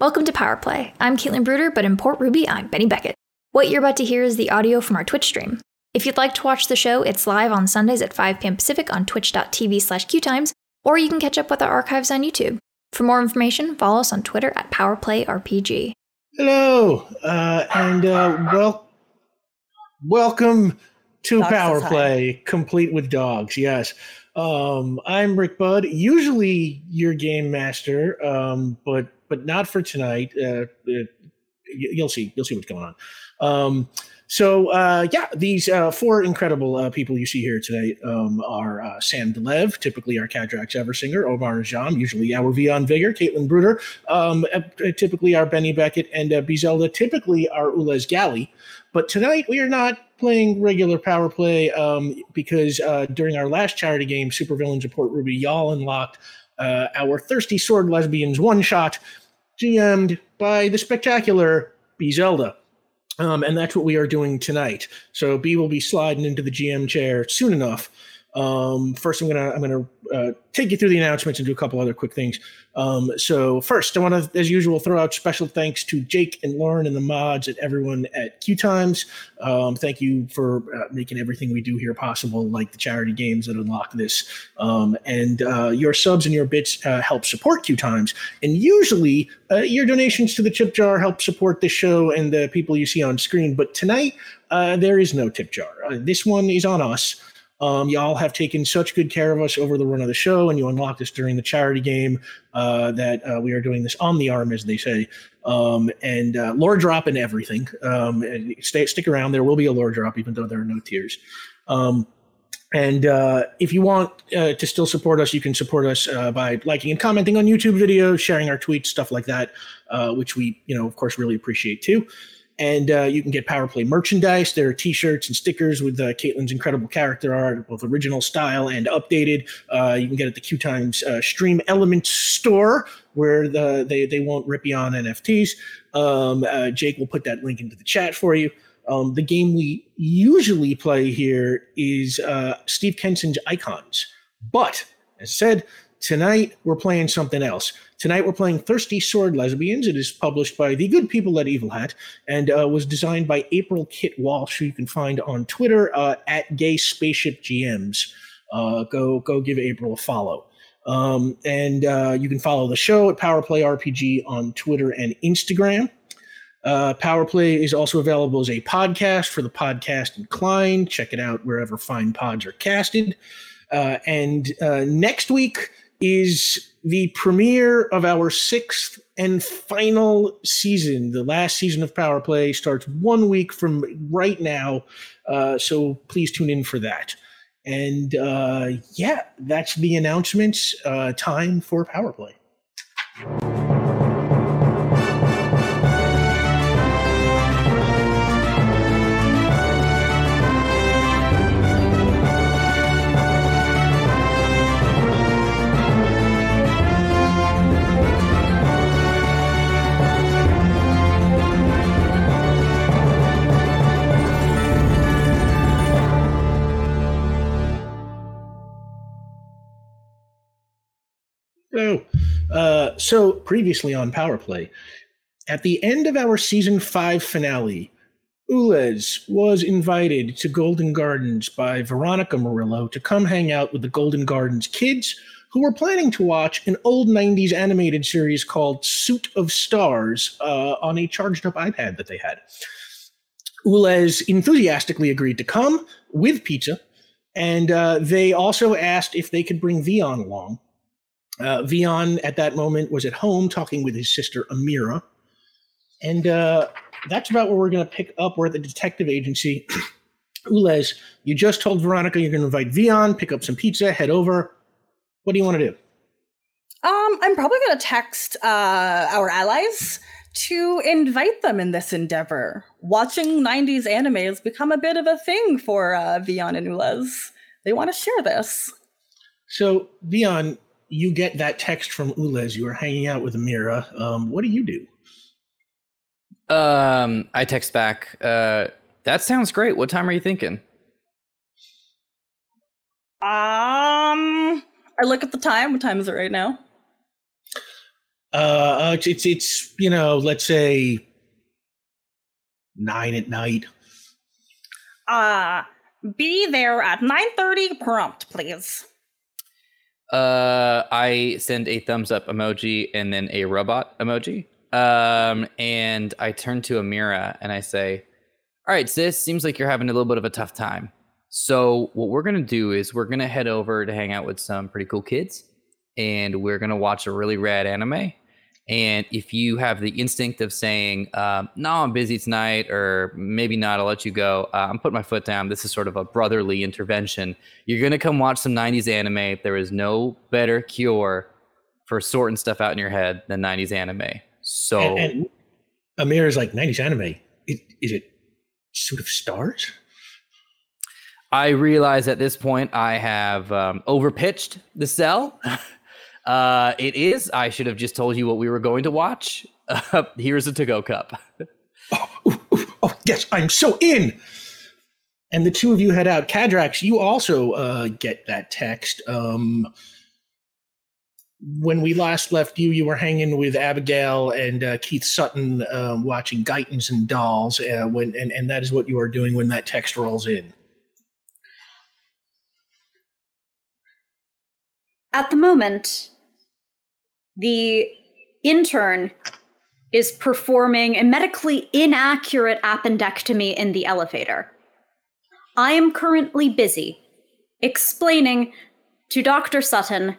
Welcome to Power Play. I'm Caitlin Bruder, but in Port Ruby, I'm Benny Beckett. What you're about to hear is the audio from our Twitch stream. If you'd like to watch the show, it's live on Sundays at 5 p.m. Pacific on twitch.tv slash qtimes, or you can catch up with our archives on YouTube. For more information, follow us on Twitter at PowerPlayRPG. Hello, uh, and uh, well, welcome to Dogs Power. Play, complete with dogs. Yes, um, I'm Rick Budd, usually your game master, um, but but not for tonight. Uh, uh, you'll see, you'll see what's going on. Um, so uh, yeah, these uh, four incredible uh, people you see here today um, are uh, Sam de Leve, typically our Cadrax Eversinger, Omar Najam, usually our Vion Vigor, Caitlin Bruder, um, uh, typically our Benny Beckett, and Bizelda, typically our Ulez Galley. But tonight we are not playing regular power play um, because during our last charity game, Supervillains Port Ruby, y'all unlocked uh, our Thirsty Sword Lesbians one shot, GM'd by the spectacular B Zelda. Um, and that's what we are doing tonight. So B will be sliding into the GM chair soon enough. Um, first, I'm gonna I'm gonna uh, take you through the announcements and do a couple other quick things. Um, so first, I want to, as usual, throw out special thanks to Jake and Lauren and the mods and everyone at Q Times. Um, thank you for uh, making everything we do here possible, like the charity games that unlock this. Um, and uh, your subs and your bits uh, help support Q Times. And usually, uh, your donations to the tip jar help support this show and the people you see on screen. But tonight, uh, there is no tip jar. This one is on us. Um, y'all have taken such good care of us over the run of the show, and you unlocked us during the charity game uh, that uh, we are doing this on the arm, as they say. Um, and uh, lore drop and everything. Um, and stay, stick around. There will be a lore drop, even though there are no tiers. Um, and uh, if you want uh, to still support us, you can support us uh, by liking and commenting on YouTube videos, sharing our tweets, stuff like that, uh, which we, you know, of course, really appreciate too. And uh, you can get Power Play merchandise. There are T-shirts and stickers with uh, Caitlin's incredible character art, both original style and updated. Uh, you can get it at the Q Times uh, Stream Elements store, where the they they won't rip you on NFTs. Um, uh, Jake will put that link into the chat for you. Um, the game we usually play here is uh, Steve Kenson's Icons, but as said, tonight we're playing something else. Tonight we're playing Thirsty Sword Lesbians. It is published by the good people at Evil Hat and uh, was designed by April Kit Walsh, who you can find on Twitter uh, at Gay Spaceship GMs. Uh, go go give April a follow. Um, and uh, you can follow the show at Power Play RPG on Twitter and Instagram. Uh, Power Play is also available as a podcast for the podcast inclined. Check it out wherever fine pods are casted. Uh, and uh, next week is the premiere of our sixth and final season. The last season of Power Play starts one week from right now. Uh, so please tune in for that. And uh, yeah, that's the announcements. Uh, time for Power Play. Uh, so previously on Power Play, at the end of our season five finale, Ulez was invited to Golden Gardens by Veronica Murillo to come hang out with the Golden Gardens kids who were planning to watch an old 90s animated series called Suit of Stars uh, on a charged up iPad that they had. Ulez enthusiastically agreed to come with pizza, and uh, they also asked if they could bring Vion along. Uh, Vion at that moment was at home talking with his sister Amira. And uh, that's about where we're going to pick up. We're at the detective agency. Ulez, you just told Veronica you're going to invite Vion, pick up some pizza, head over. What do you want to do? Um, I'm probably going to text uh, our allies to invite them in this endeavor. Watching 90s anime has become a bit of a thing for uh, Vion and Ulez. They want to share this. So, Vion, you get that text from Ulez. You were hanging out with Amira. Um, what do you do? Um, I text back. Uh, that sounds great. What time are you thinking? Um, I look at the time. What time is it right now? Uh, it's, it's it's you know, let's say nine at night. Uh, be there at 9:30 prompt, please. Uh, I send a thumbs up emoji and then a robot emoji. Um, and I turn to Amira and I say, "All right, sis, seems like you're having a little bit of a tough time. So what we're gonna do is we're gonna head over to hang out with some pretty cool kids, and we're gonna watch a really rad anime. And if you have the instinct of saying, um, "No, I'm busy tonight," or maybe not, I'll let you go. Uh, I'm putting my foot down. This is sort of a brotherly intervention. You're gonna come watch some '90s anime. There is no better cure for sorting stuff out in your head than '90s anime. So And, and Amir is like nineties anime. Is, is it Suit of Stars? I realize at this point I have um, overpitched the sell. uh, it is. I should have just told you what we were going to watch. Uh, here's a to-go cup. Oh, oh, yes, I'm so in. And the two of you head out. Cadrax, you also uh, get that text. Um, when we last left you, you were hanging with Abigail and uh, Keith Sutton, um, watching Guytons and Dolls. Uh, when and, and that is what you are doing when that text rolls in. At the moment, the intern is performing a medically inaccurate appendectomy in the elevator. I am currently busy explaining to Dr. Sutton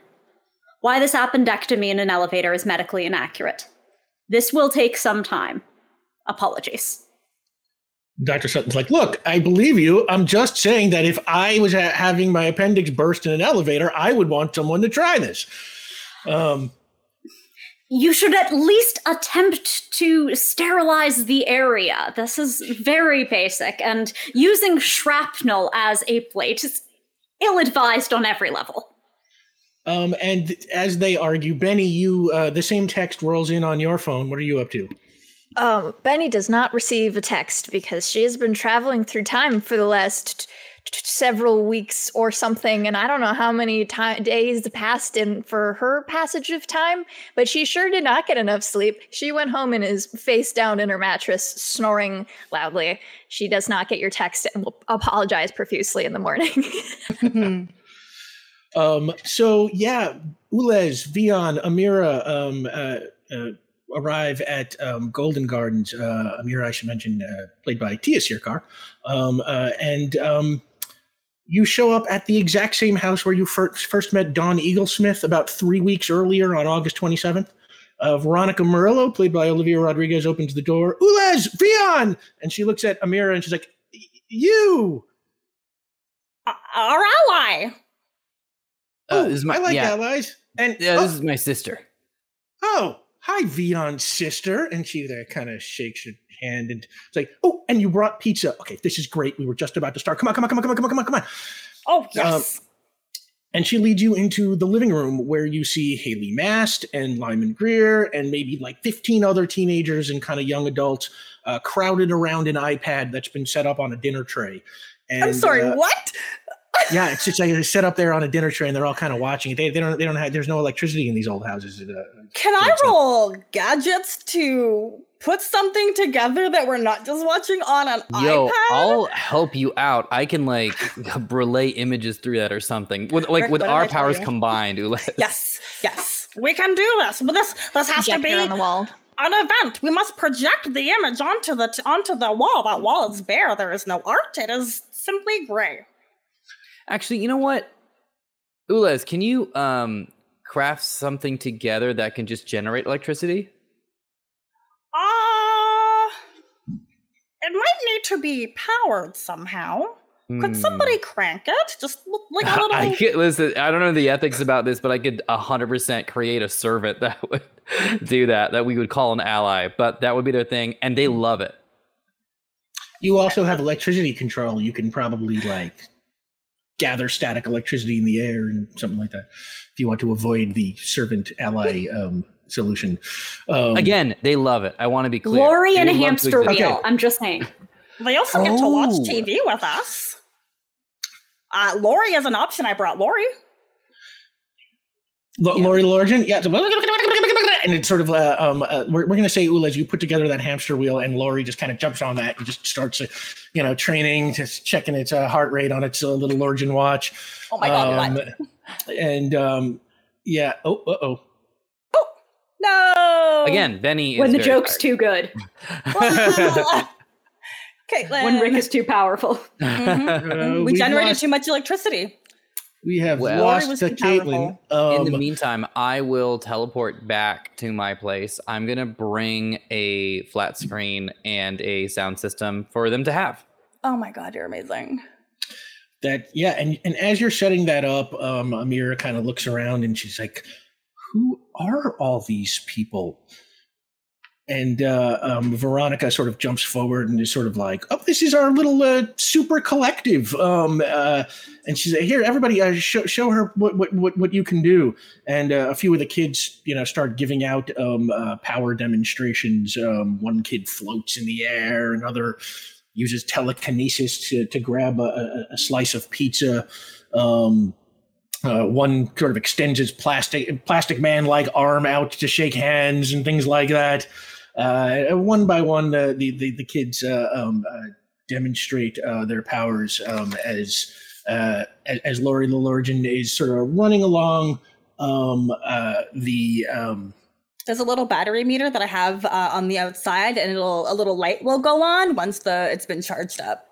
why this appendectomy in an elevator is medically inaccurate. This will take some time. Apologies. Dr. Sutton's like, look, I believe you. I'm just saying that if I was ha- having my appendix burst in an elevator, I would want someone to try this. Um, You should at least attempt to sterilize the area. This is very basic, and using shrapnel as a plate is ill advised on every level. um, and as they argue, Benny, you uh, the same text rolls in on your phone. What are you up to? Um, Benny does not receive a text because she has been traveling through time for the last t- t- several weeks or something, and I don't know how many days passed in for her passage of time. But she sure did not get enough sleep. She went home and is face down in her mattress, snoring loudly. She does not get your text and will apologize profusely in the morning. Um, so yeah, Ulez, Vion, Amira um, uh, uh, arrive at um, Golden Gardens. Uh, Amira, I should mention, uh, played by Tia Sirkar, um, uh, and um, you show up at the exact same house where you first first met Don Eaglesmith about three weeks earlier on August twenty seventh. Uh, Veronica Murillo, played by Olivia Rodriguez, opens the door. Ulez, Vion, and she looks at Amira and she's like, "You." Uh, our ally. Uh, Oh, this is my- I like yeah. allies. And Yeah, oh, this is my sister. oh, hi, Vion's sister. And she there kind of shakes her hand and it's like, oh, and you brought pizza. Okay, this is great. We were just about to start. Come on, come on, come on, come on, come on, come on, come on. Oh yes. And she leads you into the living room where you see Haley Mast and Lyman Greer and maybe like 15 other teenagers and kind of young adults uh, crowded around an iPad that's been set up on a dinner tray. And, I'm sorry. uh, what? Yeah, it's just like it's set up there on a dinner tray, and they're all kind of watching it. They, they don't they don't have there's no electricity in these old houses. Uh, Can I roll gadgets to put something together that we're not just watching on an Yo, iPad? I'll help you out. I can like relay images through that or something. With like Rick, with what did I our powers you? combined. Ule- Yes, yes, we can do this. But this this has to be Projector on the wall. an event. We must project the image onto the t- onto the wall. That wall is bare. There is no art. It is simply gray. Actually, you know what? Ulez, can you um craft something together that can just generate electricity? Ah, it might need to be powered somehow. Could Hmm. somebody crank it? Just like a little. I could listen. I don't know the ethics about this, but I could hundred percent create a servant that would do that. That we would call an ally, but that would be their thing, and they love it. You also have electricity control. You can probably like gather static electricity in the air and something like that. If you want to avoid the servant ally um, solution. Um, Again, they love it. I want to be clear. Lori and a would love to hamster wheel. Okay. I'm just saying. They also get to watch Oh. TV with us. Uh, Lori is an option. I brought Lori. Lo- Lori Lorgen, yeah. So- and it's sort of uh, um, uh, we're, we're going to say Ulez, you put together that hamster wheel, and Lori just kind of jumps on that and just starts, uh, you know, training, just checking its uh, heart rate on its uh, little Lorgen watch. Oh my god! Um, and um, yeah, oh, uh oh, Oh No. Again, Benny. when is the very joke's tired. too good, Caitlin. when Rick is too powerful. Mhm. Uh, we we've generated lost- too much electricity. We have Well- lost to was the too Caitlin. In the Um, meantime, I will teleport back to my place. I'm gonna bring a flat screen and a sound system for them to have. Oh my god, you're amazing. that yeah and and as you're setting that up um amira kind of looks around and she's like who are all these people and uh um veronica sort of jumps forward and is sort of like oh this is our little uh, super collective um uh and she's like here everybody uh, show, show her what, what what you can do and uh, a few of the kids you know start giving out um uh, power demonstrations um one kid floats in the air another uses telekinesis to, to grab a, a, a slice of pizza. Um, uh, one sort of extends his plastic plastic man like arm out to shake hands and things like that. Uh, one by one, uh, the, the the kids uh, um, uh, demonstrate uh, their powers um, as uh, as, as Lori the Lorgen is sort of running along um, uh, the um, There's a little battery meter that I have uh, on the outside, and it'll a little light will go on once the it's been charged up.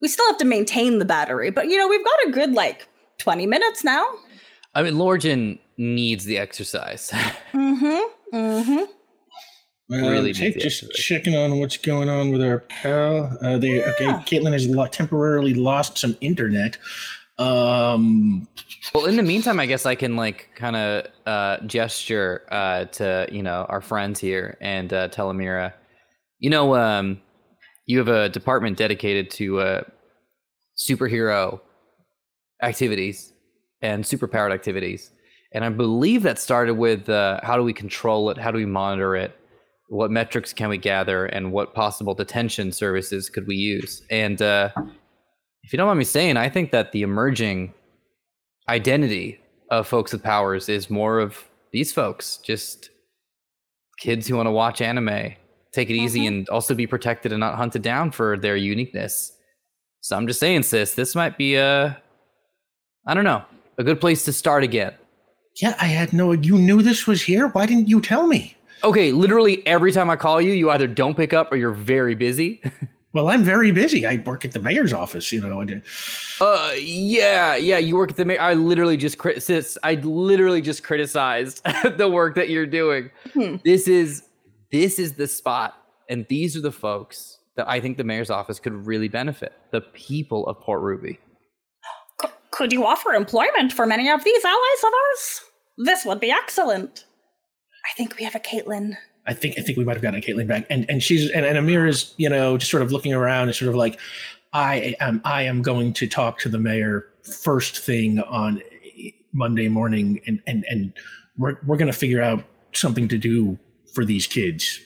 We still have to maintain the battery, but you know we've got a good like 20 minutes now. I mean, Lorgen needs the exercise. Mm-hmm. Mm-hmm. Uh, Really take, just checking on what's going on with our pal. Uh, they okay. Caitlin has lo- temporarily lost some internet. Um, well, in the meantime, I guess I can like kind of uh, gesture uh, to you know our friends here and uh, tell Amira, you know, um, you have a department dedicated to uh, superhero activities and superpowered activities, and I believe that started with uh, how do we control it, how do we monitor it, what metrics can we gather, and what possible detention services could we use, and. Uh, if you don't mind me saying, I think that the emerging identity of folks with powers is more of these folks, just kids who want to watch anime, take it easy, and also be protected and not hunted down for their uniqueness. So I'm just saying, sis, this might be a, I don't know, a good place to start again. yeah, I had no. You knew this was here. Why didn't you tell me? Okay, literally every time I call you, you either don't pick up or you're very busy. Well, I'm very busy. I work at the mayor's office. You know. And, Uh, yeah, yeah. You work at the. Ma- I literally just crit—I literally just criticized the work that you're doing. Hmm. This is this is the spot, and these are the folks that I think the mayor's office could really benefit. The people of Port Ruby. C- could you offer employment for many of these allies of ours? This would be excellent. I think we have a Caitlin. I think I think we might have gotten Caitlin back, and and she's and, and Amira's you know just sort of looking around and sort of like, I am I am going to talk to the mayor first thing on Monday morning, and and and we're we're gonna figure out something to do for these kids.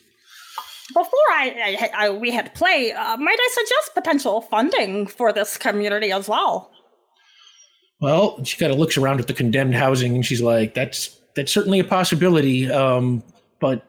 Before I, I, I we had play, uh, might I suggest potential funding for this community as well? Well, she kind of looks around at the condemned housing, and she's like, "That's that's certainly a possibility, um, but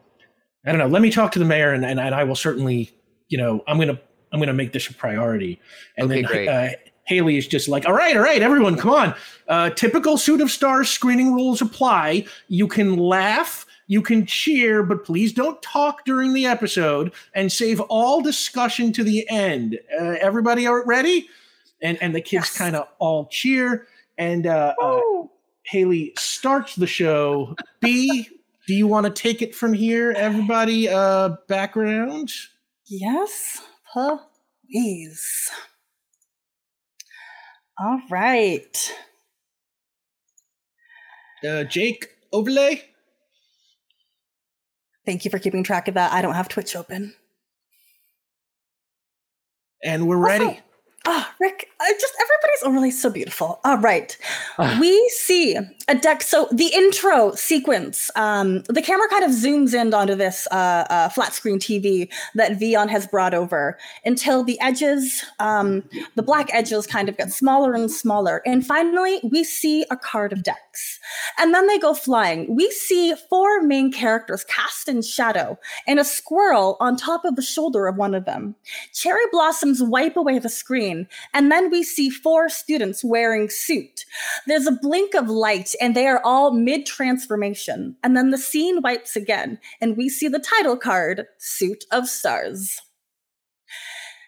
I don't know. Let me talk to the mayor, and, and, and I will certainly, you know, I'm gonna I'm gonna make this a priority." And Okay, then great. Uh, Haley is just like, "All right, all right, everyone, come on. Uh, typical suit of stars screening rules apply. You can laugh." You can cheer, but please don't talk during the episode and save all discussion to the end. Uh, everybody are ready? And and the kids Yes. kind of all cheer. And uh, uh, Woo! Haley starts the show. B, do you want to take it from here, everybody? Uh, background. Yes, please. All right. Uh, Jake, overlay. Thank you for keeping track of that. I don't have Twitch open. And we're ready. Oh, Rick, I just everybody's overlay so beautiful. All right. we see a deck. So the intro sequence, um, the camera kind of zooms in onto this uh, uh, flat screen TV that Vion has brought over until the edges, um, the black edges kind of get smaller and smaller. And finally, we see a card of decks. And then they go flying. We see four main characters cast in shadow and a squirrel on top of the shoulder of one of them. Cherry blossoms wipe away the screen, and then we see four students wearing suit. There's a blink of light, and they are all mid transformation. And then the scene wipes again, and we see the title card, Suit of Stars.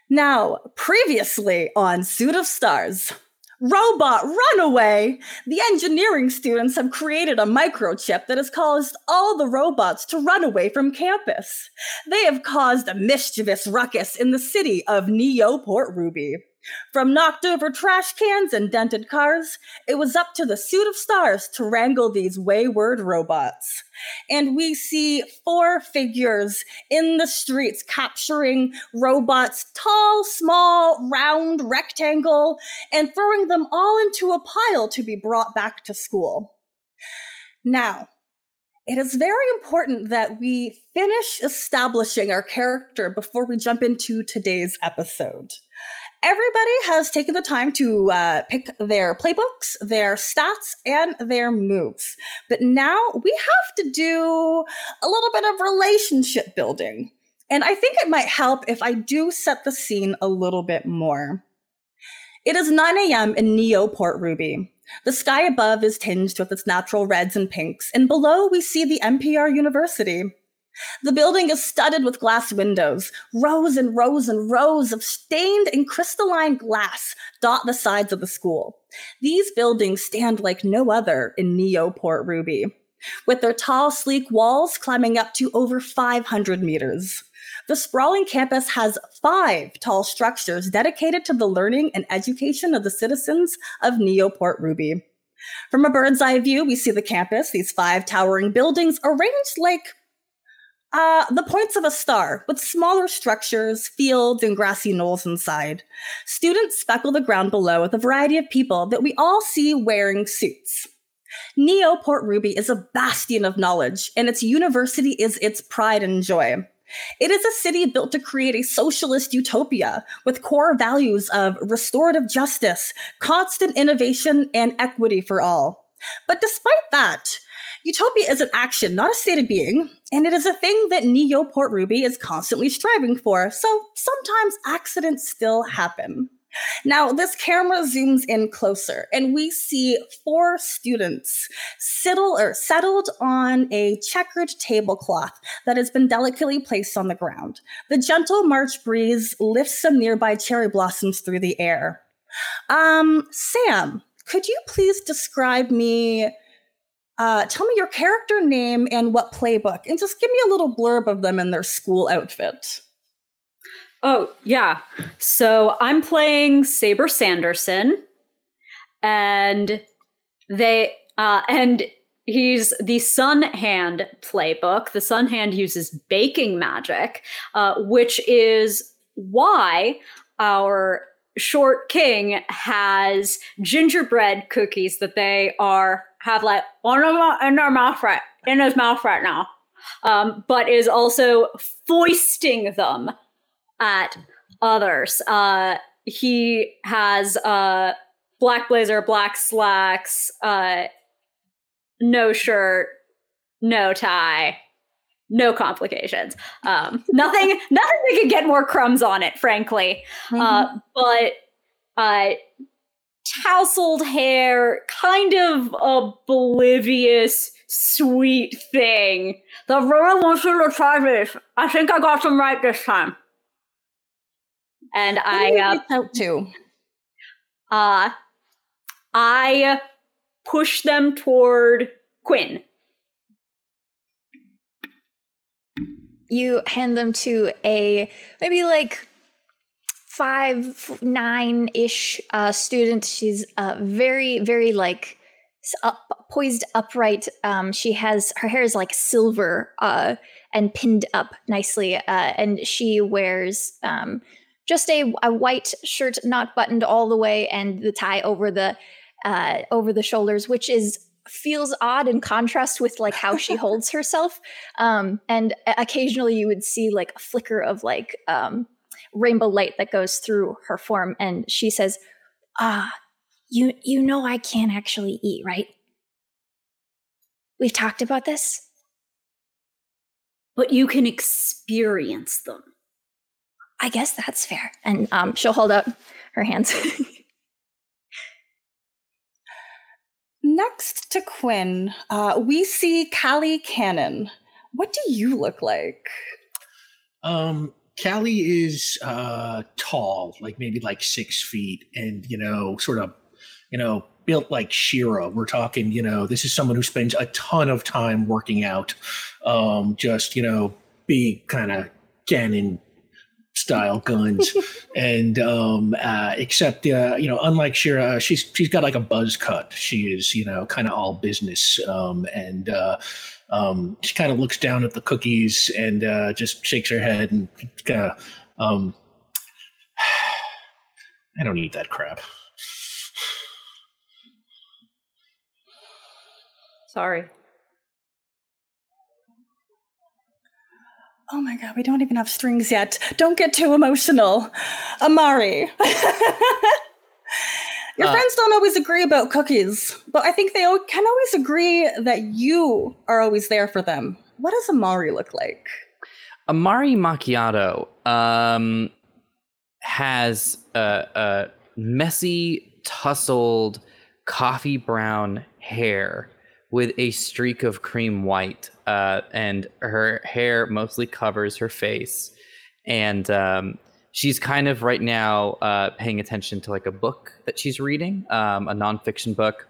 Now, previously on Suit of Stars, Robot Runaway! The engineering students have created a microchip that has caused all the robots to run away from campus. They have caused a mischievous ruckus in the city of Neo Port Ruby. From knocked over trash cans and dented cars, it was up to the suit of stars to wrangle these wayward robots. And we see four figures in the streets capturing robots, tall, small, round, rectangle, and throwing them all into a pile to be brought back to school. Now, it is very important that we finish establishing our character before we jump into today's episode everybody has taken the time to uh, pick their playbooks, their stats, and their moves. But now we have to do a little bit of relationship building. And I think it might help if I do set the scene a little bit more. It is 9 a.m. in Neo Port Ruby. The sky above is tinged with its natural reds and pinks, and below we see the NPR University. The building is studded with glass windows. Rows and rows and rows of stained and crystalline glass dot the sides of the school. These buildings stand like no other in Neo Port Ruby, with their tall, sleek walls climbing up to over 500 meters. The sprawling campus has five tall structures dedicated to the learning and education of the citizens of Neo Port Ruby. From a bird's eye view, we see the campus, these five towering buildings arranged like uh, the points of a star, with smaller structures, fields, and grassy knolls inside. Students speckle the ground below with a variety of people that we all see wearing suits. Neo Port Ruby is a bastion of knowledge, and its university is its pride and joy. It is a city built to create a socialist utopia with core values of restorative justice, constant innovation, and equity for all. But despite that, Utopia is an action, not a state of being, and it is a thing that Neo Port Ruby is constantly striving for, so sometimes accidents still happen. Now, this camera zooms in closer, and we see four students settle, or settled on a checkered tablecloth that has been delicately placed on the ground. The gentle March breeze lifts some nearby cherry blossoms through the air. Um, Sam, could you please describe me uh, tell me your character name and what playbook, and just give me a little blurb of them in their school outfit. Oh, yeah. So I'm playing Saber Sanderson, and they, uh, and he's the Sun Hand playbook. The Sun Hand uses baking magic, uh, which is why our short king has gingerbread cookies that they are have like one in their mouth right in his mouth right now, um, but is also foisting them at others. Uh, he has uh, black blazer, black slacks, uh, no shirt, no tie, no complications. Um, nothing, nothing that could get more crumbs on it, frankly. Mm-hmm. Uh, but uh, tousled hair, kind of oblivious, sweet thing. The really wants you to try this. I think I got them right this time. And I uh, out to. Uh, I push them toward Quinn. You hand them to a maybe like five nine ish uh, student. She's uh, very very like up, poised upright. Um, she has her hair is like silver uh, and pinned up nicely, uh, and she wears um, just a, a white shirt, not buttoned all the way, and the tie over the uh, over the shoulders, which is feels odd in contrast with like how she holds herself. Um, and occasionally you would see like a flicker of like um, rainbow light that goes through her form, and she says, "Ah, you you know I can't actually eat, right? We've talked about this." But you can experience them. I guess that's fair. And um, she'll hold out her hands. Next to Quinn, uh, we see Callie Cannon. What do you look like? Um, Callie is uh tall, like maybe like six feet, and you know, sort of, you know, built like She-Ra. We're talking, you know, this is someone who spends a ton of time working out. Um, just, you know, big kind of cannon style guns and um uh except uh you know unlike she-ra she's she's got like a buzz cut she is you know kind of all business um and uh um she kind of looks down at the cookies and uh just shakes her head and kind of um i don't eat that crap Sorry. Oh my god, we don't even have strings yet. Don't get too emotional. Amari. Your Uh, friends don't always agree about cookies, but I think they can always agree that you are always there for them. What does Amari look like? Amari Macchiato um, has a, a messy, tousled, coffee brown hair with a streak of cream white, uh, and her hair mostly covers her face. And um, she's kind of right now uh, paying attention to like a book that she's reading, um, a nonfiction book.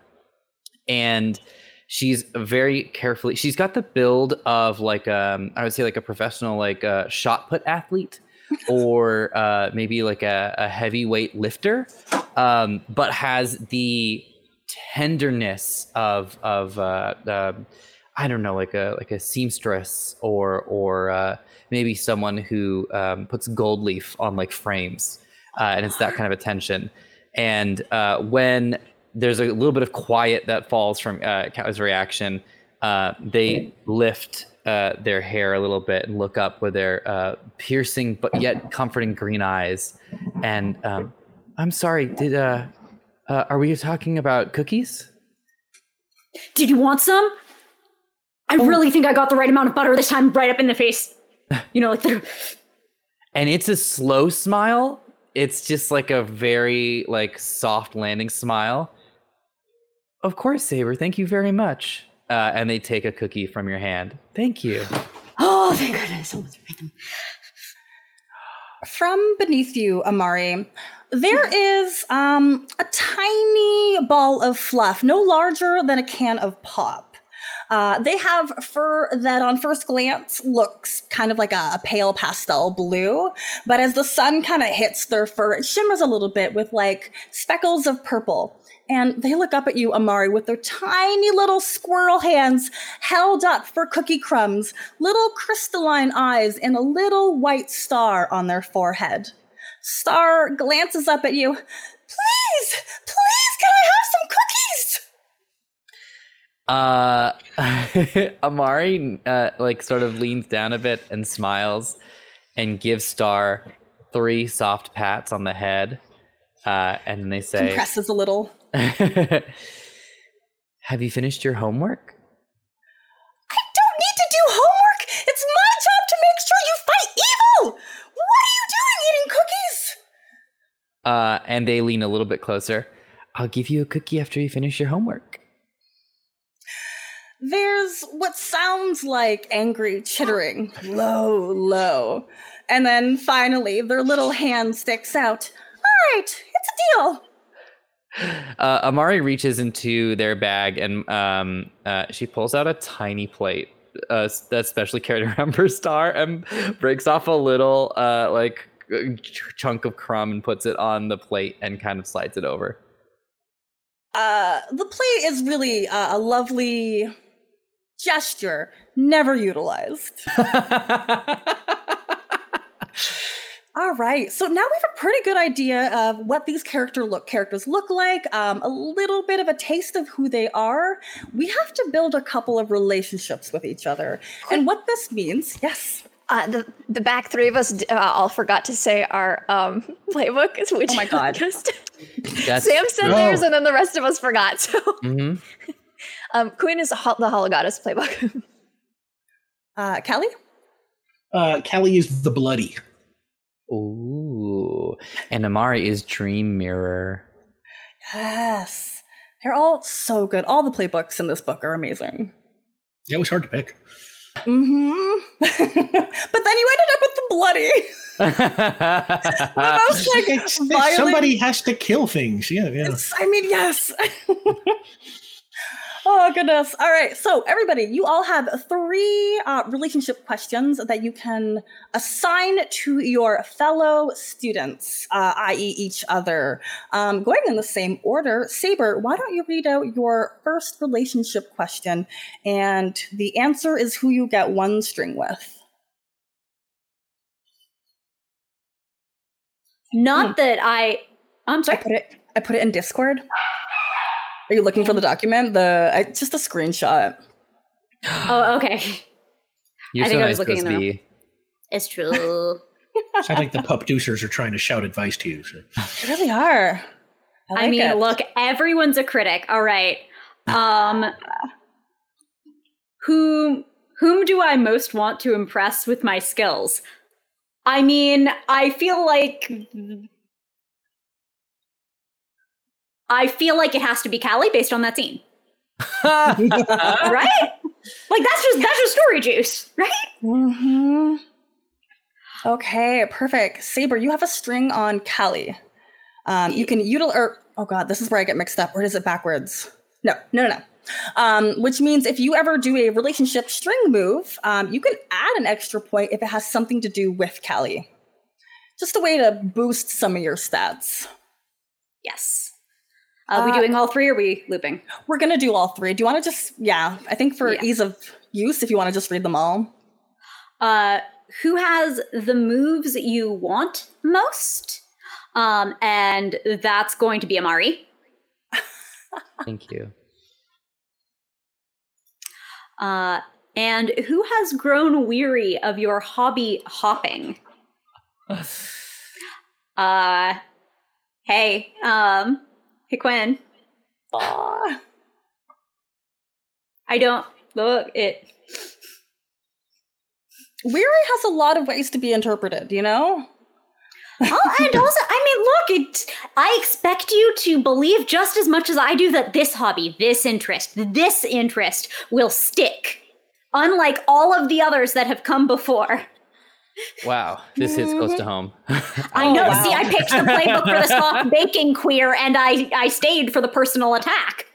And she's very carefully she's got the build of like um i would say like a professional like uh, shot put athlete or uh maybe like a, a heavyweight lifter um but has the tenderness of of uh um i don't know like a like a seamstress or or uh maybe someone who um puts gold leaf on like frames uh, and it's that kind of attention and uh when there's a little bit of quiet that falls from uh, Callie's reaction. Uh, they lift uh, their hair a little bit and look up with their uh, piercing but yet comforting green eyes. And um, I'm sorry, did uh, uh, are we talking about cookies? Did you want some? I really think I got the right amount of butter this time, right up in the face. You know, like the And it's a slow smile. It's just like a very like soft landing smile. Of course, Saber. Thank you very much. Uh, and they take a cookie from your hand. Thank you. oh, thank goodness, someone's right them. From beneath you, Amari, there is um, a tiny ball of fluff, no larger than a can of pop. Uh, they have fur that, on first glance, looks kind of like a, a pale pastel blue, but as the sun kind of hits their fur, it shimmers a little bit with like speckles of purple. And they look up at you, Amari, with their tiny little squirrel hands held up for cookie crumbs, little crystalline eyes, and a little white star on their forehead. Star glances up at you. Please, please, can I have some cookies? Uh, Amari uh, like sort of leans down a bit and smiles, and gives Star three soft pats on the head, uh, and then they say, Compresses a little. "Have you finished your homework?" I don't need to do homework. It's my job to make sure you fight evil. What are you doing eating cookies? Uh, and they lean a little bit closer. I'll give you a cookie after you finish your homework. There's what sounds like angry chittering, low, low. And then finally, their little hand sticks out. All right, it's a deal. Uh, Amari reaches into their bag and um, uh, she pulls out a tiny plate uh, that's specially carried around for Star and breaks off a little uh, like ch- chunk of crumb and puts it on the plate and kind of slides it over. Uh, the plate is really uh, a lovely gesture, never utilized. All right. So now we have a pretty good idea of what these character look characters look like, um, a little bit of a taste of who they are. We have to build a couple of relationships with each other. And what this means, yes. Uh, the the back three of us uh, all forgot to say our um, playbook, which Oh my God. just Sam said No. theirs, and then the rest of us forgot. So, Mhm. Um, Queen is the Hol- the Hollow Goddess playbook. Uh, Callie? Uh, Callie is the bloody. Ooh. And Amari is Dream Mirror. Yes. They're all so good. All the playbooks in this book are amazing. Yeah, it was hard to pick. Mm-hmm. but then you ended up with the bloody. The most like It's- it's- violent- somebody has to kill things. Yeah, yeah. It's- I mean, yes. oh goodness! All right, so everybody, you all have three uh, relationship questions that you can assign to your fellow students, uh, i.e., each other. Um, going in the same order, Saber, why don't you read out your first relationship question, and the answer is who you get one string with. Not that I. I'm I sorry. put it. I put it in Discord. Are you looking for the document? The I, just a screenshot. Oh, okay. You're I so think I nice was looking in the be. It's true. Sounds like the pup deucers are trying to shout advice to you. So. They really are. I, I, mean, it. look, everyone's a critic. All right. Um whom whom do I most want to impress with my skills? I mean, I feel like I feel like it has to be Callie based on that scene. right? Like that's just that's just story juice, right? hmm Okay, perfect. Saber, you have a string on Callie. Um, you can utilize. or oh god, this is where I get mixed up. Or is it backwards? No, no, no, no. Um, which means if you ever do a relationship string move, um, you can add an extra point if it has something to do with Callie. Just a way to boost some of your stats. Yes. Are we Uh, doing all three or are we looping? We're gonna do all three. Do you want to just yeah? I think for Yeah. ease of use, if you want to just read them all. uh, who has the moves you want most? Um, and that's going to be Amari. Thank you. Uh, and who has grown weary of your hobby hopping? uh, hey, um, hey Quinn. Aw. I don't look it. Weary has a lot of ways to be interpreted. You know. Oh, and also, I mean, look, it. I expect you to believe just as much as I do that this hobby, this interest, this interest will stick, unlike all of the others that have come before. Wow, this hits close to home. I Oh, know. wow. See, I picked the playbook for the soft baking queer, and I I stayed for the personal attack.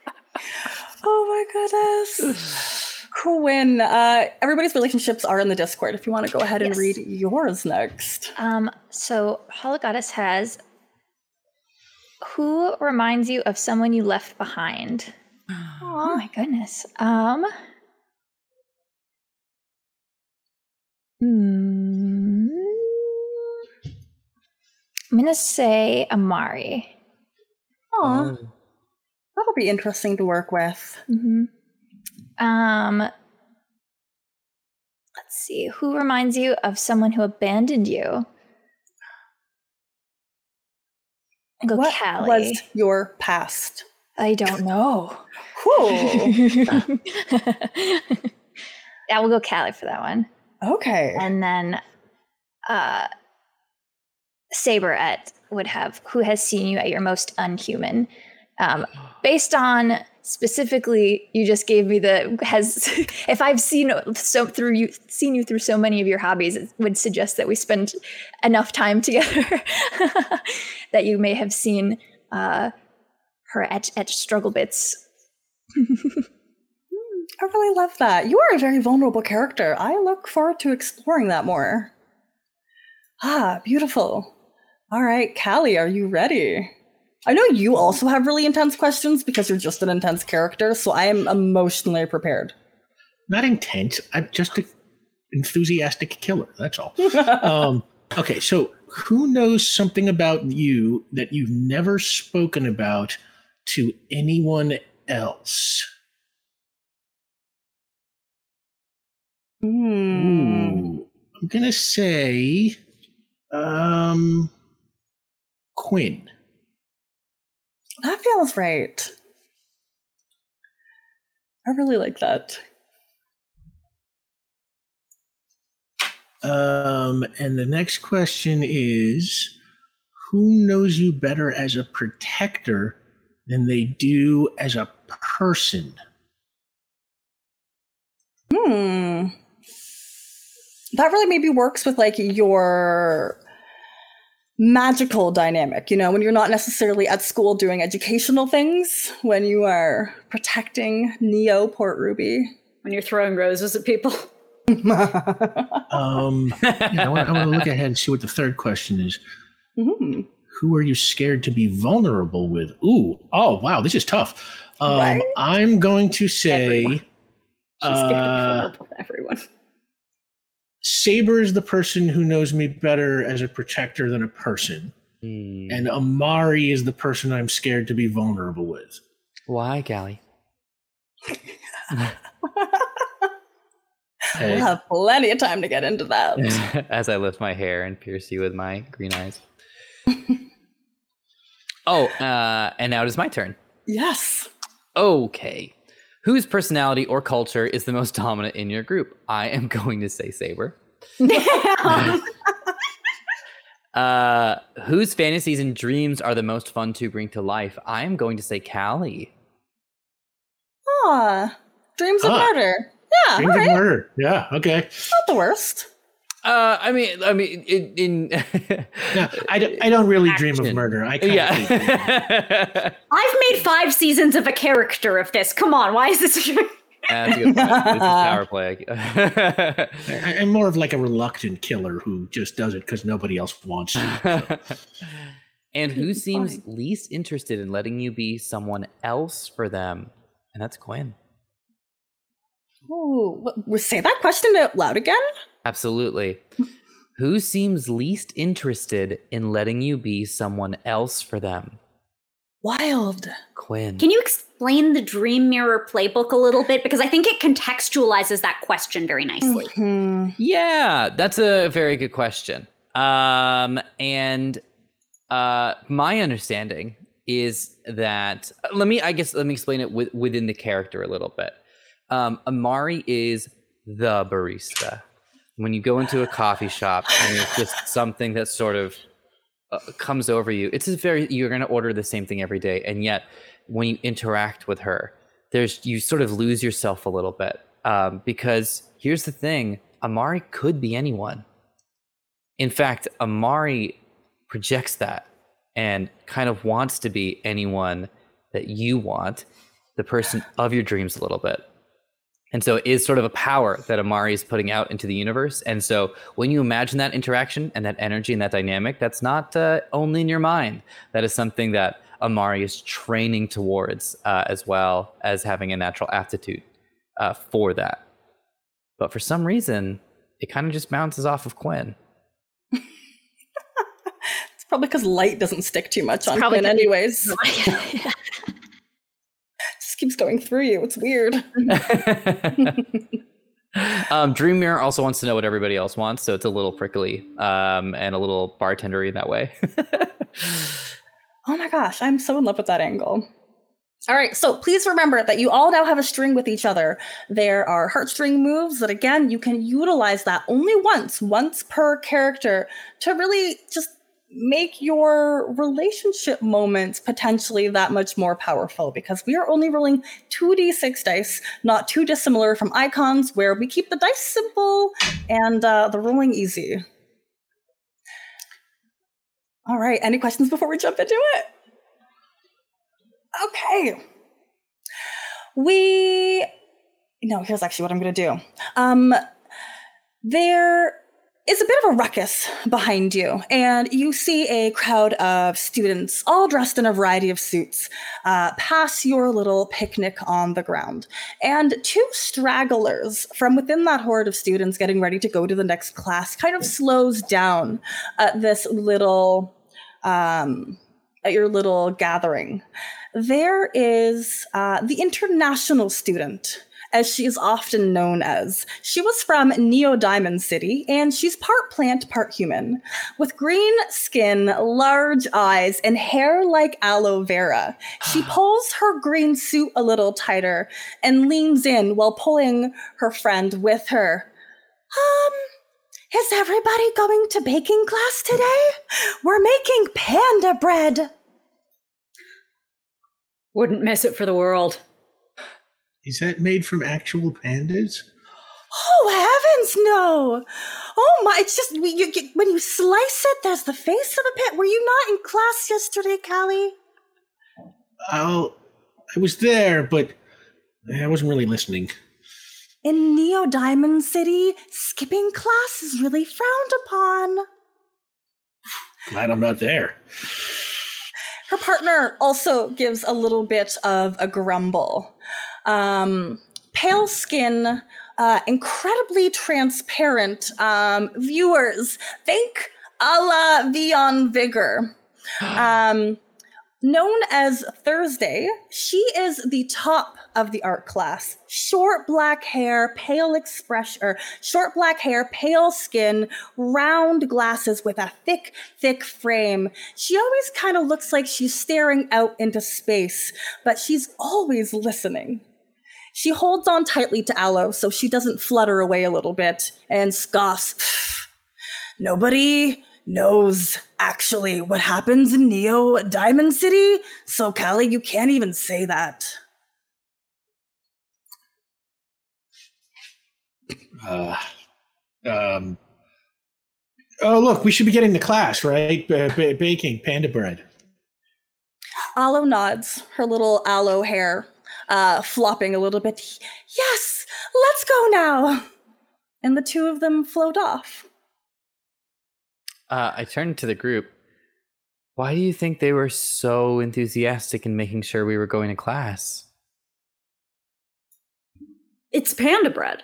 Oh my goodness. Quinn, uh, everybody's relationships are in the Discord. If you want to go ahead and Yes. read yours next. Um, so Hollow Goddess has who reminds you of someone you left behind? Oh my goodness. Um hmm, I'm gonna say Amari. Aw, Oh. that'll be interesting to work with. hmm Um let's see, who reminds you of someone who abandoned you? I go what Callie. was your past? I don't know. Whew. yeah, we'll go Callie for that one. Okay. And then uh Saber at would have who has seen you at your most unhuman. Um, based on specifically, you just gave me the has if I've seen so through you seen you through so many of your hobbies, it would suggest that we spend enough time together that you may have seen uh her at at struggle bits. I really love that. You are a very vulnerable character. I look forward to exploring that more. Ah, beautiful. All right, Callie, are you ready? I know you also have really intense questions because you're just an intense character, so I am emotionally prepared. Not intense. I'm just an enthusiastic killer. That's all. um, okay, so who knows something about you that you've never spoken about to anyone else? Hmm. I'm gonna say, um, Quinn. That feels right. I really like that. Um, and the next question is, who knows you better as a protector than they do as a person? Hmm. That really maybe works with like your magical dynamic, you know, when you're not necessarily at school doing educational things, when you are protecting Neo Port Ruby. When you're throwing roses at people. Um, yeah, I want to look ahead and see what the third question is. Mhm. Who are you scared to be vulnerable with? Ooh, oh wow, this is tough. Um, Right? I'm going to say Everyone. She's scared uh, of everyone. Saber is the person who knows me better as a protector than a person, Hmm. and Amari is the person I'm scared to be vulnerable with. Why, Gally? Hey. We'll have plenty of time to get into that. As I lift my hair and pierce you with my green eyes. oh, uh, and now it is my turn. yes. Okay. Whose personality or culture is the most dominant in your group? I am going to say Saber. Uh, whose fantasies and dreams are the most fun to bring to life? I am going to say Callie. Ah, dreams of Ah. murder. Yeah, Dreams all of right. murder. Yeah. Okay. Not the worst. Uh, I mean, I mean, in, in No, I, don't, I don't really dream of murder. I kind of. I've made five seasons of a character of this. Come on, why is this? That's a good point. Power play. I, I'm more of like a reluctant killer who just does it because nobody else wants to. and who seems fine. least interested in letting you be someone else for them? And that's Quinn. Ooh, what, say that question out loud again. Absolutely. who seems least interested in letting you be someone else for them? Wild. Quinn. Can you explain the Dream Mirror playbook a little bit? Because I think it contextualizes that question very nicely. Mhm. Yeah, that's a very good question. Um, and uh, my understanding is that let me, I guess, let me explain it with, within the character a little bit. Um, Amari is the barista. When you go into a coffee shop and it's just something that sort of uh, comes over you, it's very you're going to order the same thing every day, and yet when you interact with her, there's you sort of lose yourself a little bit um, because here's the thing: Amari could be anyone. In fact, Amari projects that and kind of wants to be anyone that you want, the person of your dreams a little bit. And so it is sort of a power that Amari is putting out into the universe. And so when you imagine that interaction and that energy and that dynamic, that's not uh, only in your mind. That is something that Amari is training towards uh, as well as having a natural aptitude uh, for that. But for some reason, it kind of just bounces off of Quinn. It's probably because light doesn't stick too much on probably Quinn, 'cause he- anyways. Keeps going through you. It's weird. um, Dream Mirror also wants to know what everybody else wants, so it's a little prickly um, and a little bartendery in that way. Oh my gosh, I'm so in love with that angle. All right, so please remember that you all now have a string with each other. There are heartstring moves that, again, you can utilize that only once, once per character, to really just make your relationship moments potentially that much more powerful because we are only rolling 2d6 dice, not too dissimilar from icons, where we keep the dice simple and uh, the rolling easy. All right, any questions before we jump into it? Okay. We no, here's actually what I'm gonna do. Um there is a bit of a ruckus behind you, and you see a crowd of students, all dressed in a variety of suits, uh, pass your little picnic on the ground. And two stragglers from within that horde of students getting ready to go to the next class kind of slows down at this little, um, at your little gathering. There is uh, the international student as she is often known as. She was from Neo Diamond City, and she's part plant, part human, with green skin, large eyes, and hair like aloe vera. She pulls her green suit a little tighter and leans in while pulling her friend with her. Um, is everybody going to baking class today? We're making panda bread. Wouldn't miss it for the world. Is that made from actual pandas? Oh heavens, no! Oh my! It's just you, you- when you slice it, there's the face of a pet. Were you not in class yesterday, Callie? I was there, but I wasn't really listening. In Neo Diamond City, skipping class is really frowned upon. Glad I'm not there. Her partner also gives a little bit of a grumble. Um, pale skin, uh, incredibly transparent. Um, viewers, think a la Vion Vigor. Um, known as Thursday, she is the top of the art class. Short black hair, pale expression, or short black hair, pale skin, round glasses with a thick, thick frame. She always kind of looks like she's staring out into space, but she's always listening. She holds on tightly to Aloe so she doesn't flutter away a little bit and scoffs. Nobody knows actually what happens in Neo Diamond City, so Callie, you can't even say that. Uh, um, oh, look, we should be getting to class, right? B- b- baking panda bread. Aloe nods, her little aloe hair uh, flopping a little bit. Yes, let's go now. And the two of them float off. Uh, I turned to the group. Why do you think they were so enthusiastic in making sure we were going to class? It's panda bread.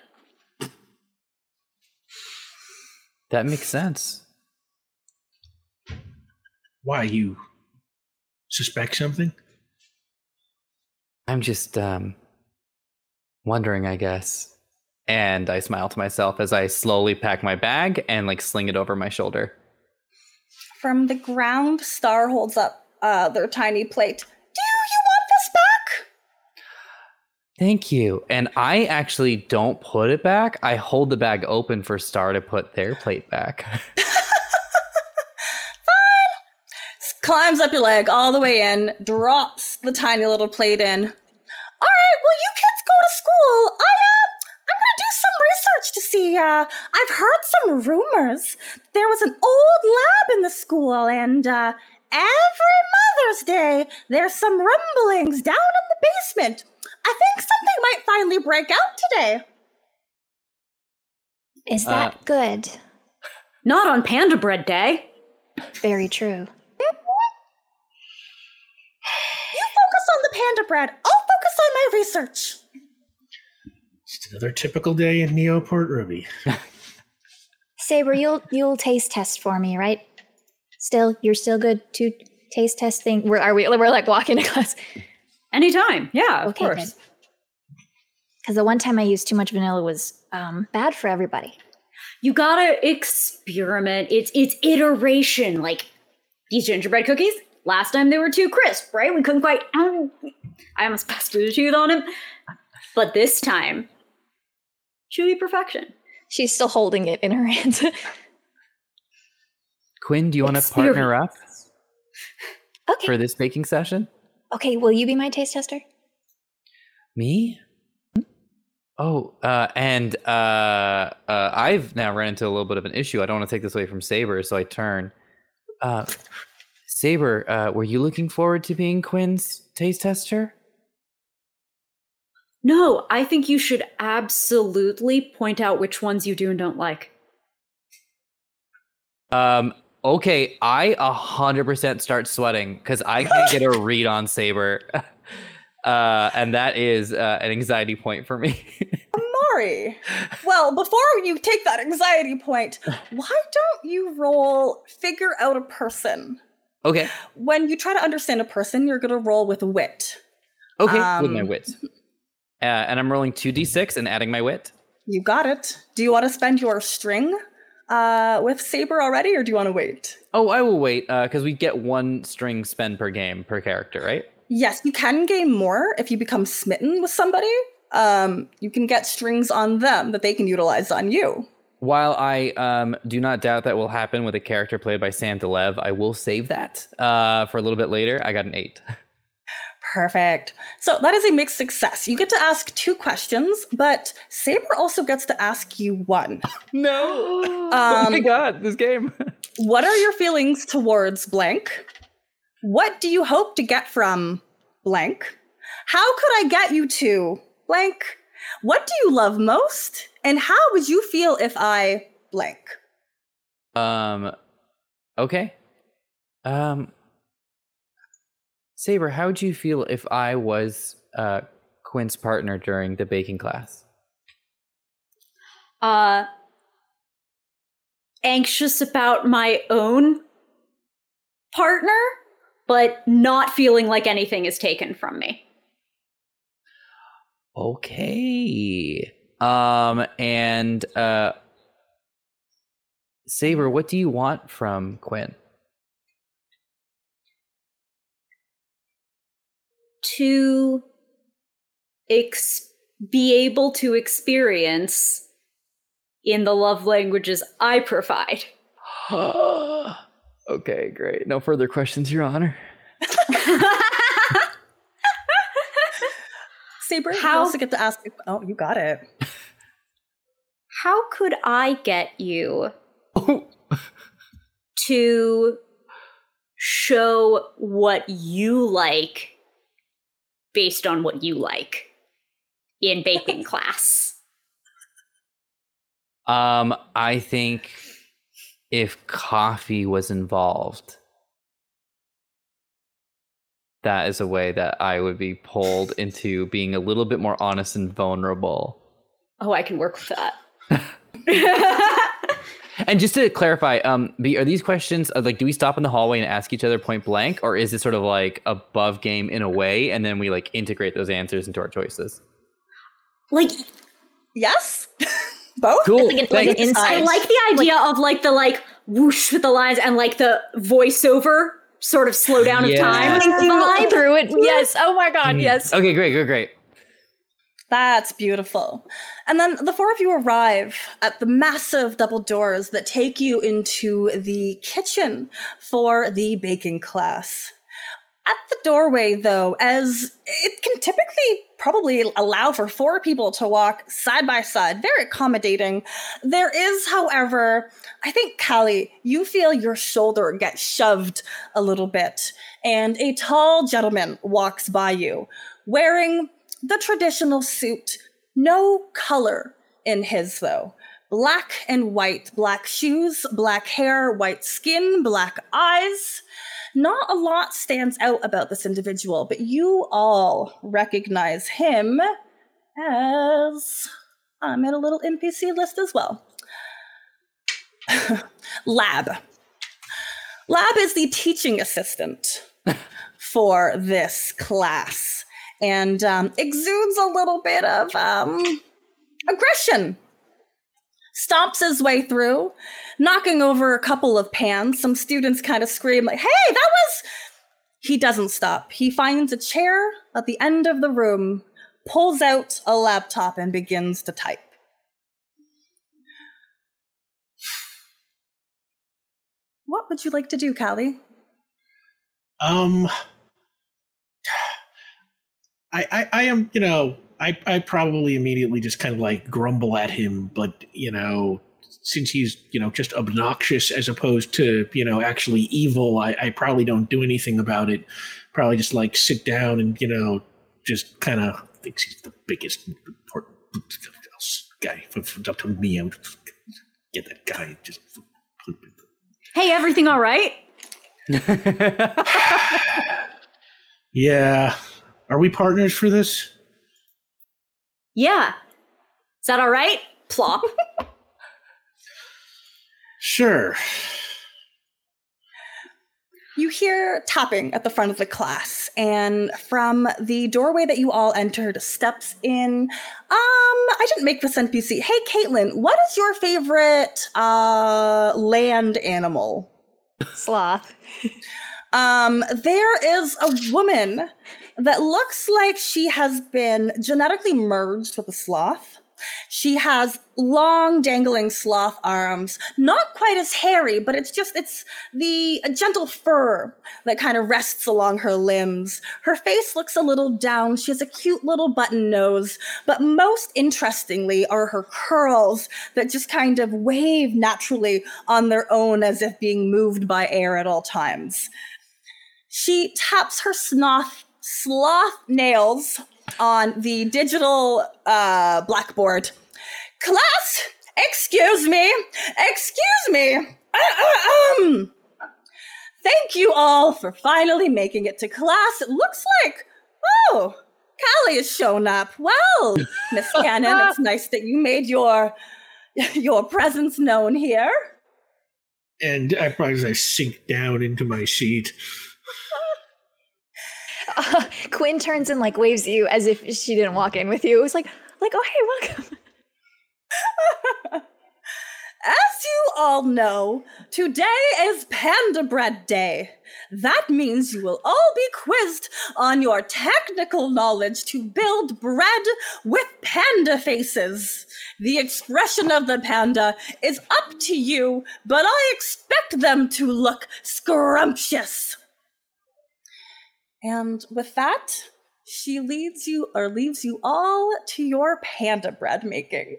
That makes sense. Why, you suspect something? I'm just um wondering, I guess. And I smile to myself as I slowly pack my bag and like sling it over my shoulder. From the ground, Star holds up uh, their tiny plate. Do you want this back? Thank you. And I actually don't put it back. I hold the bag open for Star to put their plate back. Fine. Climbs up your leg all the way in, drops the tiny little plate in. All right, well, you kids go to school. I uh, I'm gonna do some research to see. Uh, I've heard some rumors. There was an old lab in the school, and uh, every Mother's Day there's some rumblings down in the basement. I think something might finally break out today. Is Uh, that good? Not on panda bread day. Very true. You focus on the panda bread. I'll focus on my research. Just another typical day in Neoport Ruby. Saber, you'll you'll taste test for me, right? Still, you're still good to taste test thing. We're are we? We're like walking to class. Anytime. Yeah, of Okay, course. Because the one time I used too much vanilla was um, bad for everybody. You gotta experiment. It's it's iteration. Like these gingerbread cookies. Last time they were too crisp, right? We couldn't quite. I almost passed through the tooth on him. But this time, chewy perfection. She's still holding it in her hands. Quinn, do you want to partner up okay. for this baking session? okay. Will you be my taste tester? Me? Oh, uh, and uh, uh, I've now ran into a little bit of an issue. I don't want to take this away from Saber, so I turn. Uh, Saber, uh, were you looking forward to being Quinn's taste tester? No, I think you should absolutely point out which ones you do and don't like. Um, okay, I a hundred percent start sweating because I can't get a read on Saber, uh, and that is uh, an anxiety point for me. Mari. Well, before you take that anxiety point, why don't you roll figure out a person? Okay, When you try to understand a person, you're going to roll with wit. okay, with my Um, wit, uh, and I'm rolling two d6 and adding my wit. You got it. Do you want to spend your string uh, with Saber already, or do you want to wait? Oh, I will wait because we get one string spend per game per character, right? Yes, you can gain more if you become smitten with somebody. Um, you can get strings on them that they can utilize on you. While I um, do not doubt that will happen with a character played by Sam de Leve, I will save that uh, for a little bit later. I got an eight. Perfect. So that is a mixed success. You get to ask two questions, but Saber also gets to ask you one. No! oh my Um, god, this game. what are your feelings towards blank? What do you hope to get from blank? How could I get you to blank? What do you love most? And how would you feel if I blank? um, okay. Um, Saber, how would you feel if I was uh, Quinn's partner during the baking class? Uh, anxious about my own partner, but not feeling like anything is taken from me. Okay. Um, and uh, Saber, what do you want from Quinn? To ex- be able to experience in the love languages I provide. okay, great. No further questions, Your Honor. Saber, you How- also get to ask. Oh, you got it. How could I get you Oh, to show what you like based on what you like in baking class? Um, I think if coffee was involved, that is a way that I would be pulled into being a little bit more honest and vulnerable. Oh, I can work with that. And just to clarify, um, are these questions uh, like do we stop in the hallway and ask each other point blank, or is it sort of like above game in a way, and then we like integrate those answers into our choices? like Yes, both. Cool. Like an- like thanks. an inside- I like the idea of like the like whoosh with the lines and like the voiceover sort of slow down Yeah. of time vibe. through it. Yes. Oh my god. Mm. Yes. Okay, great, great, great. That's beautiful. And then the four of you arrive at the massive double doors that take you into the kitchen for the baking class. At the doorway, though, as it can typically probably allow for four people to walk side by side, very accommodating. There is, however, I think, Callie, you feel your shoulder get shoved a little bit, and a tall gentleman walks by you wearing the traditional suit, no color in his, though. Black and white, black shoes, black hair, white skin, black eyes. Not a lot stands out about this individual, but you all recognize him as I'm in a little NPC list as well. Lab. Lab is the teaching assistant for this class and um, exudes a little bit of um, aggression. Stomps his way through, knocking over a couple of pans. Some students kind of scream, like, hey, that was. He doesn't stop. He finds a chair at the end of the room, pulls out a laptop, and begins to type. What would you like to do, Callie? Um, I, I, I am, you know, I, I probably immediately just kind of like grumble at him, but you know, since he's, you know, just obnoxious as opposed to, you know, actually evil, I, I probably don't do anything about it. Probably just like sit down and, you know, just kind of thinks he's the biggest important guy. Up to me, I would get that guy just Hey, everything all right? Yeah. Are we partners for this? Yeah. Is that all right? Plop. Sure. You hear tapping at the front of the class, and from the doorway that you all entered steps in. Um, I didn't make this NPC. Hey, Caitlin, what is your favorite uh land animal? Sloth. Um, there is a woman that looks like she has been genetically merged with a sloth. She has long dangling sloth arms, not quite as hairy, but it's just it's the gentle fur that kind of rests along her limbs. Her face looks a little down. She has a cute little button nose, but most interestingly are her curls that just kind of wave naturally on their own as if being moved by air at all times. She taps her sloth sloth nails on the digital uh, blackboard. Class, excuse me, excuse me. Um, thank you all for finally making it to class. It looks like, oh, Callie has shown up. Well, Miss Cannon, it's nice that you made your your presence known here. And I probably as I sink down into my seat. Quinn turns and like waves you as if she didn't walk in with you. It was like, like, oh hey, welcome. As you all know, today is Panda Bread Day. That means you will all be quizzed on your technical knowledge to build bread with panda faces. The expression of the panda is up to you, but I expect them to look scrumptious. And with that, she leads you or leaves you all to your panda bread making.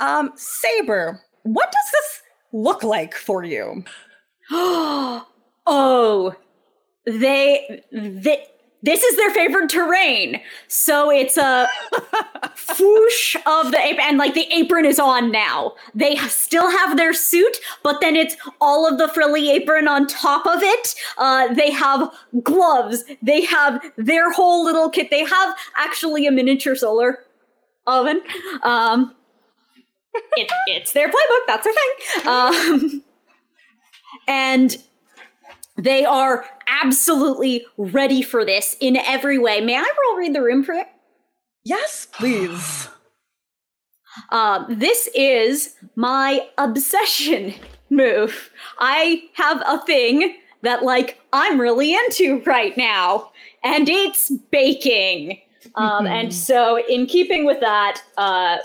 Um, Saber, what does this look like for you? oh, they, they this is their favorite terrain. So it's a whoosh of the apron, and like the apron is on now. They still have their suit, but then it's all of the frilly apron on top of it. Uh, they have gloves. They have their whole little kit. They have actually a miniature solar oven. Um, it, it's their playbook. That's their thing. Um, and they are absolutely ready for this in every way. May I roll read the room for it? Yes, please. Um, this is my obsession move. I have a thing that, like, I'm really into right now, and it's baking. Um, and so, in keeping with that, uh,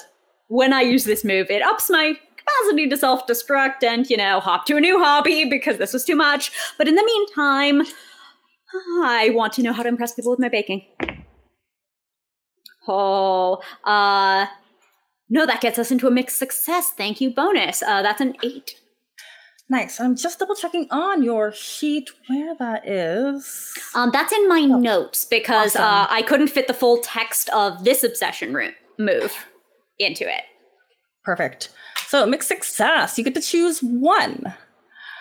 when I use this move, it ups my capacity to self destruct and, you know, hop to a new hobby because this was too much. But in the meantime, I want to know how to impress people with my baking. Oh, uh, no, that gets us into a mixed success. Thank you, bonus. Uh, that's an eight. Nice. I'm just double checking on your sheet where that is. Um, that's in my notes because Awesome. uh, I couldn't fit the full text of this obsession room move into it. Perfect. So mixed success. You get to choose one.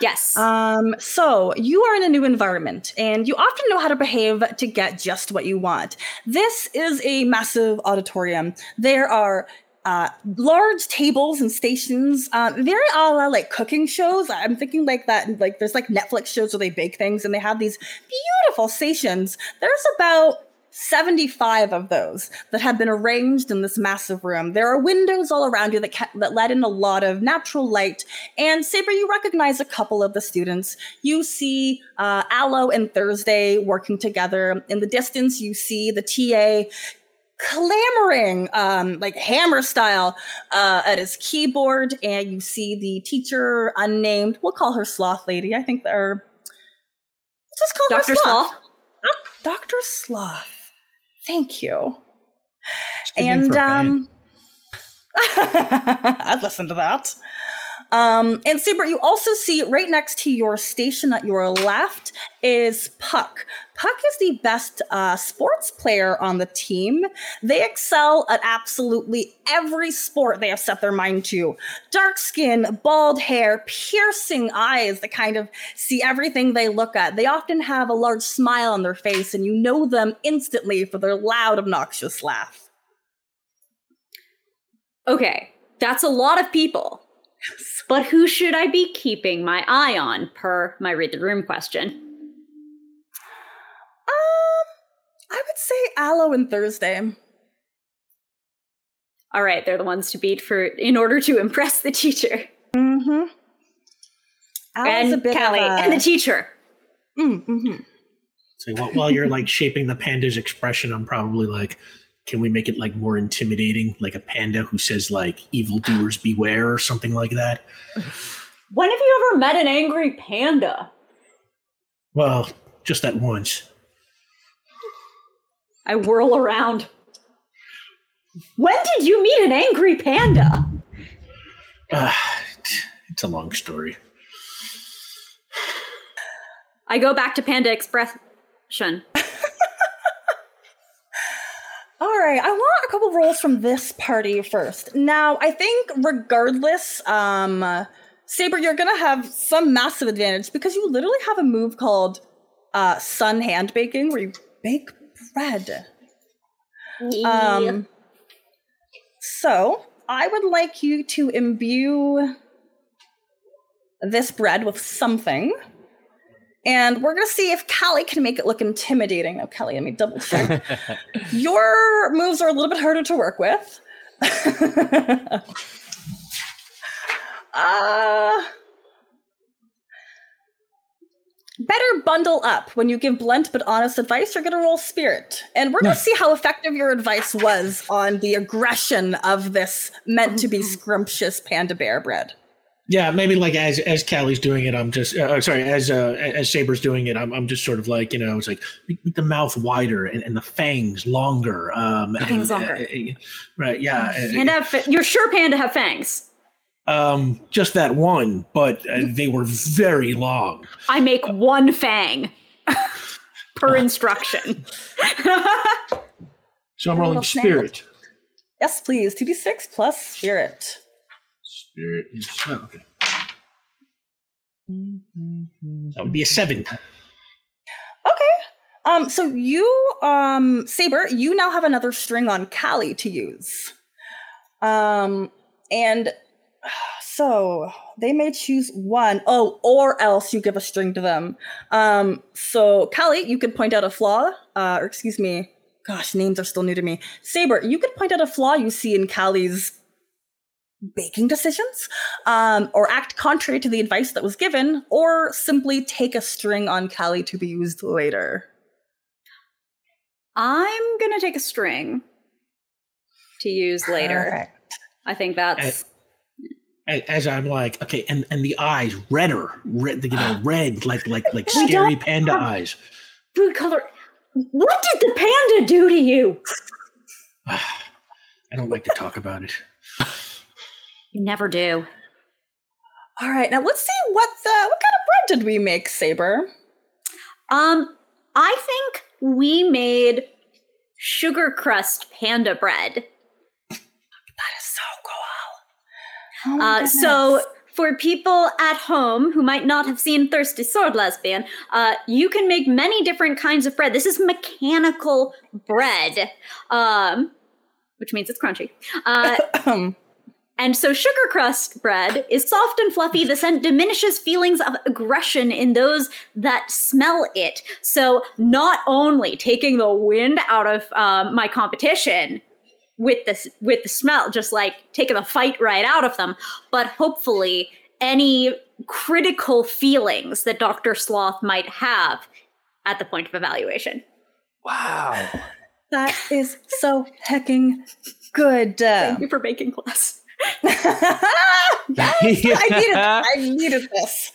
Yes. Um, so you are in a new environment and you often know how to behave to get just what you want. This is a massive auditorium. There are uh, large tables and stations, uh, very a la like cooking shows. I'm thinking like that, like there's like Netflix shows where they bake things and they have these beautiful stations. There's about 75 of those that have been arranged in this massive room. There are windows all around you that, ca- that let in a lot of natural light. And Saber, you recognize a couple of the students. You see uh, Aloe and Thursday working together. In the distance, you see the TA clamoring, um, like hammer style, uh, at his keyboard. And you see the teacher, unnamed, we'll call her Sloth Lady. I think they're. Just call Dr. her Sloth. Sloth? Dr. Sloth. Thank you. And for a band. um I'd listen to that. Um, and Saber, you also see right next to your station at your left is Puck. Puck is the best uh, sports player on the team. They excel at absolutely every sport they have set their mind to. Dark skin, bald hair, piercing eyes that kind of see everything they look at. They often have a large smile on their face, and you know them instantly for their loud, obnoxious laugh. Okay, that's a lot of people. But who should I be keeping my eye on per my read the room question? Um, I would say Aloe and Thursday. All right, they're the ones to beat for in order to impress the teacher Mm-hmm. Aloe's a and bit Callie of a, and the teacher. Mm-hmm. So while, while you're like shaping the panda's expression, I'm probably like, can we make it like more intimidating, like a panda who says like "evildoers beware" or something like that? When have you ever met an angry panda? Well, just that once. I whirl around. When did you meet an angry panda? Uh, it's a long story. I go back to panda expression. All right, I want a couple rolls from this party first. Now, I think regardless, um, Saber, you're gonna have some massive advantage because you literally have a move called uh, sun hand baking, where you bake bread. Um, so I would like you to imbue this bread with something. And we're gonna see if Callie can make it look intimidating. Now, Callie, let me double check. Your moves are a little bit harder to work with. uh, better bundle up. When you give blunt but honest advice, you're going to roll spirit. And we're going to see how effective your advice was on the aggression of this meant to be scrumptious panda bear bread. Yeah, maybe like as as Callie's doing it, I'm just uh, sorry. As uh, as Saber's doing it, I'm I'm just sort of like you know, it's like make the mouth wider and, and the fangs longer. Um, Fangs and, longer. uh, uh, right? Yeah. uh, have, you're sure panda have fangs. Um, just that one, but uh, they were very long. I make one fang per instruction. So I'm rolling spirit. Yes, please. 2d6 plus spirit. Spirit oh, okay. That would be a seven. Okay. Um, so you, um, Saber, you now have another string on Callie to use. Um, and so they may choose one. Oh, or else you give a string to them. Um, so Callie, you could point out a flaw, uh, or excuse me, gosh, names are still new to me. Saber, you could point out a flaw you see in Callie's baking decisions, um, or act contrary to the advice that was given, or simply take a string on Callie to be used later. I'm gonna take a string to use later. Perfect. I think that's A- As I'm like, okay, and and the eyes redder, red, you know, red like like like We scary panda eyes. food color. What did the panda do to you? I don't like to talk about it. You never do. All right, now let's see what the what kind of bread did we make, Saber? Um, I think we made sugar crust panda bread. That is so cool. Oh Uh, so for people at home who might not have seen Thirsty Sword Lesbian, uh, you can make many different kinds of bread. This is mechanical bread, um, which means it's crunchy. Uh, Um, and so sugar crust bread is soft and fluffy. The scent diminishes feelings of aggression in those that smell it. So not only taking the wind out of um, my competition with the with the smell, just like taking the fight right out of them, but hopefully any critical feelings that Dr. Sloth might have at the point of evaluation. Wow. that is so hecking good. Thank you for baking class. yes, I needed I needed this.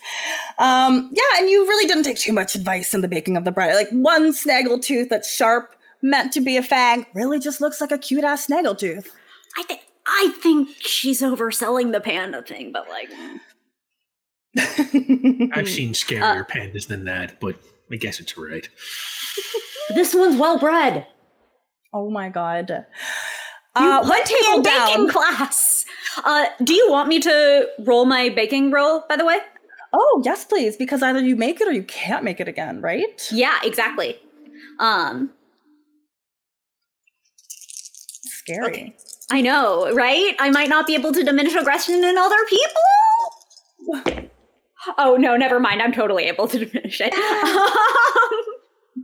Um, yeah, and you really didn't take too much advice in the baking of the bread. Like one snaggle tooth that's sharp, meant to be a fang, really just looks like a cute ass snaggle tooth. I think I think she's overselling the panda thing, but like, I've seen scarier pandas than that, but I guess it's right. this one's well bred. Oh my god. You Uh, one table in baking class. Uh, do you want me to roll my baking roll? By the way, Oh yes, please, because either you make it or you can't make it again, right? yeah, exactly. Um, Scary. Okay. I know, right? I might not be able to diminish aggression in other people. Oh no, never mind. I'm totally able to diminish it. Um,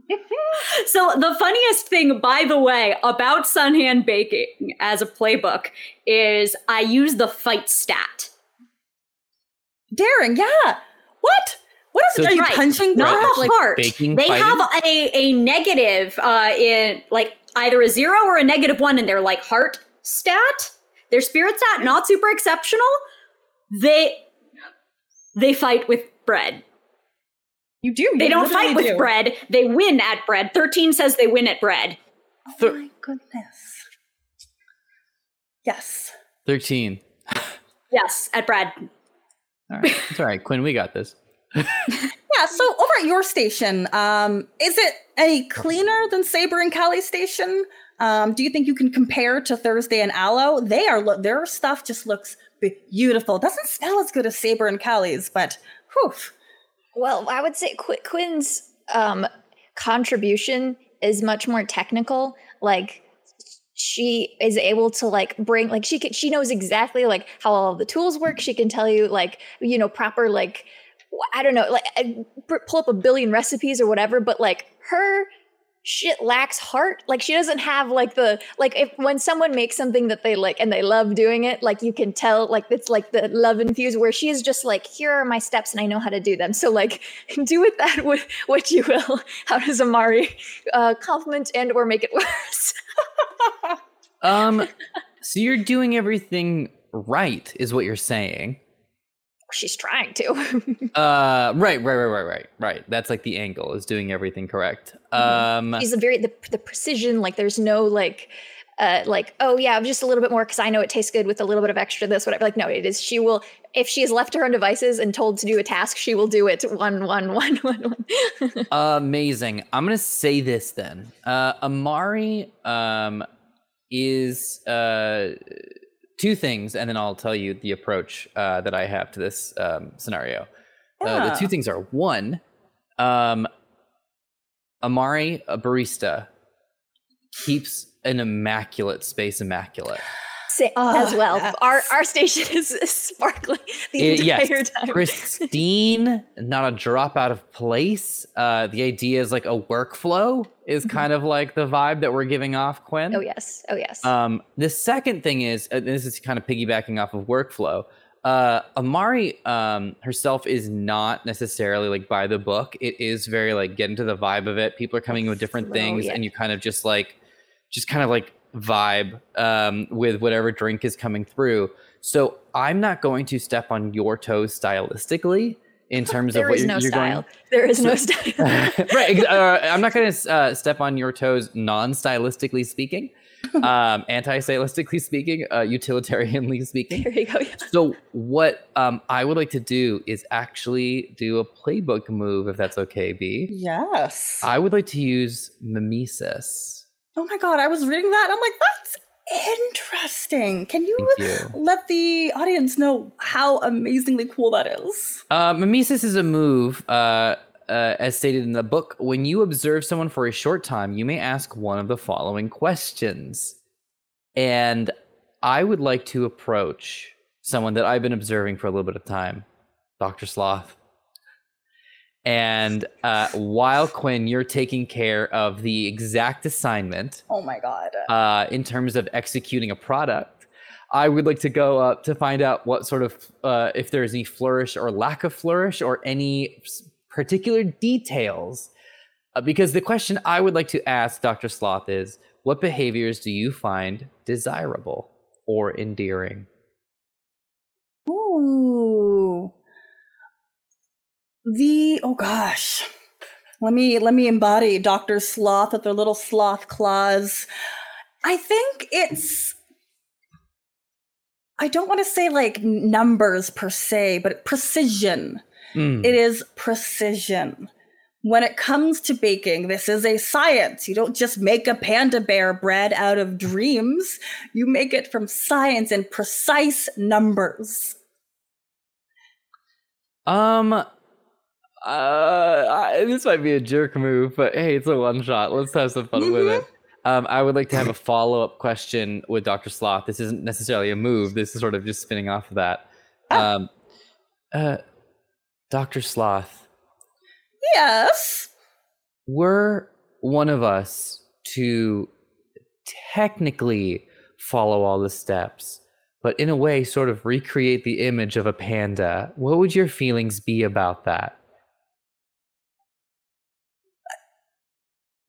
so the funniest thing, by the way, about Sunhand Baking as a playbook is I use the fight stat. Daring, yeah. What? What is So it? Are you Right. punching Not back? the Like, heart. baking, they fighting? have a, a negative uh, in like either a zero or a negative one in their like heart stat. Their spirit stat not super exceptional. They they fight with bread. You do. They you don't fight with do. bread. They win at bread. Thirteen says they win at bread. Oh my goodness. Yes. 13. Yes, at bread. All right. It's all right. Quinn, we got this. Yeah. So over at your station, um, is it any cleaner than Saber and Callie station? Um, do you think you can compare to Thursday and Aloe? They are lo- their stuff just looks beautiful. Doesn't smell as good as Saber and Callie's, but whew. Well, I would say Qu- Quinn's um, contribution is much more technical. Like she is able to like bring like she can, she knows exactly like how all the tools work. She can tell you like you know proper like I don't know like pull up a billion recipes or whatever. But like her shit lacks heart. Like she doesn't have like the like if when someone makes something that they like and they love doing it, like you can tell like it's like the love infused where she is just like, here are my steps and I know how to do them. So like do with that what, what you will. How does Amari uh compliment and or make it worse? Um, so you're doing everything right, is what you're saying. She's trying to. Uh, right, right, right, right, right, right. That's like the angle is doing everything correct. Um, She's a very the, the precision, like there's no like uh like, oh yeah, just a little bit more because I know it tastes good with a little bit of extra this, whatever. Like, no, it is she will if she is left to her own devices and told to do a task, she will do it one, one, one, one, one. amazing. I'm gonna say this then. Uh, Amari um, is uh, two things, and then I'll tell you the approach uh, that I have to this um, scenario. Uh, the two things are one, um, Amari, a barista, keeps an immaculate space immaculate. Sa- Oh, as well. Our our station is, sparkling the It- entire yes, time. pristine, not a drop out of place. Uh, the idea is like a workflow is kind of like the vibe that we're giving off, Quinn. oh yes. Oh yes. Um, the second thing is, uh, this is kind of piggybacking off of workflow. Uh, Amari um, herself is not necessarily like by the book. It is very like get into the vibe of it. People are coming with different things, yeah. and you kind of just like, just kind of like vibe um, with whatever drink is coming through. So I'm not going to step on your toes stylistically in terms of there what is you're, no you're style. going. There is no style. right. Uh, I'm not going to uh, step on your toes, non-stylistically speaking, um, anti-stylistically speaking, uh, utilitarianly speaking. there you go. yeah. So what um, I would like to do is actually do a playbook move, if that's okay, B. Yes. I would like to use mimesis. Oh my god, I was reading that. I'm like, that's interesting. Can you, you. let the audience know how amazingly cool that is? Uh, mimesis is a move, uh, uh, as stated in the book. When you observe someone for a short time, you may ask one of the following questions. And I would like to approach someone that I've been observing for a little bit of time, Dr. Sloth. And uh, while Quinn, you're taking care of the exact assignment Oh my god. uh, in terms of executing a product. I would like to go up to find out what sort of, uh, if there's any flourish or lack of flourish or any particular details. Uh, because the question I would like to ask Dr. Sloth is what behaviors do you find desirable or endearing? Ooh. The oh gosh. Let me let me embody Dr. Sloth with their little sloth claws. I think it's I don't want to say like numbers per se, but precision. Mm. It is precision. When it comes to baking, this is a science. You don't just make a panda bear bread out of dreams. You make it from science and precise numbers. Um, uh, I, this might be a jerk move, but hey, it's a one shot. Let's have some fun with it. Um, I would like to have a follow up question with Dr. Sloth. This isn't necessarily a move. This is sort of just spinning off of that. Um, uh, Dr. Sloth, Yes. were one of us to technically follow all the steps, but in a way, sort of recreate the image of a panda, what would your feelings be about that?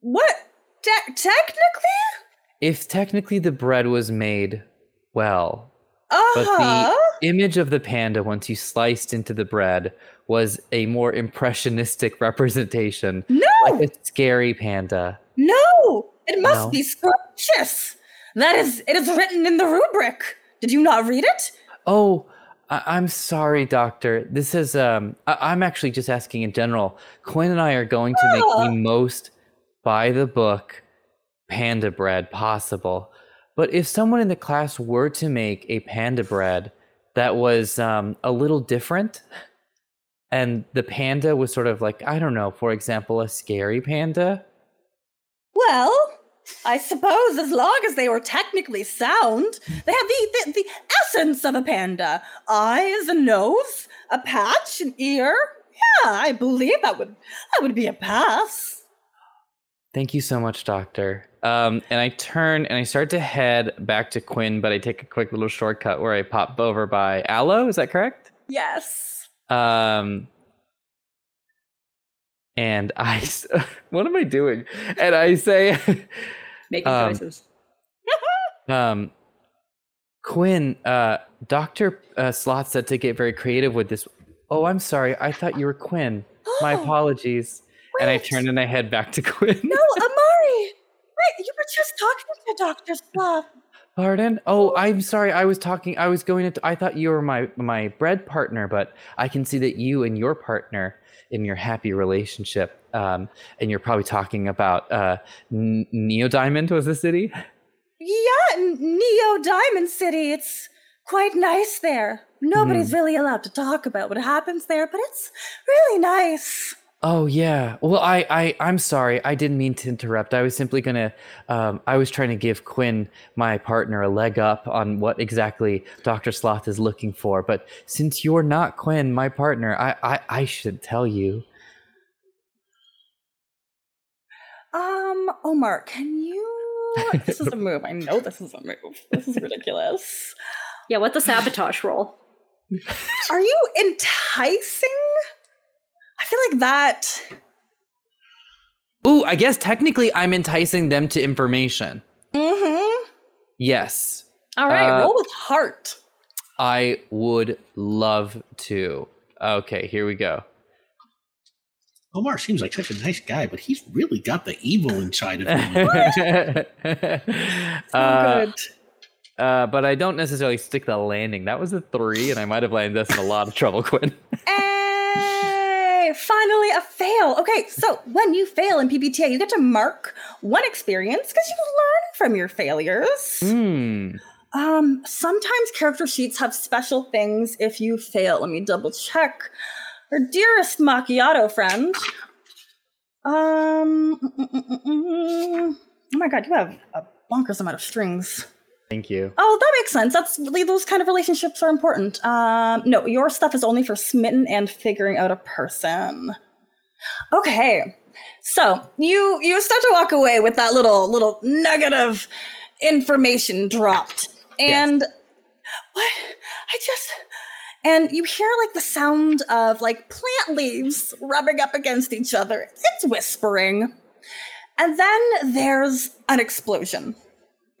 What? Te- technically? If technically the bread was made well, Uh but the image of the panda once you sliced into the bread was a more impressionistic representation, No, like a scary panda. no, it must No. be scrumptious. That is, it is written in the rubric. Did you not read it? Oh, I- I'm sorry, Doctor. This is um. I- I'm actually just asking in general. Quinn and I are going to make Ah. the most by the book panda bread possible. But if someone in the class were to make a panda bread that was um, a little different, and the panda was sort of like I don't know, for example, a scary panda. Well, I suppose as long as they were technically sound, they have the, the, the essence of a panda eyes, a nose, a patch, an ear. Yeah, I believe that would that would be a pass. Thank you so much, Doctor. Um, and I turn and I start to head back to Quinn, but I take a quick little shortcut where I pop over by Aloe. Is that correct? Yes. Um, and I, what am I doing? And I say, Making Um, choices. um, Quinn, uh, Doctor uh, Sloth said to get very creative with this. Oh, I'm sorry. I thought you were Quinn. My apologies. And I wait. turn and I head back to Quinn. No, Amari. Wait, you were just talking to Doctor Sloth. Pardon? Oh, I'm sorry. I was talking. I was going to. I thought you were my my bread partner, but I can see that you and your partner in your happy relationship, um, and you're probably talking about uh, N- Neo Diamond was the city. Yeah, Neo Diamond City. It's quite nice there. Nobody's really allowed to talk about what happens there, but it's really nice. Oh yeah. Well, I I I'm sorry. I didn't mean to interrupt. I was simply gonna. Um, I was trying to give Quinn, my partner, a leg up on what exactly Doctor Sloth is looking for. But since you're not Quinn, my partner, I I, I should tell you. Um, Omar, can you? This is a move. I know this is a move. This is ridiculous. Yeah, what the sabotage roll? Are you enticing? I feel like that. Ooh, I guess technically I'm enticing them to information. Mm-hmm. Yes, All right, Uh, roll with heart. I would love to. Okay, here we go. Omar seems like such a nice guy, but he's really got the evil inside of him. uh, good. uh, but I don't necessarily stick the landing. That was a three, and I might have landed us in a lot of trouble, Quinn. Finally a fail. Okay, so when you fail in PBTA, you get to mark one experience because you learn from your failures. Hmm. Um, sometimes character sheets have special things if you fail. Let me double check. Our dearest macchiato friend. Um, mm, mm, mm, mm. oh my god, you have a bonkers amount of strings. Thank you. Oh, that makes sense. That's really those kind of relationships are important. Um, no, your stuff is only for smitten and figuring out a person. Okay, so you you start to walk away with that little little nugget of information dropped, and what I just and you hear like the sound of like plant leaves rubbing up against each other. It's whispering, and then there's an explosion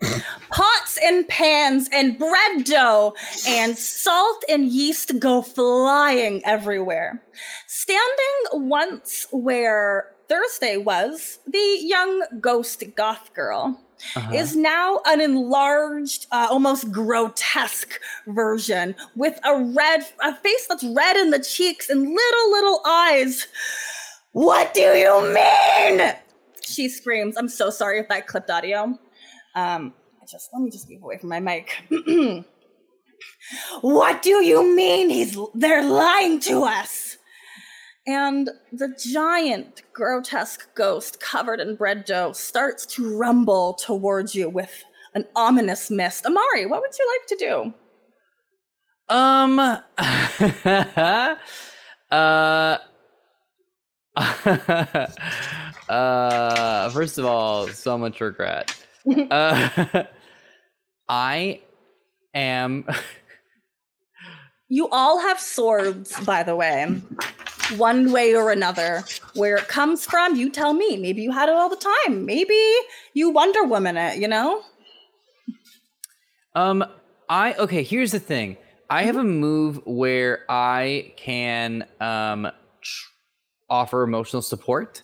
pots and pans and bread dough and salt and yeast go flying everywhere. Standing once where Thursday was, the young ghost goth girl. Uh-huh. is now an enlarged, uh, almost grotesque version with a red, a face that's red in the cheeks and little, little eyes. What do you mean? She screams. I'm so sorry if that clipped audio. Um, just let me just move away from my mic. what do you mean he's they're lying to us? And the giant, grotesque ghost covered in bread dough starts to rumble towards you with an ominous mist. Amari, what would you like to do? Um. uh. uh. First of all, so much regret. Uh, I am. You all have swords, by the way, one way or another. Where it comes from, you tell me. Maybe you had it all the time. Maybe you Wonder Woman it, you know? Um, I okay. Here's the thing. I have a move where I can um tr- offer emotional support,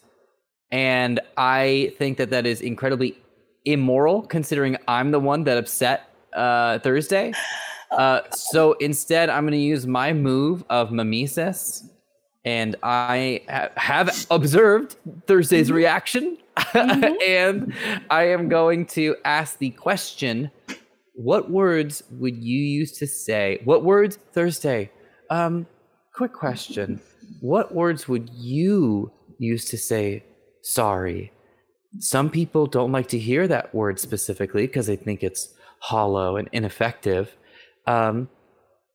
and I think that that is incredibly immoral, considering I'm the one that upset uh, Thursday. Uh, so instead, I'm going to use my move of mimesis, and I ha- have observed Thursday's reaction, and I am going to ask the question what words would you use to say what words thursday um quick question what words would you use to say sorry some people don't like to hear that word specifically because they think it's hollow and ineffective. Um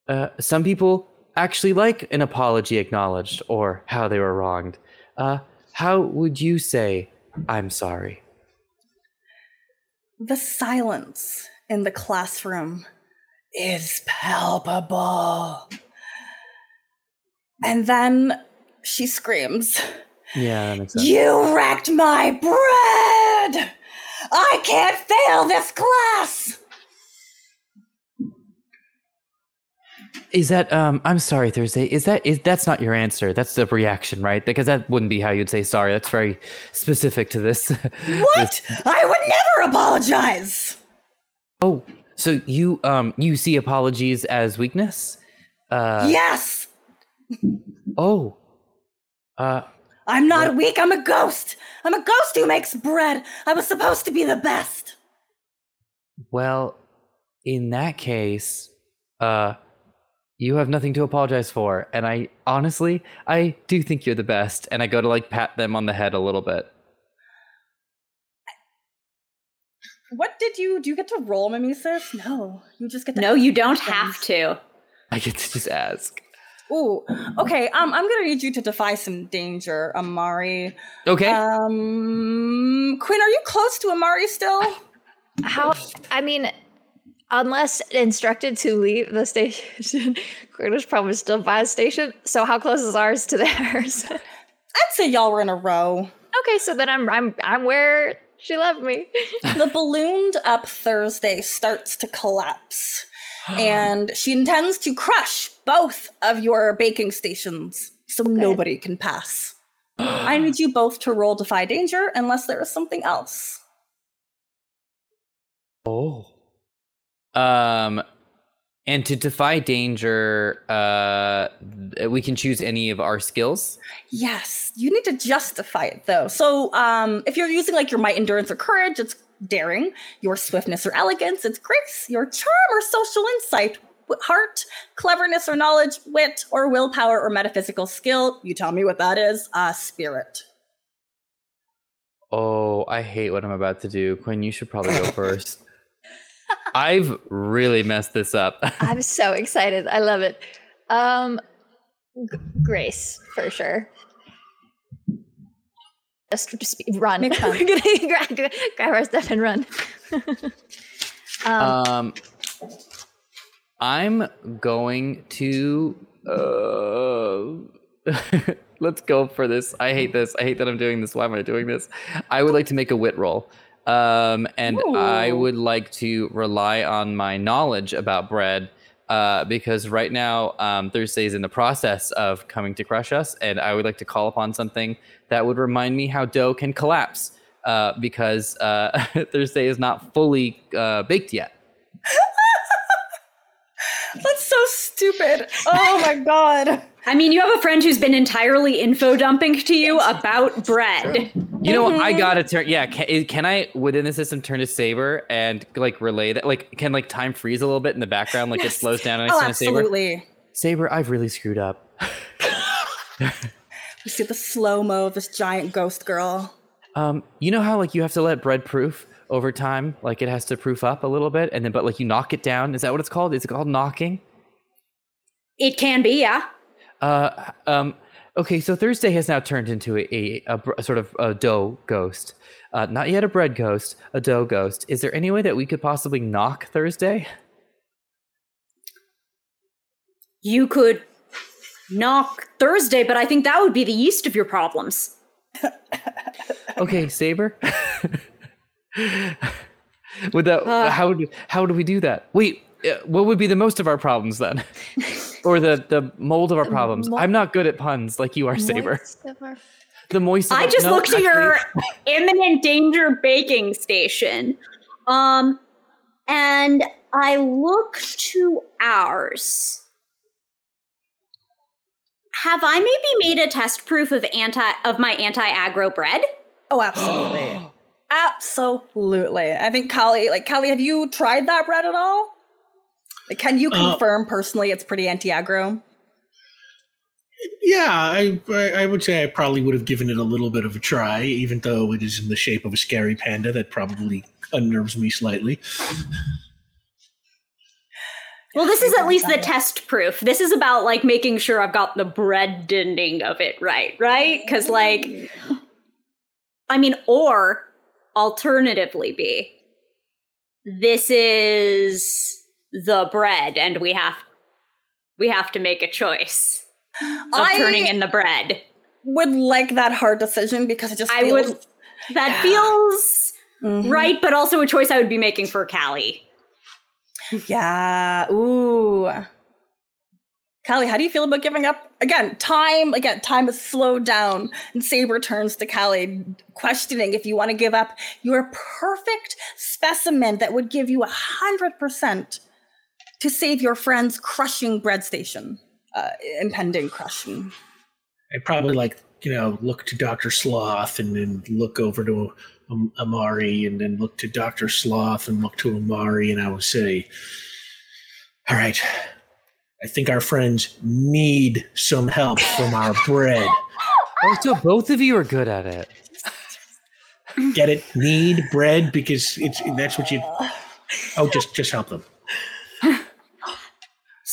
uh, some people actually like an apology acknowledged or how they were wronged. Uh how would you say i'm sorry The silence in the classroom is palpable. And then she screams, yeah that makes sense You wrecked my bread! I can't fail this class! Is that um I'm sorry Thursday. Is that is that's not your answer. That's the reaction, right? Because that wouldn't be how you'd say sorry. That's very specific to this. What? I would never apologize! oh, so you um you see apologies as weakness? Uh yes! oh. Uh I'm not weak, I'm a ghost! I'm a ghost who makes bread! I was supposed to be the best! well, in that case, uh you have nothing to apologize for. And I honestly, I do think you're the best. And I go to like pat them on the head a little bit. What did you do? You get to roll mimesis? No, you just get to. No, you don't things. have to. I get to just ask. Ooh, okay. Um, I'm gonna need you to defy some danger, Amari. Okay. Um, Quinn, are you close to Amari still? How? I mean, unless instructed to leave the station, Critta's probably still by the station. So how close is ours to theirs? I'd say y'all were in a row. okay, so then I'm I'm I'm where she left me. The ballooned up Thursday starts to collapse, and she intends to crush both of your baking stations so nobody can pass. I need you both to roll defy danger unless there is something else. Oh. Um, and to defy danger, uh, we can choose any of our skills. Yes, you need to justify it though. So, um, if you're using like your might, endurance, or courage, it's daring. Your swiftness or elegance, it's grace. Your charm or social insight, heart, cleverness or knowledge, wit or willpower or metaphysical skill. You tell me what that is. Uh, spirit. Oh, I hate what I'm about to do. Quinn, you should probably go first. I've really messed this up. I'm so excited. I love it. Um, G- Grace for sure. Just, just run. We're gonna grab, grab our stuff and run. um, um, I'm going to. Uh, let's go for this. I hate this. I hate that I'm doing this. Why am I doing this? I would like to make a wit roll. Um, and I would like to rely on my knowledge about bread uh, because right now um, Thursday is in the process of coming to crush us, and I would like to call upon something that would remind me how dough can collapse. uh, because uh, Thursday is not fully uh, baked yet. That's so stupid. Oh my god. I mean, you have a friend who's been entirely info dumping to you about bread. You know, what? I gotta turn. Yeah, can, can I within the system turn to Saber and like relay that? Like, can like time freeze a little bit in the background? Like it slows down and I Oh, to Saber. absolutely. Saber, I've really screwed up. You see the slow mo of this giant ghost girl. Um, you know how like you have to let bread proof over time, like it has to proof up a little bit, and then but like you knock it down. Is that what it's called? Is it called knocking? It can be, yeah. Uh, um, okay, so Thursday has now turned into a, a, a a sort of a dough ghost. Uh, not yet a bread ghost, a dough ghost. Is there any way that we could possibly knock Thursday? You could knock Thursday, but I think that would be the yeast of your problems. Okay, Saber. would that? Uh. how would how would we do that? Wait, what would be the most of our problems then, or the the mold of our problems? mo- I'm not good at puns like you are, Saber. Our- The moist. I just no, looked at your imminent danger baking station. Um and I looked to ours. Have I maybe made a test proof of anti of my anti-aggro bread? Oh, absolutely. absolutely. I think Callie, like Callie, have you tried that bread at all? Like, can you Uh, confirm personally it's pretty anti-aggro? Yeah, I, I I would say I probably would have given it a little bit of a try, even though it is in the shape of a scary panda that probably unnerves me slightly. Well, this is at least the test proof. This is about like making sure I've got the bread ending of it right, right? Because like, I mean, or alternatively, be this is the bread, and we have we have to make a choice of I turning in the bread. would like that hard decision because it just I feels, would. That feels Mhm. right, but also a choice I would be making for Callie. Yeah. Ooh. Callie, how do you feel about giving up? Again, time, again, time is slowed down. And Saber turns to Callie, questioning if you want to give up your perfect specimen that would give you a hundred percent to save your friend's crushing bread station. Uh, impending crushing. I'd probably like you know look to Doctor Sloth and then look over to um, Amari and then look to Doctor Sloth and look to Amari and I would say, all right, I think our friends need some help from our bread. Oh, so both of you are good at it. Get it? Need bread because it's that's what you. Oh, just just help them.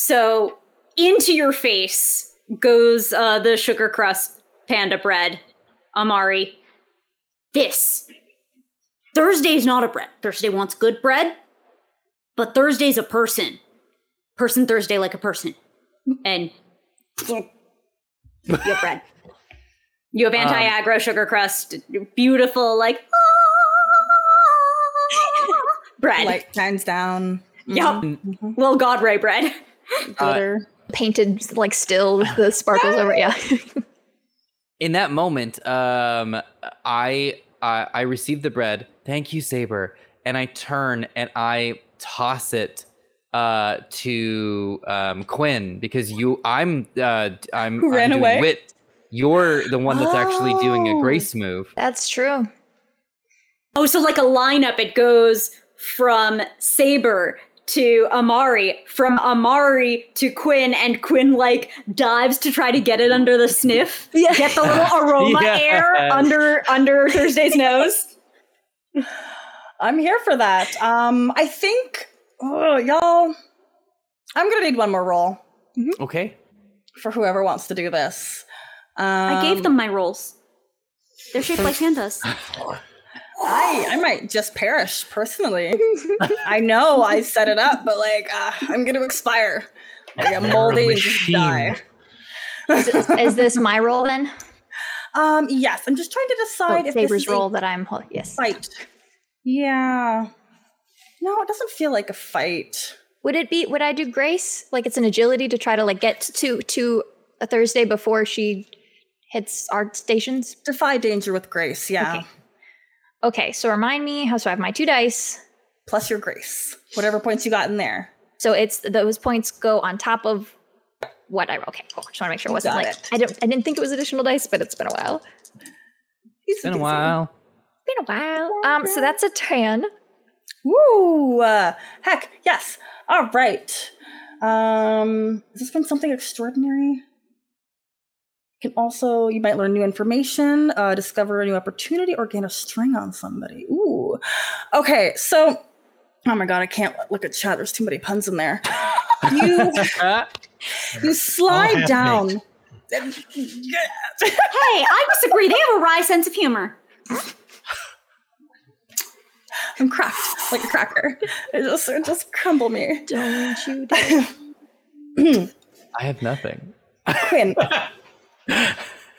So into your face goes uh, the sugar crust panda bread, Amari. This Thursday's not a bread. Thursday wants good bread, but Thursday's a person. Person Thursday like a person, and your bread. You have um, anti-aggro sugar crust, beautiful like ah, bread. Light shines down. Yup. Mm-hmm. Little God Ray bread. Glitter. painted like still with the sparkles over. Yeah. in that moment, um, I, I I receive the bread. Thank you, Saber. And I turn and I toss it uh, to um, Quinn because you. I'm. Uh, I'm. Who I'm ran away? Wit. You're the one that's actually doing a Oh. grace move. That's true. Oh, so like a lineup, it goes from Saber to Amari, from Amari to Quinn, and Quinn like dives to try to get it under the sniff. Yeah. Get the little aroma Yes. air under under Thursday's nose. I'm here for that. Um, I think, oh, y'all, I'm gonna need one more roll Okay. for whoever wants to do this. Um, I gave them my rolls. They're shaped like pandas. I I might just perish personally. I know I set it up, but like uh, I'm gonna expire. I get moldy and just die. Is, is this my role then? Um, yes, I'm just trying to Oh, decide if this Saber's is role a that I'm. hol- Yes. fight. Yeah. No, it doesn't feel like a fight. Would it be? Would I do Grace? Like it's an agility to try to like get to to a Thursday before she hits our stations. Defy danger with grace. Yeah. Okay. Okay, so remind me how so I have my two dice. Plus your grace, whatever points you got in there. So it's those points go on top of what I roll. okay, cool. Just want to make sure it wasn't got like it. I don't I didn't think it was additional dice, but it's been a while. It's Been a while. Been a while. Um, so that's a tan. Woo! Uh, heck, yes. All right. Um, has this been something extraordinary? You can also, you might learn new information, uh, discover a new opportunity, or gain a string on somebody. Ooh. Okay, so, oh my god, I can't look at chat. There's too many puns in there. You, you slide down. Hey, I disagree. They have a wry sense of humor. I'm cracked like a cracker. It just, it just crumble me. Don't you dare. I have nothing. Quinn,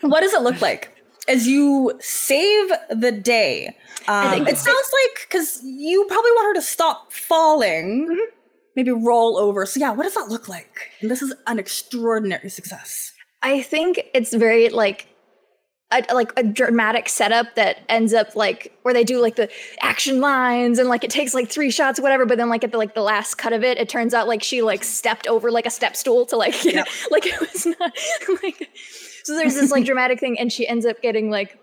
what does it look like as you save the day? Um, it sounds like because you probably want her to stop falling, maybe roll over. So yeah, what does that look like? And this is an extraordinary success. I think it's very like a, like a dramatic setup that ends up like where they do like the action lines and like it takes like three shots whatever but then like at the like the last cut of it it turns out like she like stepped over like a step stool to like like it was not like so there's this like dramatic thing and she ends up getting like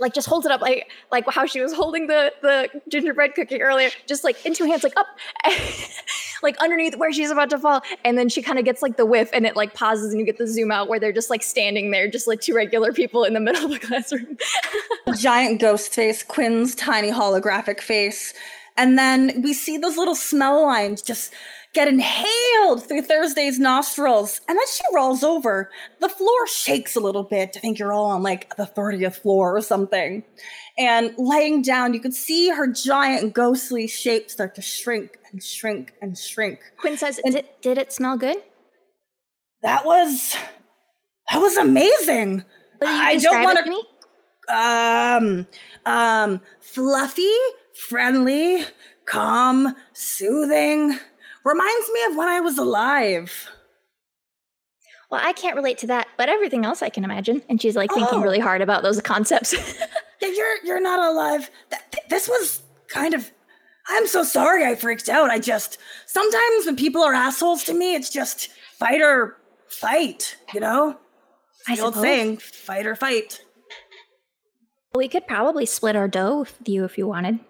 like just holds it up like like how she was holding the the gingerbread cookie earlier just like in two hands like up like underneath where she's about to fall. And then she kind of gets like the whiff and it like pauses and you get the zoom out where they're just like standing there just like two regular people in the middle of the classroom. Giant ghost face, Quinn's tiny holographic face, and then we see those little smell lines just get inhaled through Thursday's nostrils, and then she rolls over. The floor shakes a little bit. I think you're all on like the 30th floor or something. And laying down, you could see her giant ghostly shape start to shrink and shrink and shrink. quinn says did, did it smell good That was that was amazing. I don't wanna- to me? um um fluffy friendly calm soothing reminds me of when i was alive. Well i can't relate to that but everything else i can imagine. And she's like thinking Oh. really hard about those concepts. Yeah you're you're not alive. Th- th- this was kind of i'm so sorry i freaked out. I just sometimes when people are assholes to me it's just fight or fight you know? I the old saying fight or fight. We could probably split our dough with you if you wanted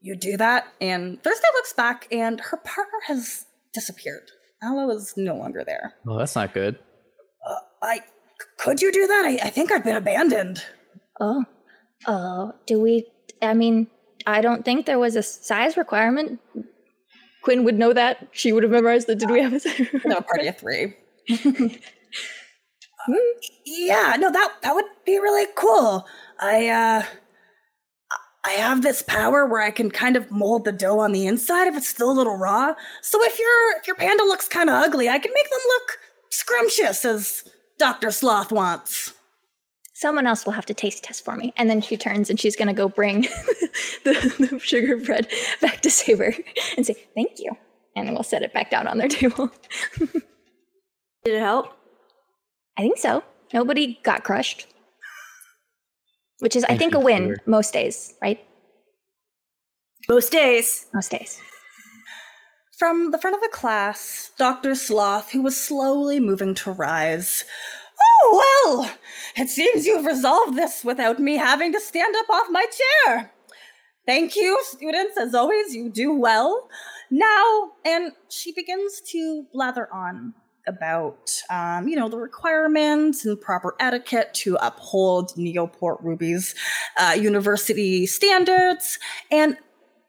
you do that and thursday looks back and her partner has disappeared aloe is no longer there Well, that's not good. I could you do that? I, I think I've been abandoned. oh oh do we i mean i don't think there was a size requirement quinn would know that she would have memorized it did we have a No party of three. yeah, no, that that would be really cool. I uh I have this power where I can kind of mold the dough on the inside if it's still a little raw. So if your if your panda looks kind of ugly, I can make them look scrumptious as Dr. Sloth wants. someone else will have to taste test for me. And then she turns and she's gonna go bring the, the sugar bread back to Saber and say, thank you. And then we'll set it back down on their table. Did it help? I think so. Nobody got crushed. Which is, I think, a win Sugar. most days, right? Most days. Most days. From the front of the class, Dr. Sloth, who was slowly moving to rise. Oh, well, it seems you've resolved this without me having to stand up off my chair. Thank you, students. As always, you do well. Now, and she begins to blather on about, um, you know, the requirements and proper etiquette to uphold Neoport Ruby's uh, university standards. And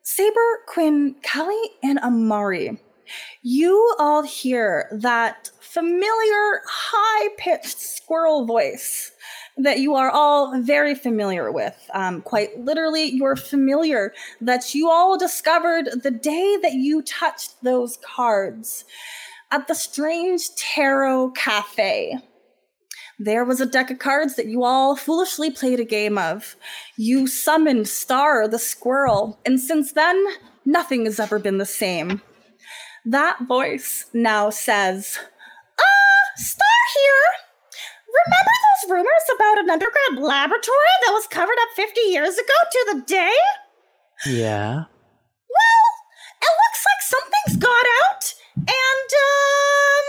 Saber, Quinn, Callie, and Amari, you all hear that familiar high pitched squirrel voice that you are all very familiar with. Um, quite literally, you're familiar that you all discovered the day that you touched those cards at the Strange Tarot Cafe. There was a deck of cards that you all foolishly played a game of. You summoned Star the squirrel, and since then, nothing has ever been the same. That voice now says, Ah, Star here! Remember those rumors about an undergrad laboratory that was covered up 50 years ago to the day? Yeah. Well, it looks like something's got out, and um,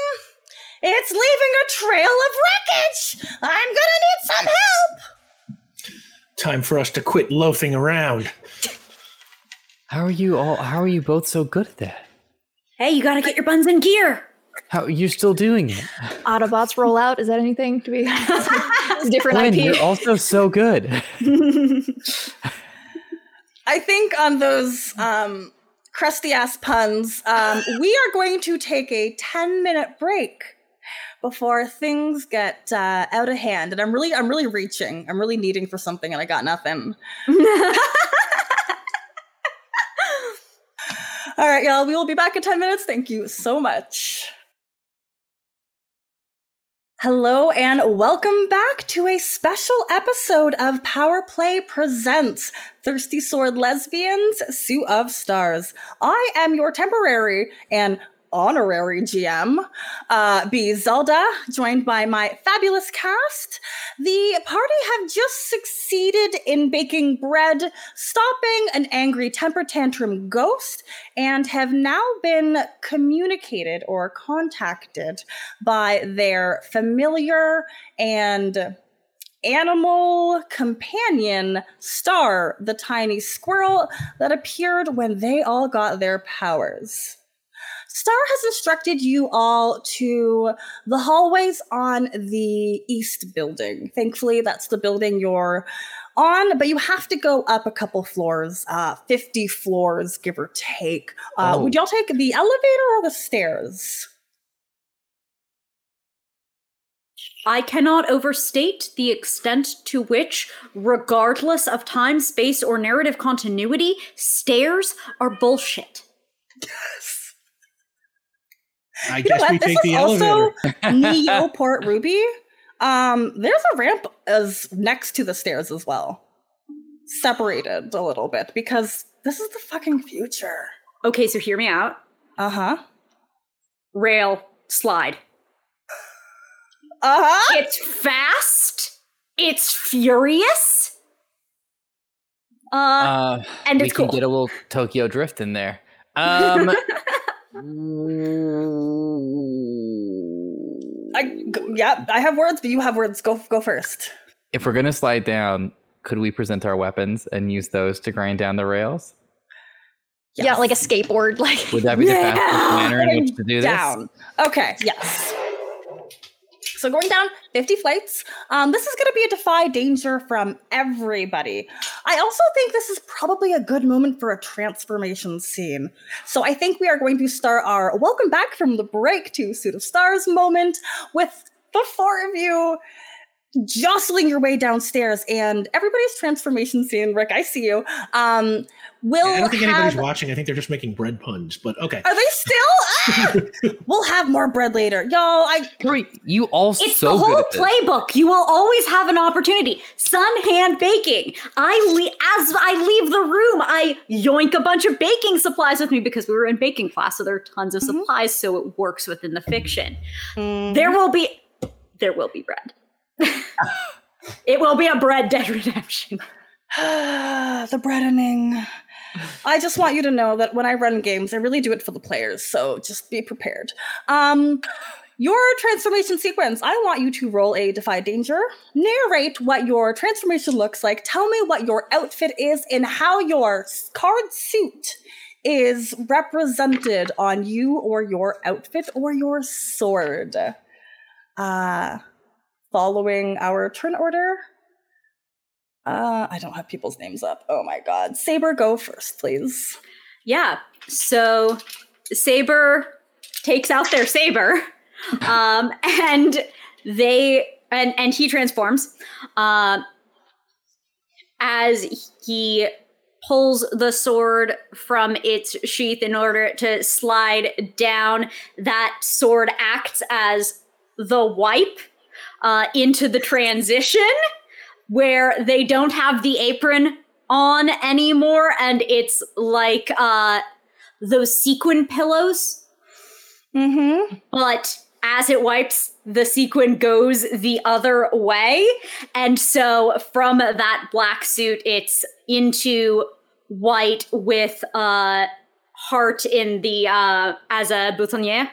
it's leaving a trail of wreckage. I'm gonna need some help. Time for us to quit loafing around. How are you all? How are you both so good at that? Hey, you gotta get your buns in gear. How you're still doing it? Autobots roll out. Is that anything to be? it's different Gwen, IP. you're also so good. I think on those um, crusty ass puns, um, we are going to take a 10 minute break before things get uh, out of hand. And I'm really, I'm really reaching. I'm really needing for something, and I got nothing. All right, y'all. We will be back in 10 minutes. Thank you so much. Hello, and welcome back to a special episode of Power Play Presents Thirsty Sword Lesbians, Suit of Stars. I am your temporary and honorary GM, uh, B. Zelda, joined by my fabulous cast. The party have just succeeded in baking bread, stopping an angry temper tantrum ghost, and have now been communicated or contacted by their familiar and animal companion Star, the tiny squirrel that appeared when they all got their powers. Star has instructed you all to the hallways on the east building. Thankfully, that's the building you're on, but you have to go up a couple floors, uh, 50 floors, give or take. Uh, Oh. Would y'all take the elevator or the stairs? I cannot overstate the extent to which, regardless of time, space, or narrative continuity, stairs are bullshit. I You know we what? This take the is also elevator. Neo Port Ruby. Um, there's a ramp as next to the stairs as well, separated a little bit because this is the fucking future. Okay, so hear me out. Uh huh. Rail, slide. Uh huh. It's fast. It's furious. Uh, Uh, and we it's can cool. get a little Tokyo Drift in there. Um, I g- yeah, I have words, but you have words. Go go first. if we're gonna slide down, could we present our weapons and use those to grind down the rails? Yeah, like a skateboard. Like Would that be the fastest Yeah. manner in which to do this? down. Okay, yes. So going down 50 flights. Um, this is going to be a defy danger from everybody. I also think this is probably a good moment for a transformation scene. So I think we are going to start our welcome back from the break to Suit of Stars moment with the four of you jostling your way downstairs and everybody's transformation scene. Rick, I see you. Um, will I don't think have- anybody's watching. I think they're just making bread puns. But okay. Are they still? Ah! we'll have more bread later, y'all. I Great, you also It's so the good whole at this. playbook. You will always have an opportunity. Sun hand baking. I le- as I leave the room, I yoink a bunch of baking supplies with me because we were in baking class, so there are tons of Mhm. supplies, so it works within the fiction. There will be, there will be bread. It will be a bread dead redemption. the breadening. I just want you to know that when I run games, I really do it for the players. So just be prepared. Um, your transformation sequence. I want you to roll a defy danger. Narrate what your transformation looks like. Tell me what your outfit is and how your card suit is represented on you or your outfit or your sword. Uh, following our turn order. Uh, I don't have people's names up. Oh my god. Saber, go first, please. Yeah. So Saber takes out their saber, um, and they and and he transforms. Um, as he pulls the sword from its sheath in order to slide down, that sword acts as the wipe uh, into the transition where they don't have the apron on anymore and it's like uh those sequin pillows Mm-hmm. but as it wipes, the sequin goes the other way. And so from that black suit, it's into white with a heart in the uh as a boutonniere.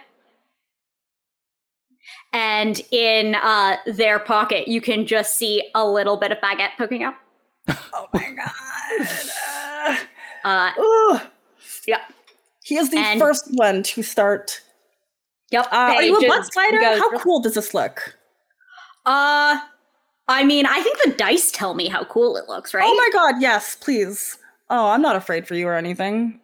And in uh their pocket, you can just see a little bit of baguette poking out. Oh my god. Uh Ooh. yeah. He is the And- first one to start. Yep. Uh, are you a butt goes How cool does this look? Uh I mean, I think the dice tell me how cool it looks, right? Oh my god, yes, please. Oh, I'm not afraid for you or anything.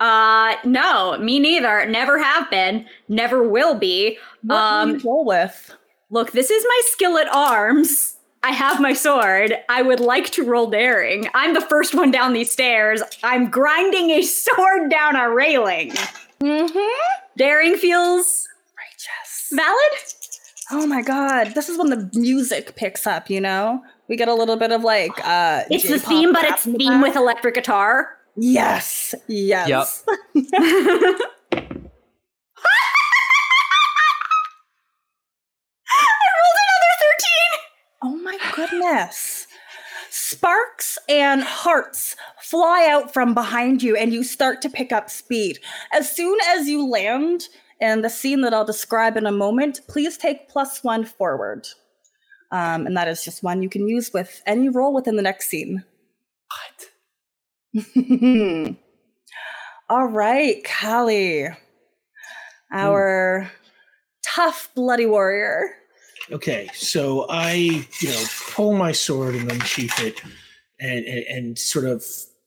Uh, no, me neither. Never have been. Never will be. What Um, do you roll with? Look, this is my skill at arms. I have my sword. I would like to roll daring. I'm the first one down these stairs. I'm grinding a sword down a railing. Mm-hmm. Daring feels Righteous. valid. Oh my god, this is when the music picks up, you know? We get a little bit of like uh It's the J-pop theme, but it's the theme with electric guitar. Yes. Yes. I rolled another 13. Oh my goodness. Sparks and hearts fly out from behind you, and you start to pick up speed. As soon as you land in the scene that I'll describe in a moment, please take plus one forward. Um, and that is just one you can use with any roll within the next scene. What? All right, Callie, hmm. our tough bloody warrior. Okay, so I, you know, pull my sword and unsheath it, and, and and sort of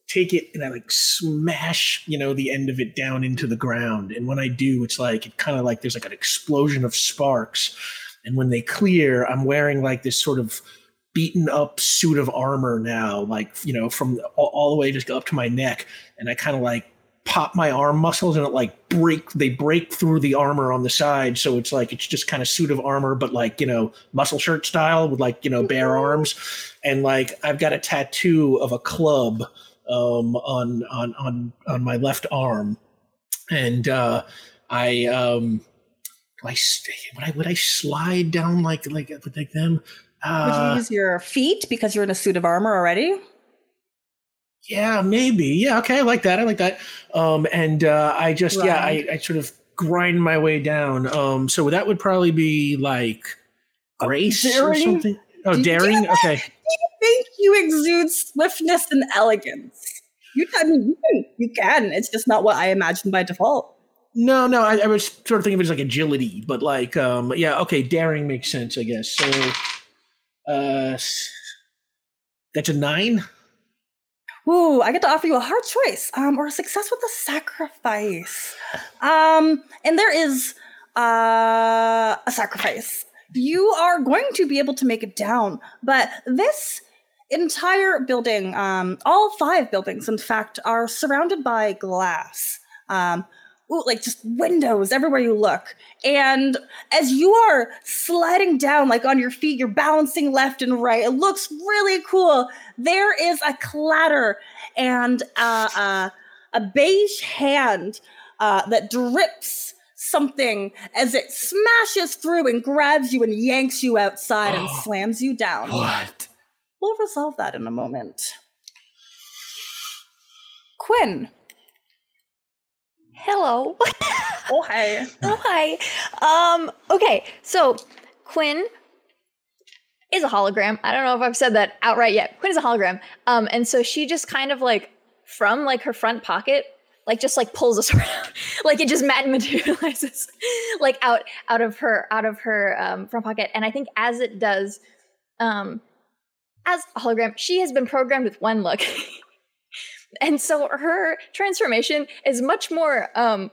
take it and I like smash, you know, the end of it down into the ground. And when I do, it's like it kind of like there's like an explosion of sparks, and when they clear, I'm wearing like this sort of beaten up suit of armor now, like you know, from all, all the way just go up to my neck, and I kind of like pop my arm muscles and it like break they break through the armor on the side. So it's like it's just kind of suit of armor but like you know muscle shirt style with like you know bare arms. And like i've got a tattoo of a club um on on on on my left arm. And uh i um do I stay, would I would I slide down like like like them? Would Uh, you use your feet because you're in a suit of armor already? Yeah, maybe. Yeah, okay, I like that. I like that. Um, and uh, I just yeah, I, I sort of grind my way down. Um, so that would probably be like grace or something. Oh, Do you- daring. Okay. I think you exude swiftness and elegance. You, you can, you can. It's just not what I imagined by default. No, no, I, I was sort of thinking of it as like agility, but like, um, yeah, okay, daring makes sense, I guess. So, uh, that's a nine. Ooh, I get to offer you a hard choice, um, or a success with a sacrifice. Um, and there is uh, a sacrifice. You are going to be able to make it down, but this entire building, um, all five buildings, in fact, are surrounded by glass. Um, ooh, like just windows everywhere you look. And as you are sliding down, like on your feet, you're balancing left and right. It looks really cool. There is a clatter and uh, uh, a beige hand uh, that drips something as it smashes through and grabs you and yanks you outside and Oh. slams you down. What? We'll resolve that in a moment. Quinn. Hello. Oh, hey. oh, hi. Um, okay, so Quinn is a hologram. I don't know if I've said that outright yet. Quinn is a hologram. Um, and so she just kind of like from like her front pocket, like just like pulls us around. like it just mat- materializes like out out of her out of her um front pocket. And I think as it does, um as a hologram, she has been programmed with one look. and so her transformation is much more um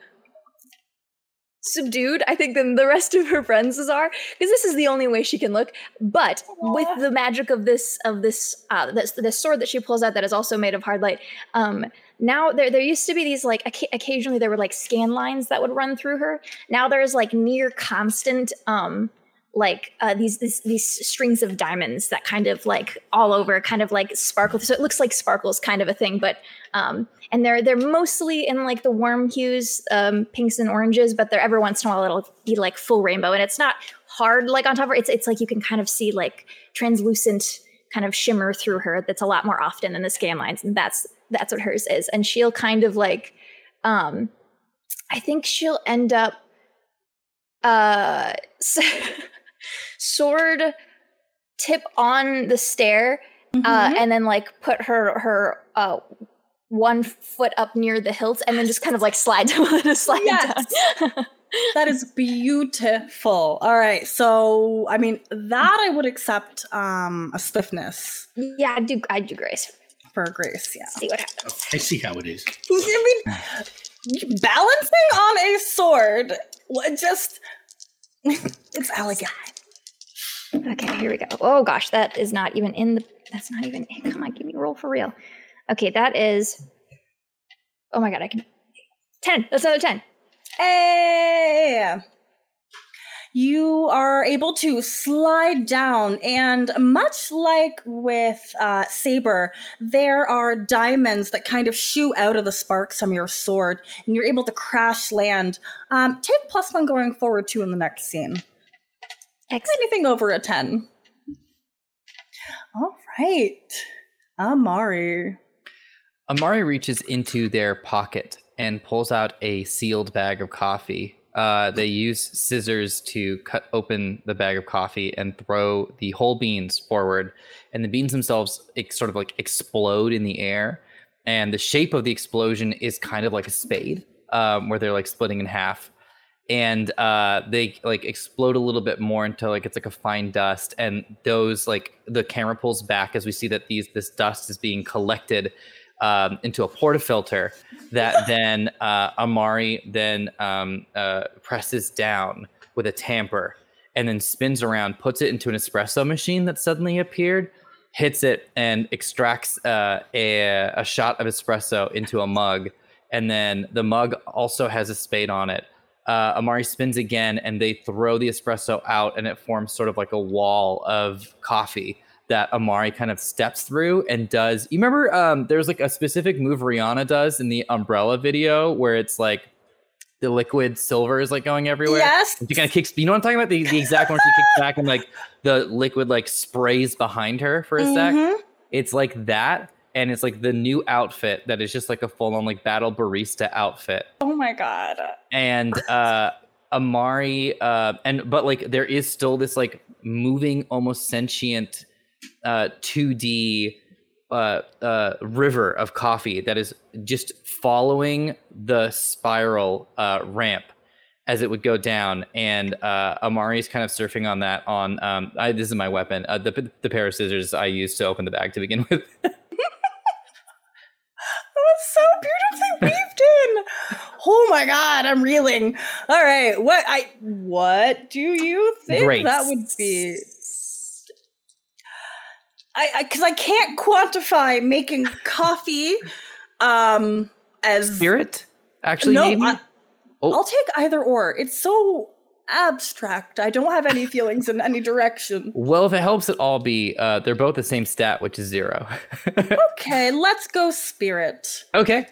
subdued i think than the rest of her friends are because this is the only way she can look. But with the magic of this of this uh this, this sword that she pulls out that is also made of hard light um now there there used to be these like occa- occasionally there were like scan lines that would run through her. Now there's like near constant um like uh, these, these these strings of diamonds that kind of like all over, kind of like sparkle. So it looks like sparkles, kind of a thing. But um, and they're they're mostly in like the warm hues, um, pinks and oranges. But they're every once in a while it'll be like full rainbow, and it's not hard like on top of her. It's it's like you can kind of see like translucent kind of shimmer through her. That's a lot more often than the scan lines, and that's that's what hers is. And she'll kind of like, um, I think she'll end up uh sword tip on the stair uh, Mhm. and then like put her her uh one foot up near the hilt and then just kind of like slide down slide Yes. down That is beautiful. All right. So, I mean, that I would accept um a stiffness yeah i do i do grace for grace. Yeah. see what happens I see how it is. I mean, balancing on a sword, what just it's elegant. Okay here we go oh gosh that is not even in the that's not even come on give me a roll for real okay that is oh my god i can 10 that's another 10 Hey! You are able to slide down, and much like with uh, Saber, there are diamonds that kind of shoot out of the sparks from your sword, and you're able to crash land. Um, take plus one going forward too in the next scene. Excellent Anything over a 10. All right. Amari. Amari reaches into their pocket and pulls out a sealed bag of coffee. Uh, they use scissors to cut open the bag of coffee and throw the whole beans forward, and the beans themselves ex- sort of like explode in the air. And the shape of the explosion is kind of like a spade, um, where they're like splitting in half. And uh, they like explode a little bit more until like it's like a fine dust, and those like the camera pulls back as we see that these this dust is being collected um, into a portafilter that then uh, Amari then um, uh, presses down with a tamper and then spins around, puts it into an espresso machine that suddenly appeared, hits it, and extracts uh, a, a shot of espresso into a mug. And then the mug also has a spade on it. Uh, Amari spins again, and they throw the espresso out, and it forms sort of like a wall of coffee that Amari kind of steps through and does. You remember um, there's like a specific move Rihanna does in the umbrella video where it's like the liquid silver is like going everywhere. Yes. And she kind of kicks. You know what I'm talking about? The, the exact one she kicks back and like the liquid like sprays behind her for a sec. Mhm. It's like that, and it's like the new outfit that is just like a full on like battle barista outfit. Oh my god. and uh amari uh and but like there is still this like moving almost sentient uh 2d uh uh river of coffee that is just following the spiral uh ramp as it would go down. And uh amari is kind of surfing on that on um I, this is my weapon. Uh, the, the pair of scissors i used to open the bag to begin with was so beautifully weaved in. Oh my god, I'm reeling. All right, what I what do you think that would be? I because I, can't quantify making coffee um as spirit actually no. maybe I, Oh. I'll take either or. It's so abstract. I don't have any feelings in any direction. Well, if it helps at all, be uh, they're both the same stat, which is zero. Okay, let's go spirit. okay.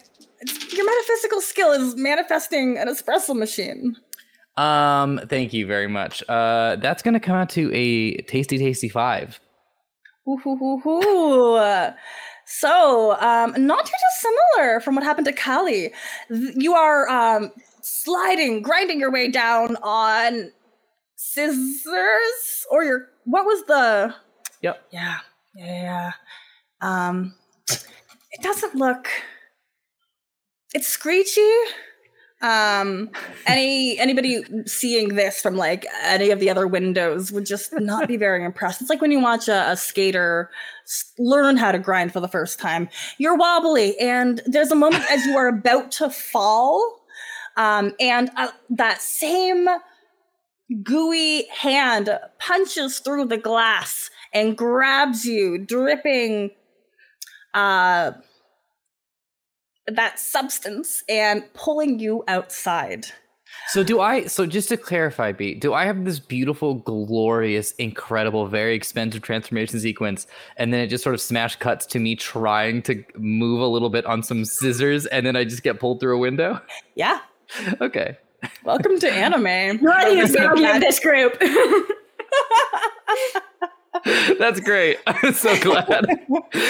Your metaphysical skill is manifesting an espresso machine. Um, thank you very much. Uh, that's gonna come out to a tasty, tasty five. Ooh. So, um, not too dissimilar from what happened to Callie. Th- You are um, sliding, grinding your way down on scissors, or your what was the? Yep. Yeah, yeah, yeah. Um, it doesn't look. It's screechy. Um, any anybody seeing this from like any of the other windows would just not be very impressed. It's like when you watch a, a skater learn how to grind for the first time. You're wobbly, and there's a moment as you are about to fall, um, and uh, that same gooey hand punches through the glass and grabs you, dripping uh, that substance and pulling you outside. So do I? So just to clarify, B, do I have this beautiful, glorious, incredible, very expensive transformation sequence, and then it just sort of smash cuts to me trying to move a little bit on some scissors, and then I just get pulled through a window? Yeah. Okay, Welcome to anime. You're the Welcome to authority of this group. that's great. I'm so glad.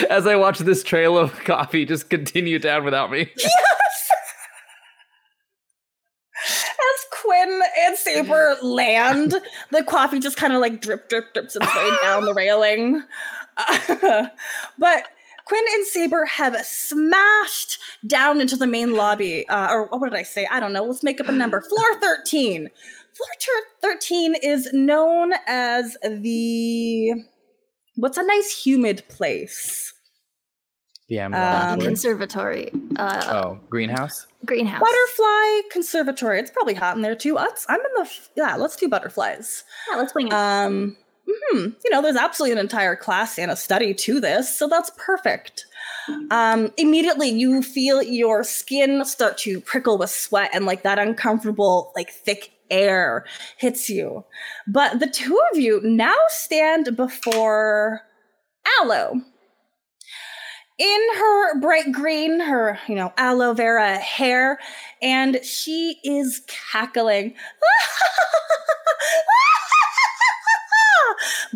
As I watch this trail of coffee just continue down without me. Yes. As Quinn and Saber land, the coffee just kind of like drip, drip, drips its way down the railing. Uh, but Quinn and Saber have smashed down into the main lobby. Uh, or what did I say? I don't know. Let's make up a number. Floor 13. Floor 13 is known as the. What's a nice humid place? The Um, Conservatory. Uh, oh, greenhouse. greenhouse. Butterfly Conservatory. It's probably hot in there too. Let's, I'm in the. Yeah, let's do butterflies. yeah, let's wing it. Um, hmm, you know, there's absolutely an entire class and a study to this, so that's perfect. Um, immediately you feel your skin start to prickle with sweat and like that uncomfortable, like thick air hits you. But the two of you now stand before Aloe. In her bright green, her, you know, aloe vera hair, and she is cackling.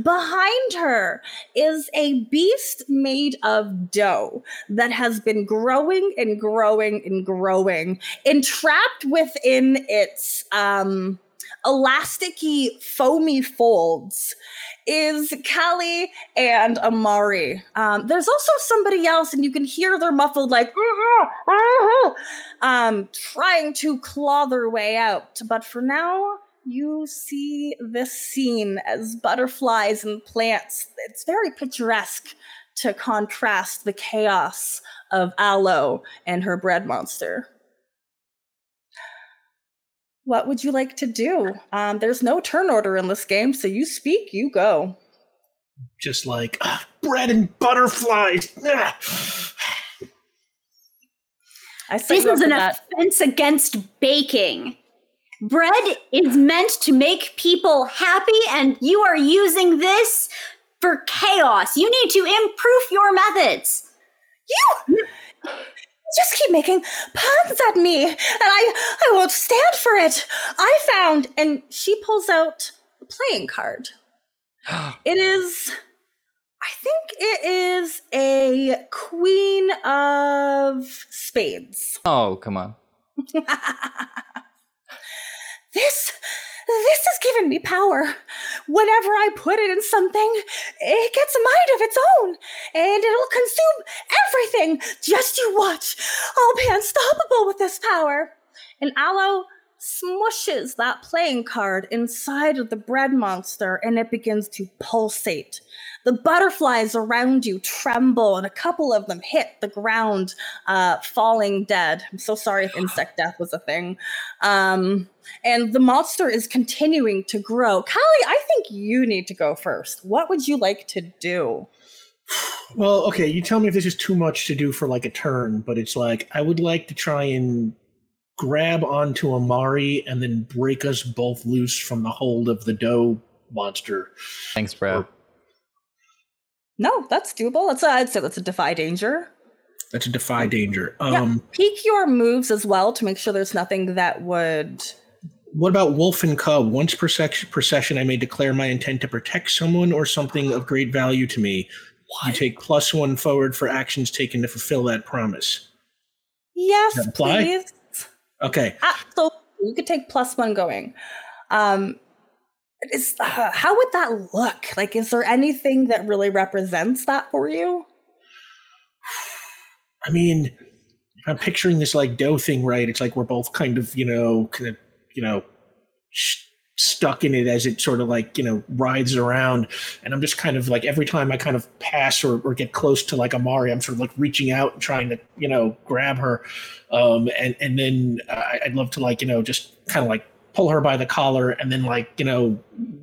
Behind her is a beast made of dough that has been growing and growing and growing, entrapped within its um, elasticy, foamy folds. Is Callie and Amari. Um, there's also somebody else, and you can hear their muffled, like, um, trying to claw their way out. But for now, you see this scene as butterflies and plants. It's very picturesque to contrast the chaos of Aloe and her bread monster. What would you like to do? Um, there's no turn order in this game, so you speak, you go. Just like ah, bread and butterflies. Ah. I This is an that. offense against baking. Bread is meant to make people happy, and you are using this for chaos. You need to improve your methods. You just keep making puns at me, and I I won't stand for it. I found, and she pulls out a playing card. It is, I think it is a queen of spades. Oh, come on. This this has given me power. Whenever I put it in something, it gets a mind of its own, and it'll consume everything. Just you watch. I'll be unstoppable with this power. And Aloe smushes that playing card inside of the bread monster, and it begins to pulsate. The butterflies around you tremble, and a couple of them hit the ground, uh, falling dead. I'm so sorry if insect death was a thing. Um, and the monster is continuing to grow. Callie, I think you need to go first. What would you like to do? Well, okay, you tell me if this is too much to do for like a turn, but it's like I would like to try and grab onto Amari and then break us both loose from the hold of the dough monster. Thanks, bro. No, that's doable. That's a, I'd say that's a defy danger. That's a defy danger. Yeah. Um, Peek your moves as well to make sure there's nothing that would. What about Wolf and Cub? Once per, sec- per session, I may declare my intent to protect someone or something of great value to me. You take plus one forward for actions taken to fulfill that promise. Yes, that please. Okay. Ah, so you could take plus one going. Um, is uh, how would that look? Like, is there anything that really represents that for you? I mean, if I'm picturing this like dough thing right, it's like we're both kind of, you know, kind of, you know, sh- stuck in it as it sort of like, you know, rides around. And I'm just kind of like every time I kind of pass or, or get close to like Amari, I'm sort of like reaching out and trying to, you know, grab her. Um, and, and then I, I'd love to like, you know, just kind of like pull her by the collar and then like, you know,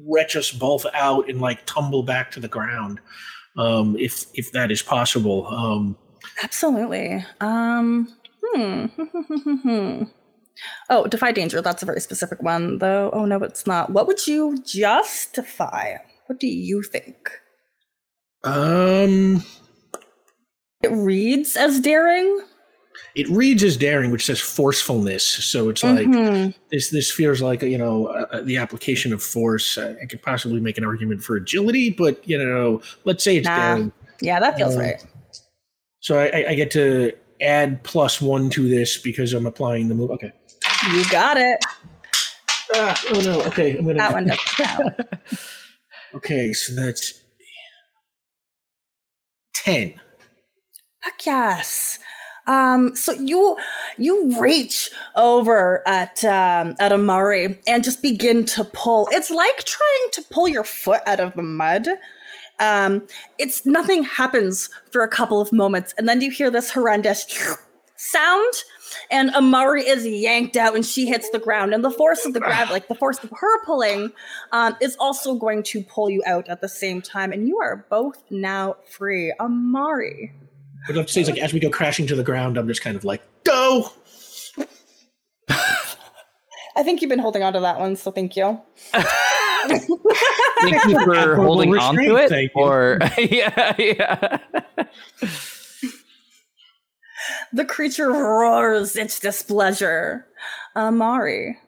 retch us both out and like tumble back to the ground. Um, if, if that is possible. Um, Absolutely. Um, hmm. Oh, defy danger. That's a very specific one, though. Oh no, it's not. What would you justify? What do you think? Um, It reads as daring. it reads as daring, which says forcefulness. So it's like Mhm. this. This feels like you know uh, the application of force. Uh, I could possibly make an argument for agility, but you know, let's say it's Nah. daring. Yeah, that feels Uh, right. So I, I- I get to add plus one to this because I'm applying the move. Okay. You got it. Ah, oh no. Okay, I'm gonna. That one doesn't count. Okay, so that's ten. Heck yes. Um, so you you reach over at um, at Amari and just begin to pull. It's like trying to pull your foot out of the mud. Um, it's nothing happens for a couple of moments, and then you hear this horrendous sound, and Amari is yanked out, and she hits the ground. And the force of the grab, like the force of her pulling, um, is also going to pull you out at the same time, and you are both now free. Amari. What I'd have to say is like as we go crashing to the ground, I'm just kind of like, go. I think you've been holding on to that one, so thank you. Thank you for holding on to it. thank you. Or yeah, yeah. The creature roars its displeasure. Amari,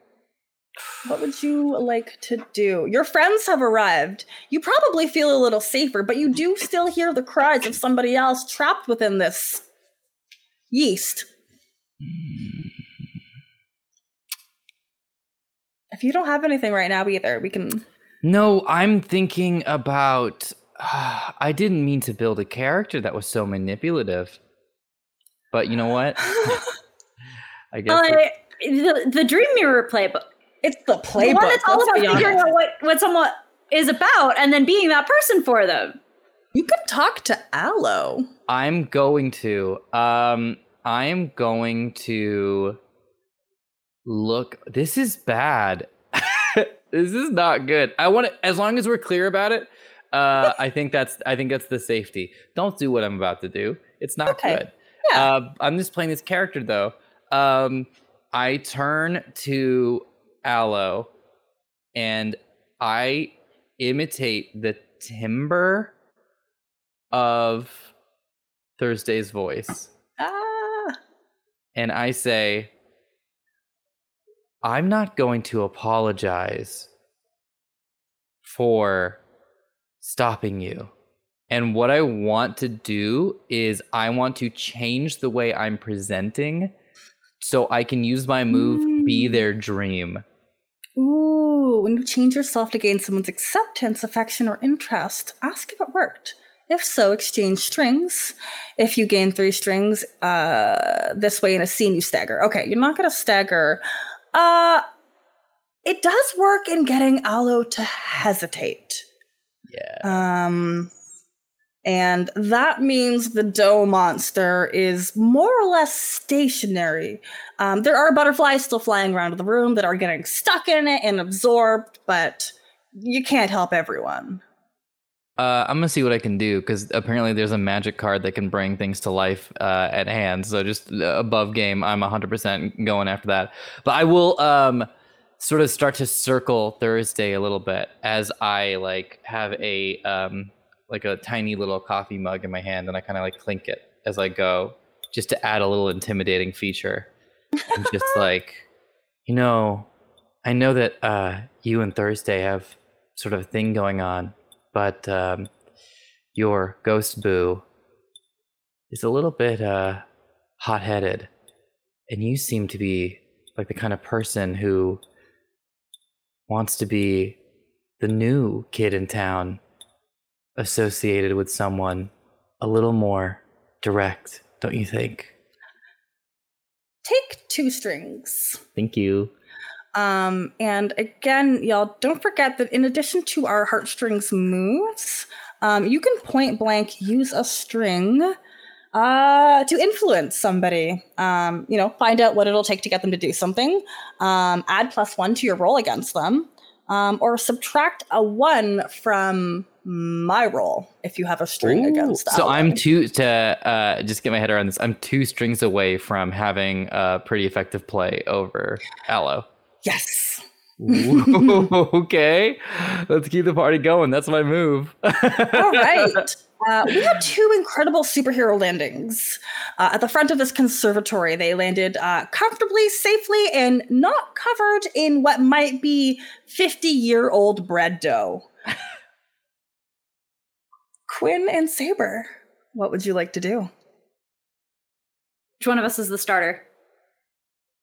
what would you like to do? Your friends have arrived. You probably feel a little safer, but you do still hear the cries of somebody else trapped within this yeast. If you don't have anything right now either, we can. No, I'm thinking about. I didn't mean to build a character that was so manipulative. But you know what? I guess. Uh, the, the Dream Mirror playbook. It's the The playbook. one that's all about figuring honest. out what, what someone is about and then being that person for them. You could talk to Aloe. I'm going to. Um, I'm going to look. This is bad. this is not good. I want to. As long as we're clear about it, uh, I think that's. I think that's the safety. Don't do what I'm about to do. It's not Okay. good. Yeah. Uh, I'm just playing this character though. Um, I turn to Aloe, and I imitate the timbre of Thursday's voice. Ah. And I say, I'm not going to apologize for stopping you. And what I want to do is, I want to change the way I'm presenting so I can use my move, Be Mm. Their Dream. Ooh, when you change yourself to gain someone's acceptance, affection, or interest, ask if it worked. If so, exchange strings. If you gain three strings, uh, this way in a scene you stagger. Okay, you're not gonna stagger. Uh, it does work in getting Aloe to hesitate. Yeah. Um, and that means the dough monster is more or less stationary. Um, there are butterflies still flying around the room that are getting stuck in it and absorbed, but you can't help everyone. Uh, I'm gonna see what I can do because apparently there's a magic card that can bring things to life uh, at hand. So just uh, above game, I'm 100% going after that. But I will um, sort of start to circle Thursday a little bit as I like have a um, like a tiny little coffee mug in my hand, and I kind of like clink it as I go, just to add a little intimidating feature. And just like, you know, I know that uh, you and Thursday have sort of a thing going on but um, your ghost boo is a little bit uh, hot-headed, and you seem to be like the kind of person who wants to be the new kid in town, associated with someone a little more direct, don't you think? Take two strings. Thank you. Um, and again, y'all, don't forget that in addition to our heartstrings moves, um, you can point blank use a string uh, to influence somebody. Um, you know, find out what it'll take to get them to do something. Um, add plus one to your roll against them. um, or subtract a one from my roll if you have a string Ooh, against. That. So I'm two to uh, just get my head around this. I'm two strings away from having a pretty effective play over Aloe. yes. Ooh, okay, let's keep the party going. That's my move. All right. Uh, we had two incredible superhero landings uh, at the front of this conservatory. They landed uh, comfortably, safely, and not covered in what might be 50 year old bread dough. Quinn and Saber, what would you like to do? Which one of us is the starter?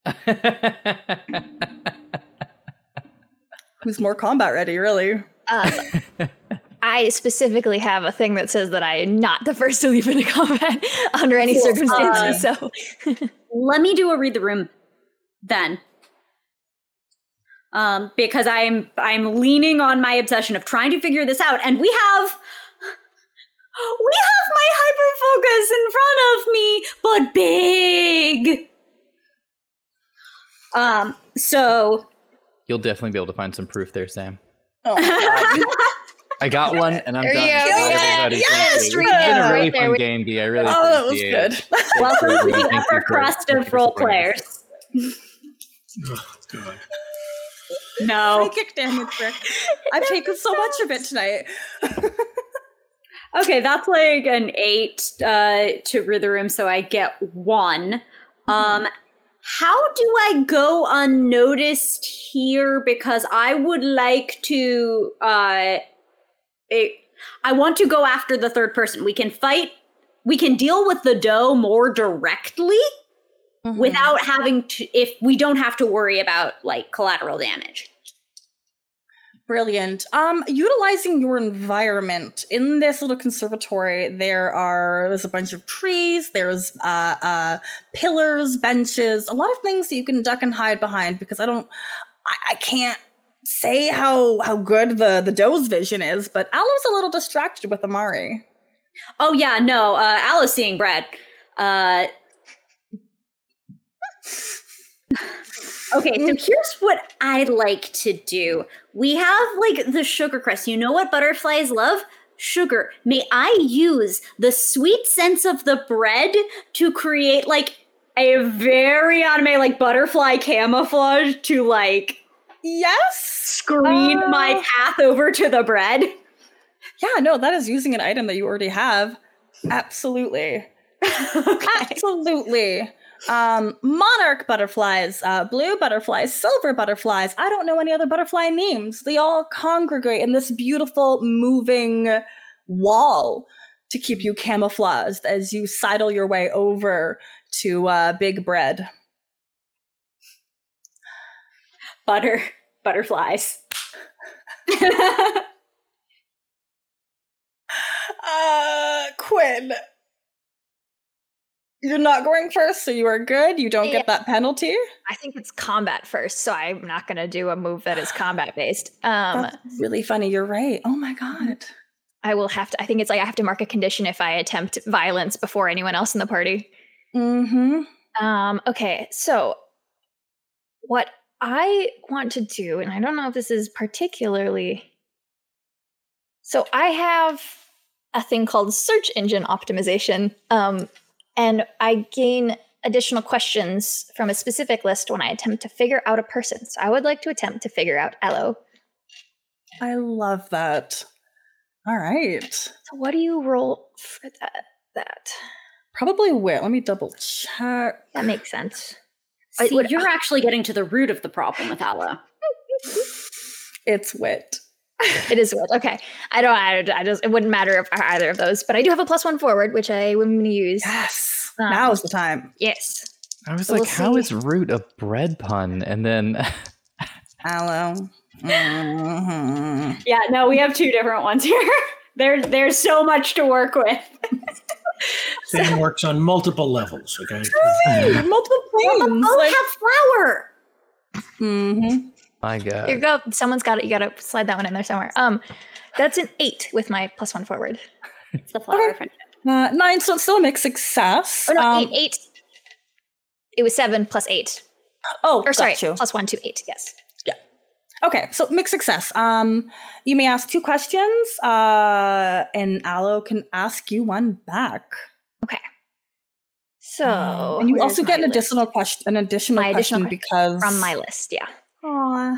Who's more combat ready, really? Um, I specifically have a thing that says that I am not the first to leave into combat under any Cool. circumstances. so Let me do a read the room then. Um, because I'm I'm leaning on my obsession of trying to figure this out, and we have we have my hyper focus in front of me, but big. Um, so You'll definitely be able to find some proof there, Sam. Oh. I got one, and I'm There done. you go. Good night, everybody. Yes, Thank you. Been a really Right fun with- game, D. I really oh, that was appreciate it. good. welcome to the upper crust of role supporting players. Oh, God. No. Psychic damage, Rick. I've taken so much of it tonight. Okay, that's like an eight uh, to rid the room, so I get one. Um, how do I go unnoticed here? Because I would like to. Uh, it, I want to go after the third person. We can fight. We can deal with the dough more directly without having to. If we don't have to worry about like collateral damage. Brilliant. Um, utilizing your environment in this little conservatory, there are there's a bunch of trees, there's uh, uh, pillars, benches, a lot of things that you can duck and hide behind. Because I don't, I, I can't say how how good the the dough's vision is, but Aloe's a little distracted with Amari. Oh yeah, no. Uh, Alice seeing bread. Uh, okay, so here's what I'd like to do. We have like the sugar crust. You know what butterflies love? Sugar. May I use the sweet sense of the bread to create like a very anime like butterfly camouflage to like Yes. screen Uh, my path over to the bread? Yeah. No, that is using an item that you already have. Absolutely. okay. Absolutely. Um, monarch butterflies, uh, blue butterflies, silver butterflies. I don't know any other butterfly names. They all congregate in this beautiful moving wall to keep you camouflaged as you sidle your way over to uh, Big Bread. Butter butterflies. Uh, Quinn. You're not going first, so you are good. You don't Yeah. get that penalty. I think it's combat first, so I'm not going to do a move that is combat based. Um, That's really funny. You're right. Oh my god. I will have to. I think it's like I have to mark a condition if I attempt violence before anyone else in the party. Mm-hmm. Um, okay, so what I want to do, and I don't know if this is particularly. So I have a thing called search engine optimization, um, and I gain additional questions from a specific list when I attempt to figure out a person. So I would like to attempt to figure out Aloe. I love that. All right. So what do you roll for that? That Probably wit. Let me double check. that makes sense. I See, would- you're actually getting to the root of the problem with Aloe. It's wit. It is good. Okay. I don't. I, I just. It wouldn't matter if either of those, but I do have a plus one forward, which I am going to use. Yes. Um, Now's the time. Yes. I was So like, we'll how see. is root a bread pun? And then Aloe. Mhm. Yeah, no, we have two different ones here. there, there's so much to work with. Sam works on multiple levels. Okay. Hey, multiple planes. Like, have flour. Mhm. My Here god, you go. Someone's got it. You got to slide that one in there somewhere. Um, that's an eight with my plus one forward. It's the flour Okay. friendship. Uh, nine, so it's still a mixed success. Oh no, Um, eight. Eight. It was seven plus eight. Oh, Or sorry, got you. plus one to eight. Yes. Yeah. Okay, so mixed success. Um, you may ask two questions, uh, and Aloe can ask you one back. Okay. So Um, and you also get my an list? additional question, an additional My question additional because from my list. Yeah. Aw.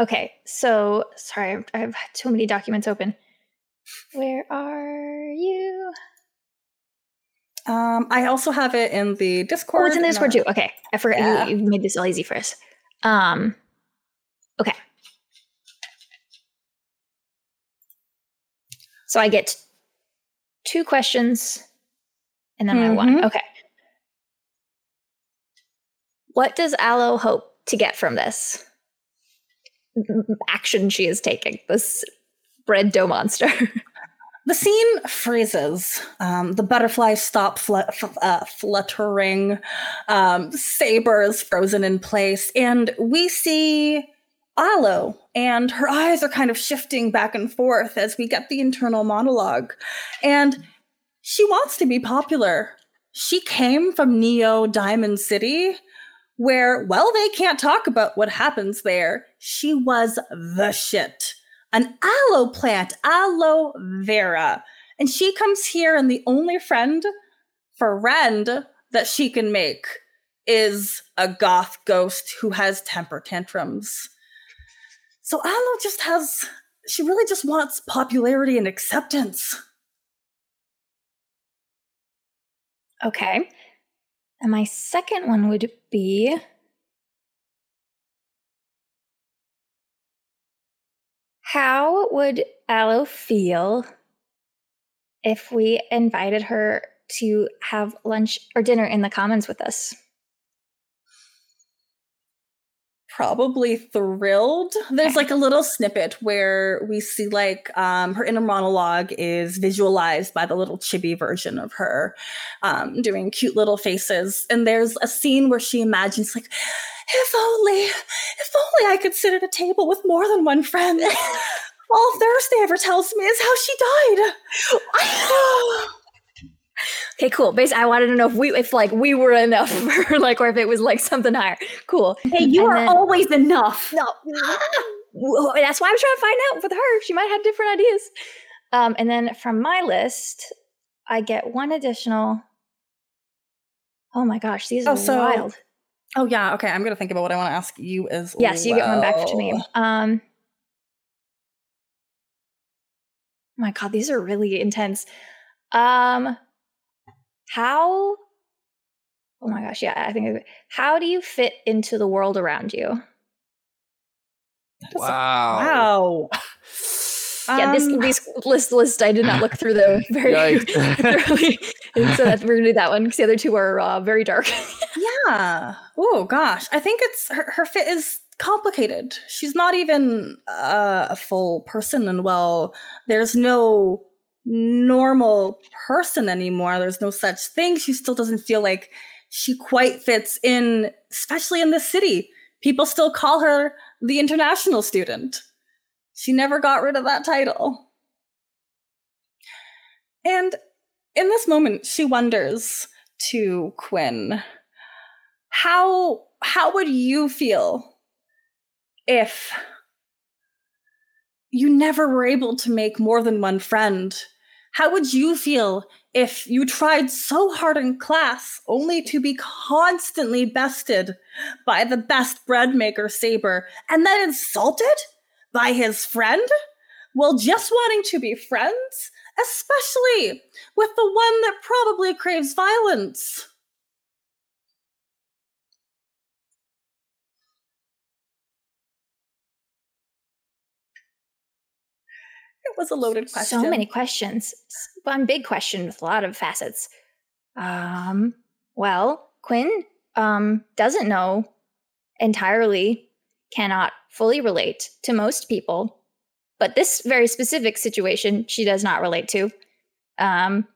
Okay. So sorry, I've- too many documents open. Where are you? Um, I also have it in the Discord. Oh, it's in the Discord too. Okay, I forgot Yeah. you, you made this all easy for us. Um, okay. So I get two questions, and then my one. Mhm. Okay. What does Aloe hope to get from this action she is taking? This bread dough monster. The scene freezes. Um, the butterflies stop fl- f- uh, fluttering. Um, Saber is frozen in place, and we see Aloe, and her eyes are kind of shifting back and forth as we get the internal monologue. And she wants to be popular. She came from Neo Diamond City, where, well, they can't talk about what happens there. She was the shit an aloe plant, aloe vera. And she comes here, and the only friend, friend that she can make is a goth ghost who has temper tantrums. So Aloe just has, she really just wants popularity and acceptance. Okay. And my second one would be How would Aloe feel if we invited her to have lunch or dinner in the commons with us? Probably thrilled. There's like a little snippet where we see like um, her inner monologue is visualized by the little chibi version of her um, doing cute little faces. And there's a scene where she imagines like, if only, if only I could sit at a table with more than one friend. All Thursday ever tells me is how she died. Okay, cool. Basically, I wanted to know if we, if like we were enough for like, or if it was like something higher. Cool. Hey, you And are then- always enough. No, that's why I was trying to find out with her. She might have different ideas. Um, and then from my list, I get one additional. Oh my gosh, these Oh, are so- wild. Oh yeah, okay. I'm gonna think about what I want to ask you as Yes, you get one back to me. Um, my God, these are really intense. Um, how? Oh my gosh, yeah, I think. How do you fit into the world around you? Wow. Wow. yeah, this Um, these list list I did not look through them very thoroughly, so that we're gonna do that one because the other two are uh, very dark. Yeah. Oh gosh, I think it's her, her fit is complicated. She's not even uh, a full person, and well, there's no normal person anymore. There's no such thing. She still doesn't feel like she quite fits in, especially in the city. People still call her the international student. She never got rid of that title. And in this moment, she wonders to Quinn, how how would you feel if you never were able to make more than one friend? How would you feel if you tried so hard in class only to be constantly bested by the best bread maker Saber and then insulted by his friend? Well, just wanting to be friends, especially with the one that probably craves violence. It was a loaded question. So many questions. One big question with a lot of facets. Um, well, Quinn um, doesn't know entirely, cannot fully relate to most people, but this very specific situation she does not relate to. Um,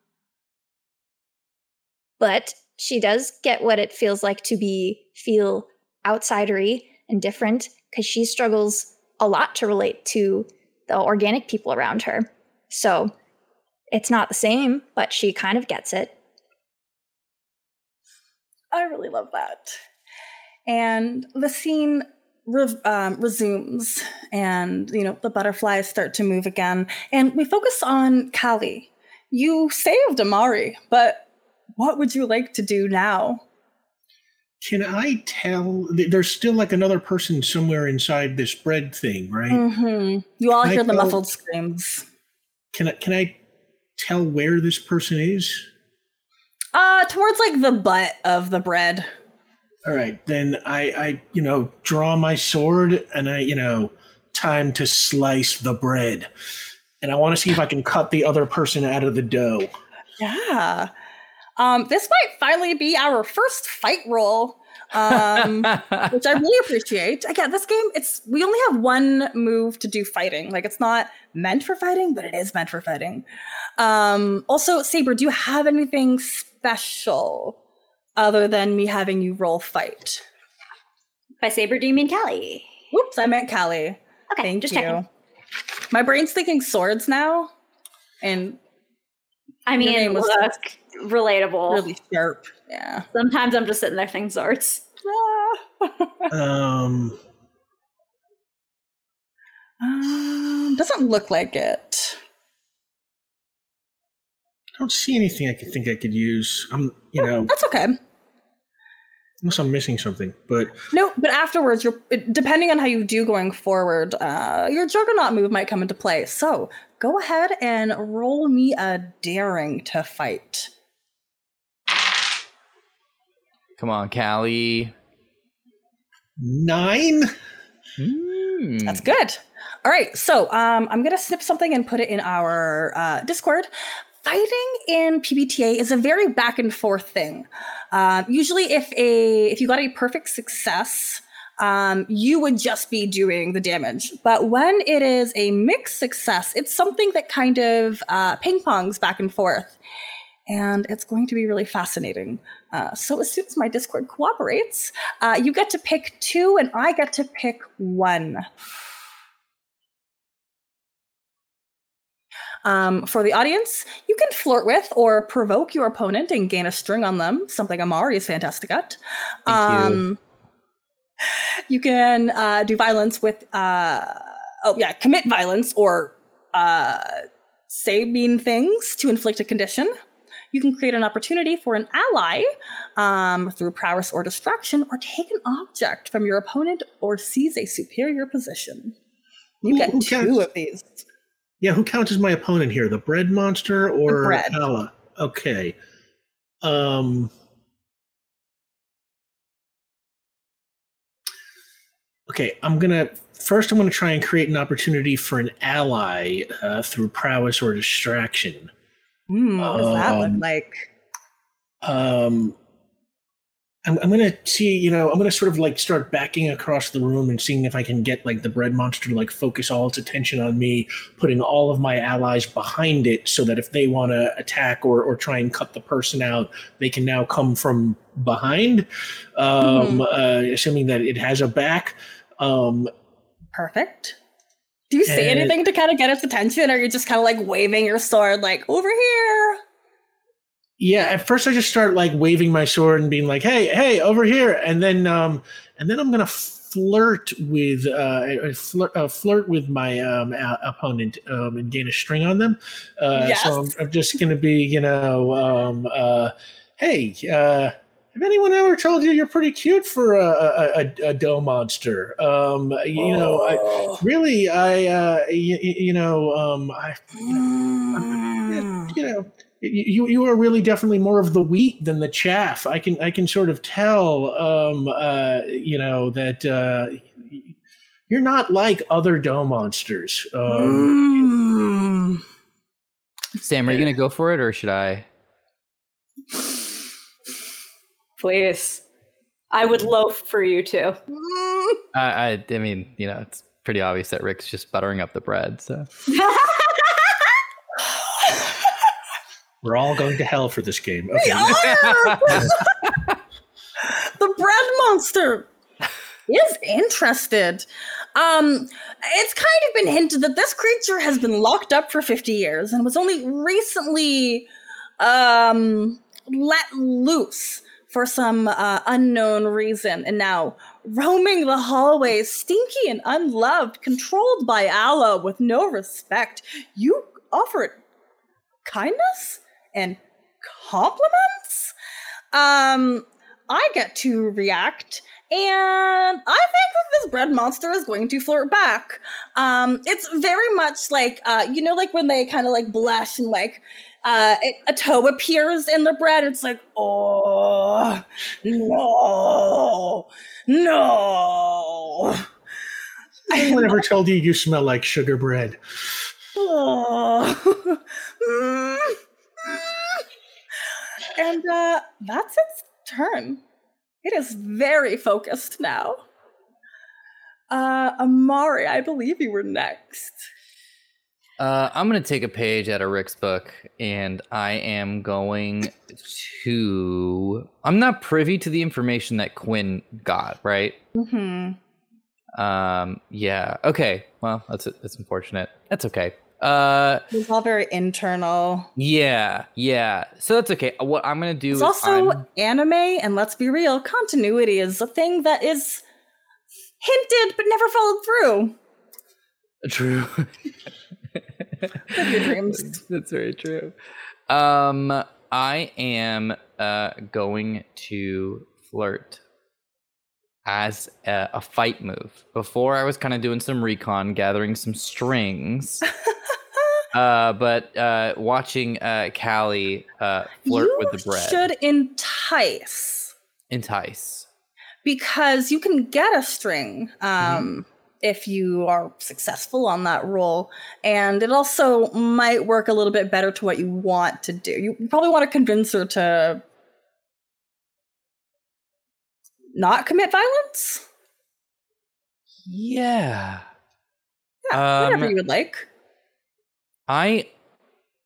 but she does get what it feels like to be feel outsidery and different because she struggles a lot to relate to the organic people around her. So it's not the same, but she kind of gets it. I really love that. And the scene re- um, resumes, and you know the butterflies start to move again, and we focus on Callie. You saved Amari, but what would you like to do now? Can I tell? There's still like another person somewhere inside this bread thing, right? Mm-hmm. You all Can I hear the tell- muffled screams. Can I can I tell where this person is? Uh, towards like the butt of the bread. All right, then I I you know draw my sword and I you know time to slice the bread, and I want to see if I can cut the other person out of the dough. Yeah. Um, this might finally be our first fight roll. Um, which I really appreciate. Again, this game, it's we only have one move to do fighting. Like it's not meant for fighting, but it is meant for fighting. Um, also, Saber, do you have anything special other than me having you roll fight? By Saber, do you mean Callie? Whoops, I meant Callie. Okay, Thank just you. checking. My brain's thinking swords now, and I mean, name was- look, relatable. really sharp. Yeah. Sometimes I'm just sitting there thinking swords. Um, um, doesn't look like it. I don't see anything I could think I could use. I'm you know That's okay. unless I'm missing something, but No, but afterwards, you're depending on how you do going forward, uh, your juggernaut move might come into play. So go ahead and roll me a daring to fight. Come on, Callie. nine. Hmm. That's good. All right, so um, I'm gonna snip something and put it in our uh, Discord. Fighting in PBTA is a very back and forth thing. Um, usually, if a if you got a perfect success, um, you would just be doing the damage. But when it is a mixed success, it's something that kind of uh, ping pongs back and forth, and it's going to be really fascinating. Uh, so as soon as my Discord cooperates, uh, you get to pick two, and I get to pick one. Um, for the audience, you can flirt with or provoke your opponent and gain a string on them, something Amari is fantastic at. Thank. Um, you can uh, do violence with, uh, oh yeah, commit violence or uh, say mean things to inflict a condition. You can create an opportunity for an ally um, through prowess or distraction, or take an object from your opponent or seize a superior position. You Who- get who two counts? of these. Yeah, who counts as my opponent here? The bread monster or bread. Aloe? Okay. Um. Okay, I'm gonna first. I'm gonna try and create an opportunity for an ally uh, through prowess or distraction. Hmm, what does that Um, look like? um I'm, I'm gonna see you know i'm gonna sort of like start backing across the room and seeing if i can get like the bread monster to like focus all its attention on me putting all of my allies behind it so that if they want to attack or, or try and cut the person out they can now come from behind um uh, assuming that it has a back um Perfect. Do you say anything to kind of get its attention, or are you just kind of like waving your sword, like over here? Yeah, at first I just start like waving my sword and being like, "Hey, hey, over here!" And then, um, and then I'm gonna flirt with, uh, uh, flirt, uh, flirt with my um, a- opponent um, and gain a string on them. Uh, So I'm, I'm just gonna be, you know, um, uh, hey, uh, have anyone ever told you you're pretty cute for a, a, a, a dough monster? Um, you know, I, Oh. really, I, uh, you, you know, um, I, Mm. you know you you are really definitely more of the wheat than the chaff i can i can sort of tell um uh you know that uh you're not like other dough monsters um Mm. Sam, are you gonna go for it or should I? Please. I would loaf for you too. I, I, I mean, you know, it's pretty obvious that Rick's just buttering up the bread. So we're all going to hell for this game We okay are! the bread monster is interested. Um, it's kind of been hinted that this creature has been locked up for 50 years and was only recently um, let loose for some uh, unknown reason. And now roaming the hallways, stinky and unloved, controlled by Aloe with no respect, you offer it kindness and compliments? Um, I get to react, and I think that this bread monster is going to flirt back. Um, it's very much like, uh, you know, like when they kind of like blush and like uh, it, a toe appears in the bread. It's like, oh, no, no. Anyone ever told you you smell like sugar bread? Oh. Mm. and uh, that's its turn. It is very focused now. Uh, Amari, I believe you were next. Uh, I'm gonna take a page out of Rick's book, and I am going to. I'm not privy to the information that Quinn got, right? Mm-hmm. Um. Yeah. Okay. Well, that's that's unfortunate. That's okay. Uh. It's all very internal. Yeah. Yeah. So that's okay. What I'm gonna do It's is also I'm- anime, and let's be real, continuity is a thing that is hinted but never followed through. True. your dreams. That's very true. Um, I am uh going to flirt as a, a fight move. Before I was kind of doing some recon, gathering some strings. uh, but uh, watching uh Callie uh flirt you with the bread, should entice entice. because you can get a string um, Mm-hmm. if you are successful on that roll, and it also might work a little bit better to what you want to do. You probably want to convince her to not commit violence. Yeah. Yeah, whatever Um, you would like. I.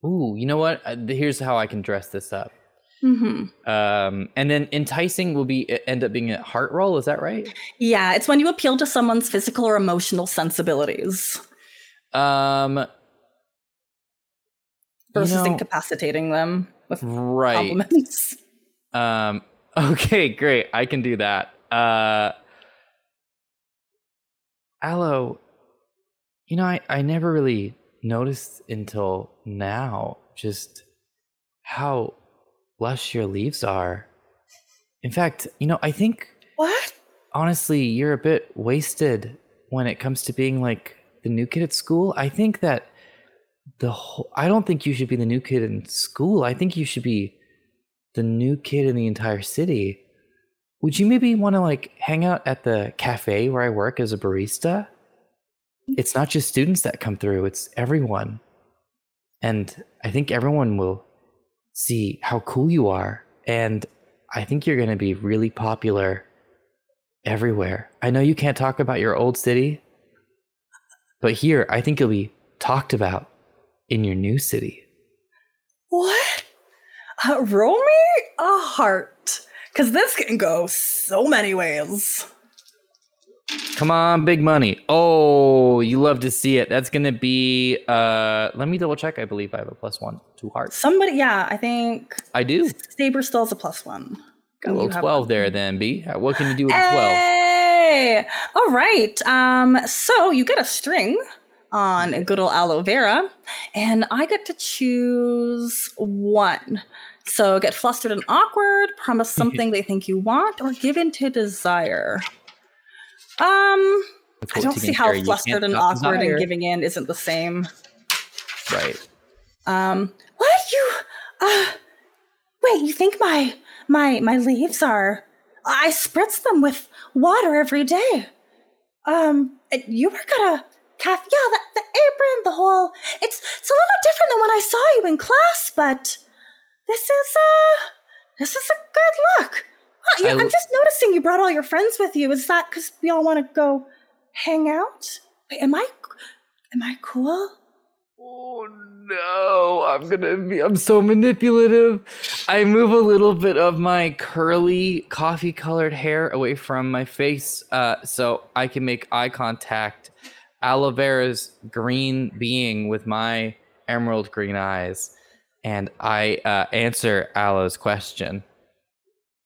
Ooh, you know what? Uh, Here's how I can dress this up. hmm Um, and then enticing will be end up being a heart roll. Is that right? Yeah, it's when you appeal to someone's physical or emotional sensibilities Um, versus know- incapacitating them with right. compliments. Um, okay, great. I can do that. Uh, Aloe, you know, I, I never really noticed until now just how lush your leaves are. In fact, you know, I think What? honestly, you're a bit wasted when it comes to being like the new kid at school. I think that the whole, I don't think you should be the new kid in school. I think you should be the new kid in the entire city. Would you maybe want to like hang out at the cafe where I work as a barista? It's not just students that come through, it's everyone. And I think everyone will see how cool you are. And I think you're going to be really popular everywhere. I know you can't talk about your old city, but here I think you'll be talked about in your new city. What? Uh, roll me a heart. Because this can go so many ways. Come on, big money. Oh, you love to see it. That's going to be uh let me double check. I believe I have a plus 1 to hearts. Somebody, yeah, I think I do. Saber still has a plus one. Got a you little have 12 there then, B. Uh, What can you do with the 12? Hey! All right. Um, so you get a string on good old aloe vera, and I get to choose one. So get flustered and awkward, promise something they think you want, or give in to desire. Um, I don't see how. Flustered and awkward desire. and giving in isn't the same. Right. Um, what you? Uh, wait. You think my my my leaves are? I spritz them with water every day. Um, you work at a cafe. Yeah, the, the apron, the whole. It's it's a little different than when I saw you in class, but this is uh this is a good look. Huh, yeah, I I'm just noticing you brought all your friends with you. Is that because we all want to go hang out? Wait, am I am I cool? Oh no, I'm gonna be, I'm so manipulative. I move a little bit of my curly coffee colored hair away from my face uh, so I can make eye contact. Aloe vera's green being with my emerald green eyes. And I uh, answer Aloe's question.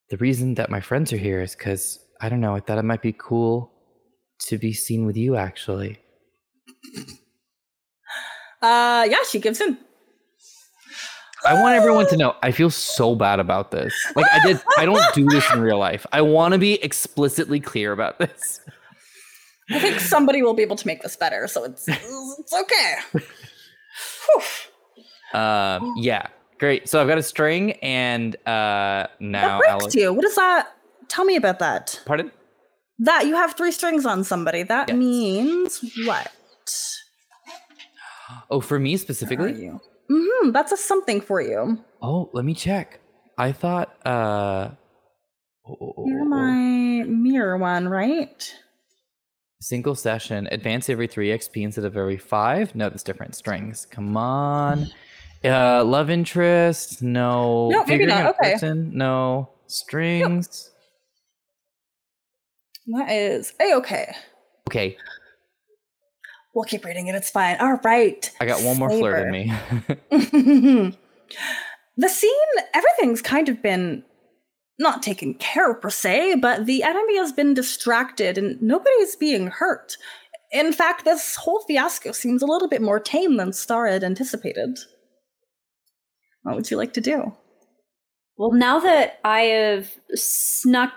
The reason that my friends are here is because I don't know. I thought it might be cool to be seen with you, actually. Uh, yeah, she gives in. I want everyone to know I feel so bad about this. Like I did I don't do this in real life. I want to be explicitly clear about this. I think somebody will be able to make this better, so it's it's okay. Whew. Um yeah. Great. So I've got a string and uh now That breaks Alex you. What is that? Tell me about that. Pardon? That you have three strings on somebody. That Yes. means what? Oh, for me specifically? you? Mm-hmm. That's a something for you. Oh, let me check. I thought uh oh, oh, oh, You're my mirror one, right? Single session, advance every three XP instead of every five. No, that's different. Strings. Come on. Uh, love interest. No. No, maybe not. Okay. person, No. Strings. That is a okay. Okay, We'll keep reading it. It's fine. All right. I got one more flirt in me. the scene, everything's kind of been not taken care of per se, but the enemy has been distracted and nobody's being hurt. In fact, this whole fiasco seems a little bit more tame than Star had anticipated. What would you like to do? Well, now that I have snuck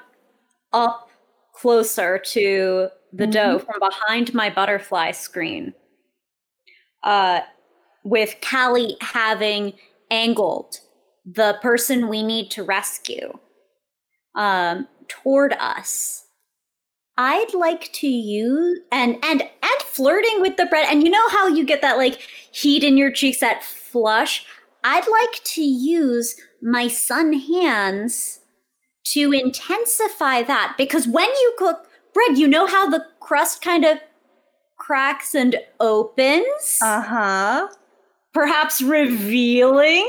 up closer to the dough from behind my butterfly screen, uh, with Callie having angled the person we need to rescue um, toward us, I'd like to use and and and flirting with the bread. And you know how you get that like heat in your cheeks, that flush. I'd like to use my sun hands to intensify that because when you cook bread, you know how the crust kind of cracks and opens, Uh huh. perhaps revealing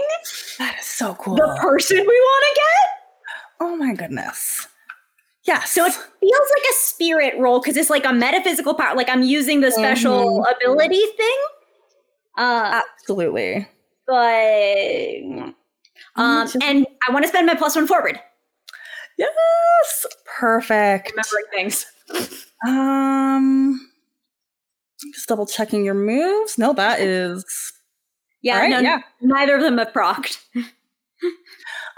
That is so cool. the person we want to get. oh my goodness. Yes. So it feels like a spirit roll because it's like a metaphysical power. Like I'm using the special ability thing. Uh, absolutely. But um, and I want to spend my plus one forward. Yes. Perfect. Remembering things. Um, just double checking your moves. No, that is. Yeah, All right, no, yeah. neither of them have procced.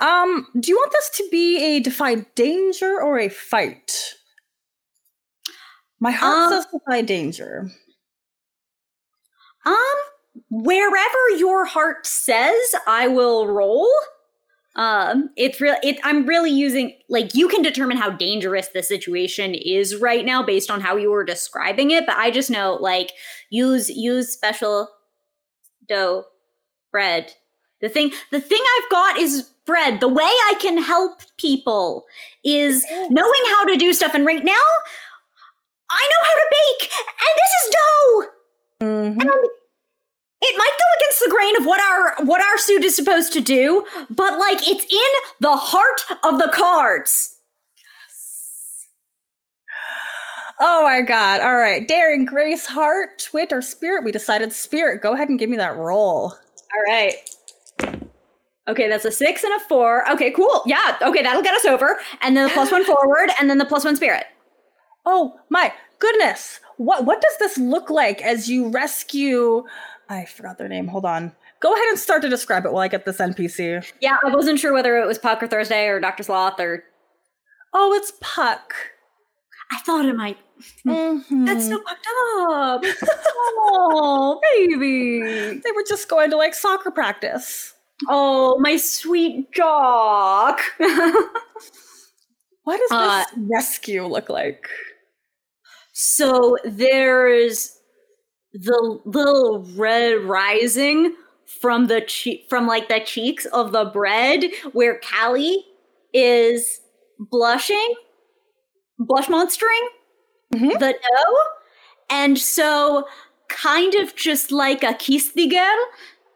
Um, do you want this to be a defy danger or a fight? My heart Um, says defy danger. Um, wherever your heart says, I will roll. Um, it's real. It. I'm really using like you can determine how dangerous the situation is right now based on how you were describing it. But I just know like use use special dough bread. The thing the thing I've got is bread. The way I can help people is knowing how to do stuff. And right now, I know how to bake, and this is dough. Mhm. It might go against the grain of what our what our suit is supposed to do, but like it's in the heart of the cards. Oh my god. All right. Daring, Grace, Heart, Twit, or Spirit? We decided Spirit. Go ahead and give me that roll. All right. Okay, that's a six and a four. Okay, cool. Yeah. Okay, that'll get us over. And then the plus one forward, and then the plus one spirit. Oh my goodness. What what does this look like as you rescue I forgot their name. Hold on. Go ahead and start to describe it while I get this NPC. Yeah, I wasn't sure whether it was Puck or Thursday or Doctor Sloth or. Oh, it's Puck. I thought it might. Mhm. That's so fucked up. oh, baby. they were just going to like soccer practice. Oh, my sweet jock. What does Uh, this rescue look like? So there's the little red rising from the che- from like the cheeks of the bread where Callie is blushing, blush monstering Mhm. the dough. And so kind of just like a Kistiger,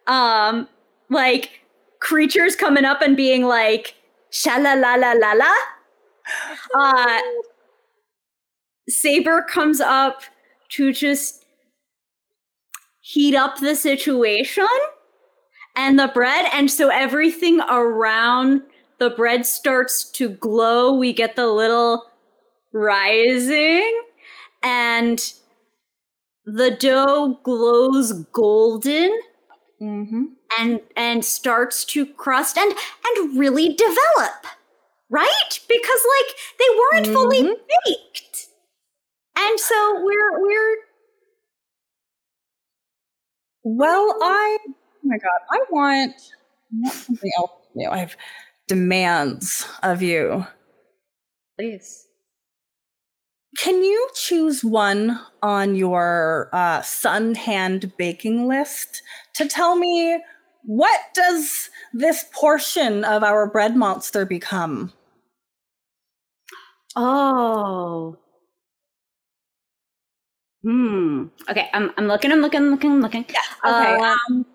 um, like creatures coming up and being like, shala la la la la. Uh, Saber comes up to just heat up the situation and the bread. And so everything around the bread starts to glow. We get the little rising and the dough glows golden Mm-hmm. and and starts to crust and and really develop right because like they weren't fully Mhm. baked and so we're we're Well, I oh my god, I want, I want something else from you. I have demands of you. please Can you choose one on your uh, sun hand baking list to tell me what does this portion of our bread monster become? oh hmm okay i'm i'm looking i'm looking looking looking Okay. Uh, um,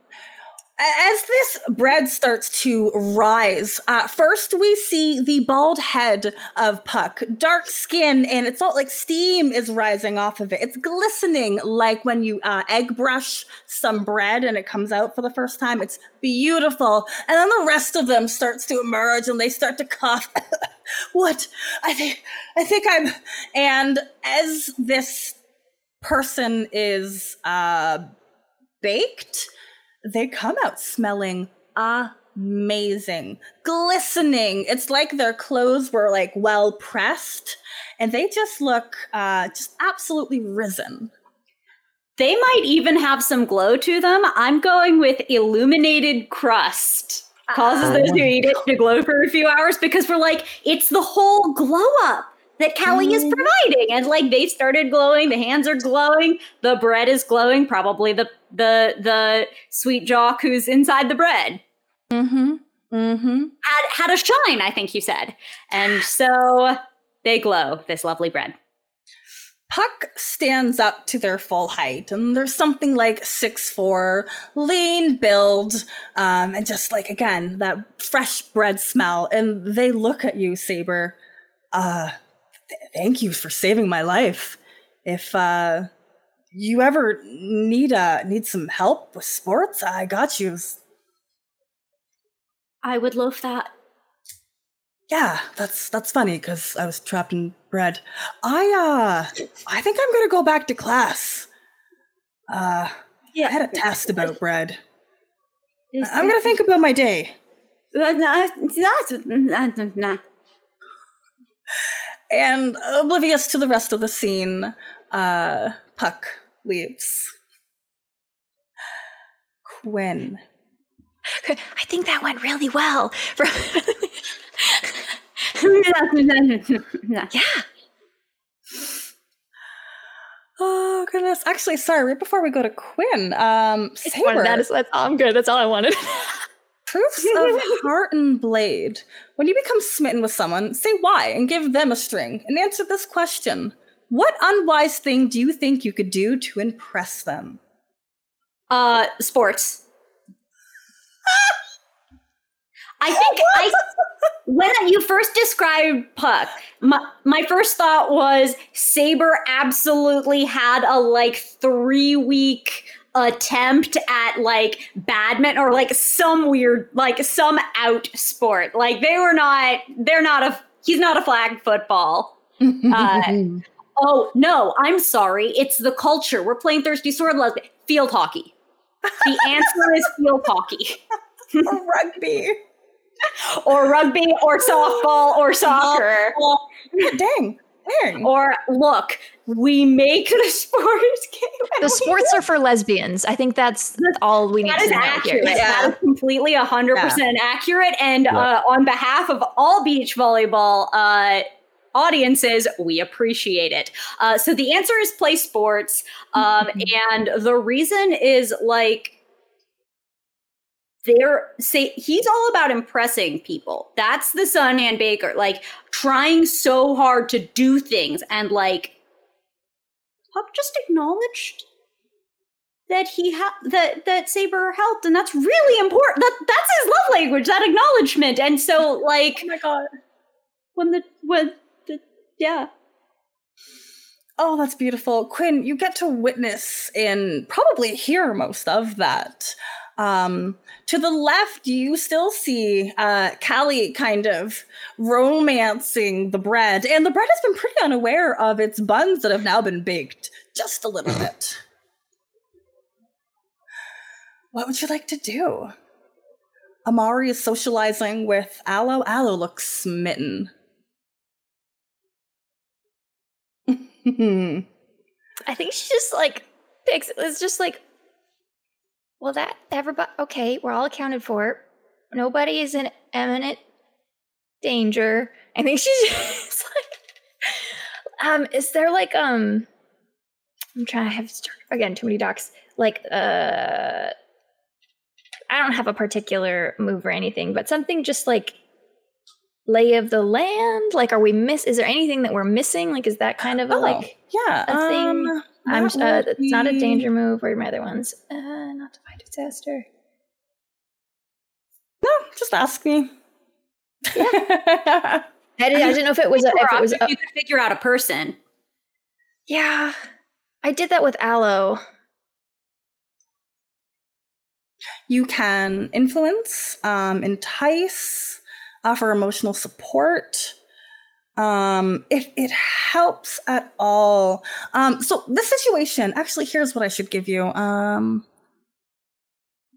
as this bread starts to rise, uh, first we see the bald head of Puck, dark skin, and it's all like steam is rising off of it. It's glistening like when you uh, egg brush some bread and it comes out for the first time. It's beautiful. And then the rest of them starts to emerge and they start to cough. what? I think I think I'm and as this person is uh baked, they come out smelling amazing, glistening. It's like their clothes were like well pressed, and they just look uh, just absolutely risen. they might even have some glow to them i'm going with illuminated crust causes those who eat it to glow for a few hours because we're like it's the whole glow up that Callie is Mhm. providing and like they started glowing the hands are glowing the bread is glowing probably the the the sweet jock who's inside the bread Mm-hmm. Mm-hmm. had had a shine i think you said and so they glow this lovely bread Puck stands up to their full height, and there's something like six four, lean build, um, and just like again that fresh bread smell. And they look at you, Saber. Uh, thank you for saving my life. If uh, you ever need uh need some help with sports, I got you. i would love that Yeah, that's that's funny because I was trapped in bread. I uh, I think I'm gonna go back to class. Uh. yeah I had a test about bread. I'm gonna think about my day. And oblivious to the rest of the scene, uh, Puck leaves. Quinn. I think that went really well. yeah. Oh goodness! Actually, sorry. Right before we go to Quinn, um, Saber, That is, that's, I'm good. That's all I wanted. Proofs of heart and blade. When you become smitten with someone, say why and give them a string, and answer this question: What unwise thing do you think you could do to impress them? Uh, sports. I think I when you first described Puck, my my first thought was Saber absolutely had a like three week attempt at like badminton or like some weird like some out sport. Like they were not they're not a he's not a flag football. Uh, Oh no, I'm sorry. It's the culture. We're playing Thirsty Sword Lesbian field hockey. The answer is field hockey, or rugby. or rugby, or softball, or soccer. Dang. Dang. Or look, we make the sports game. The sports are for lesbians. I think that's all we need That to is know accurate. here. Yeah. That is completely 100% accurate. And uh, on behalf of all beach volleyball uh, audiences, we appreciate it. Uh, so the answer is play sports. Um, and the reason is like, they're say he's all about impressing people. That's the son and Baker, like trying so hard to do things and like Puck just acknowledged that he had that that Saber helped, and that's really important. That that's his love language, that acknowledgement. And so, like, Oh my god. when the when the yeah, Oh, that's beautiful. Quinn, you get to witness and probably hear most of that. Um, to the left, you still see uh, Callie kind of romancing the bread, and the bread has been pretty unaware of its buns that have now been baked just a little bit. What would you like to do? Amari is socializing with Aloe. Aloe looks smitten. I think she just like picks. It's just like, well, that everybody. Okay, we're all accounted for. Nobody is in imminent danger. I think she's just like, um, is there like um, I'm trying to have start again too many docs. Like uh, I don't have a particular move or anything, but something just like lay of the land? Like, are we miss? Is there anything that we're missing? Like, is that kind of a Oh, like yeah, a thing? I'm uh, would it's not a danger move. Where are my other ones? Uh, not to find disaster. No, just ask me. I, did, I didn't know if it was a, if it was a, you could figure out a person. yeah. I did that with Aloe. you can influence, um, entice, offer emotional support. Um, if it helps at all. Um, so the situation, actually, here's what I should give you. Um,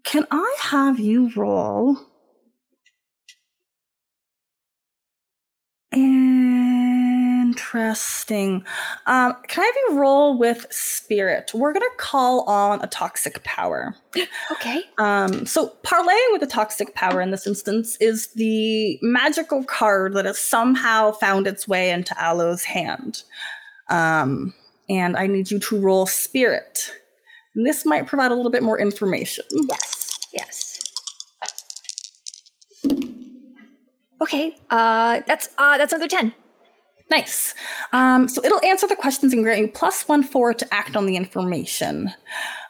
can I have you roll? Interesting. Um, can I have you roll with spirit? We're gonna call on a toxic power. Okay. Um, so parlaying with a toxic power in this instance is the magical card that has somehow found its way into Aloe's hand. Um, and I need you to roll spirit. And this might provide a little bit more information. Yes. Yes. Okay. Uh, that's uh, that's another ten. Nice. Um, so it'll answer the questions and grant you plus one four to act on the information.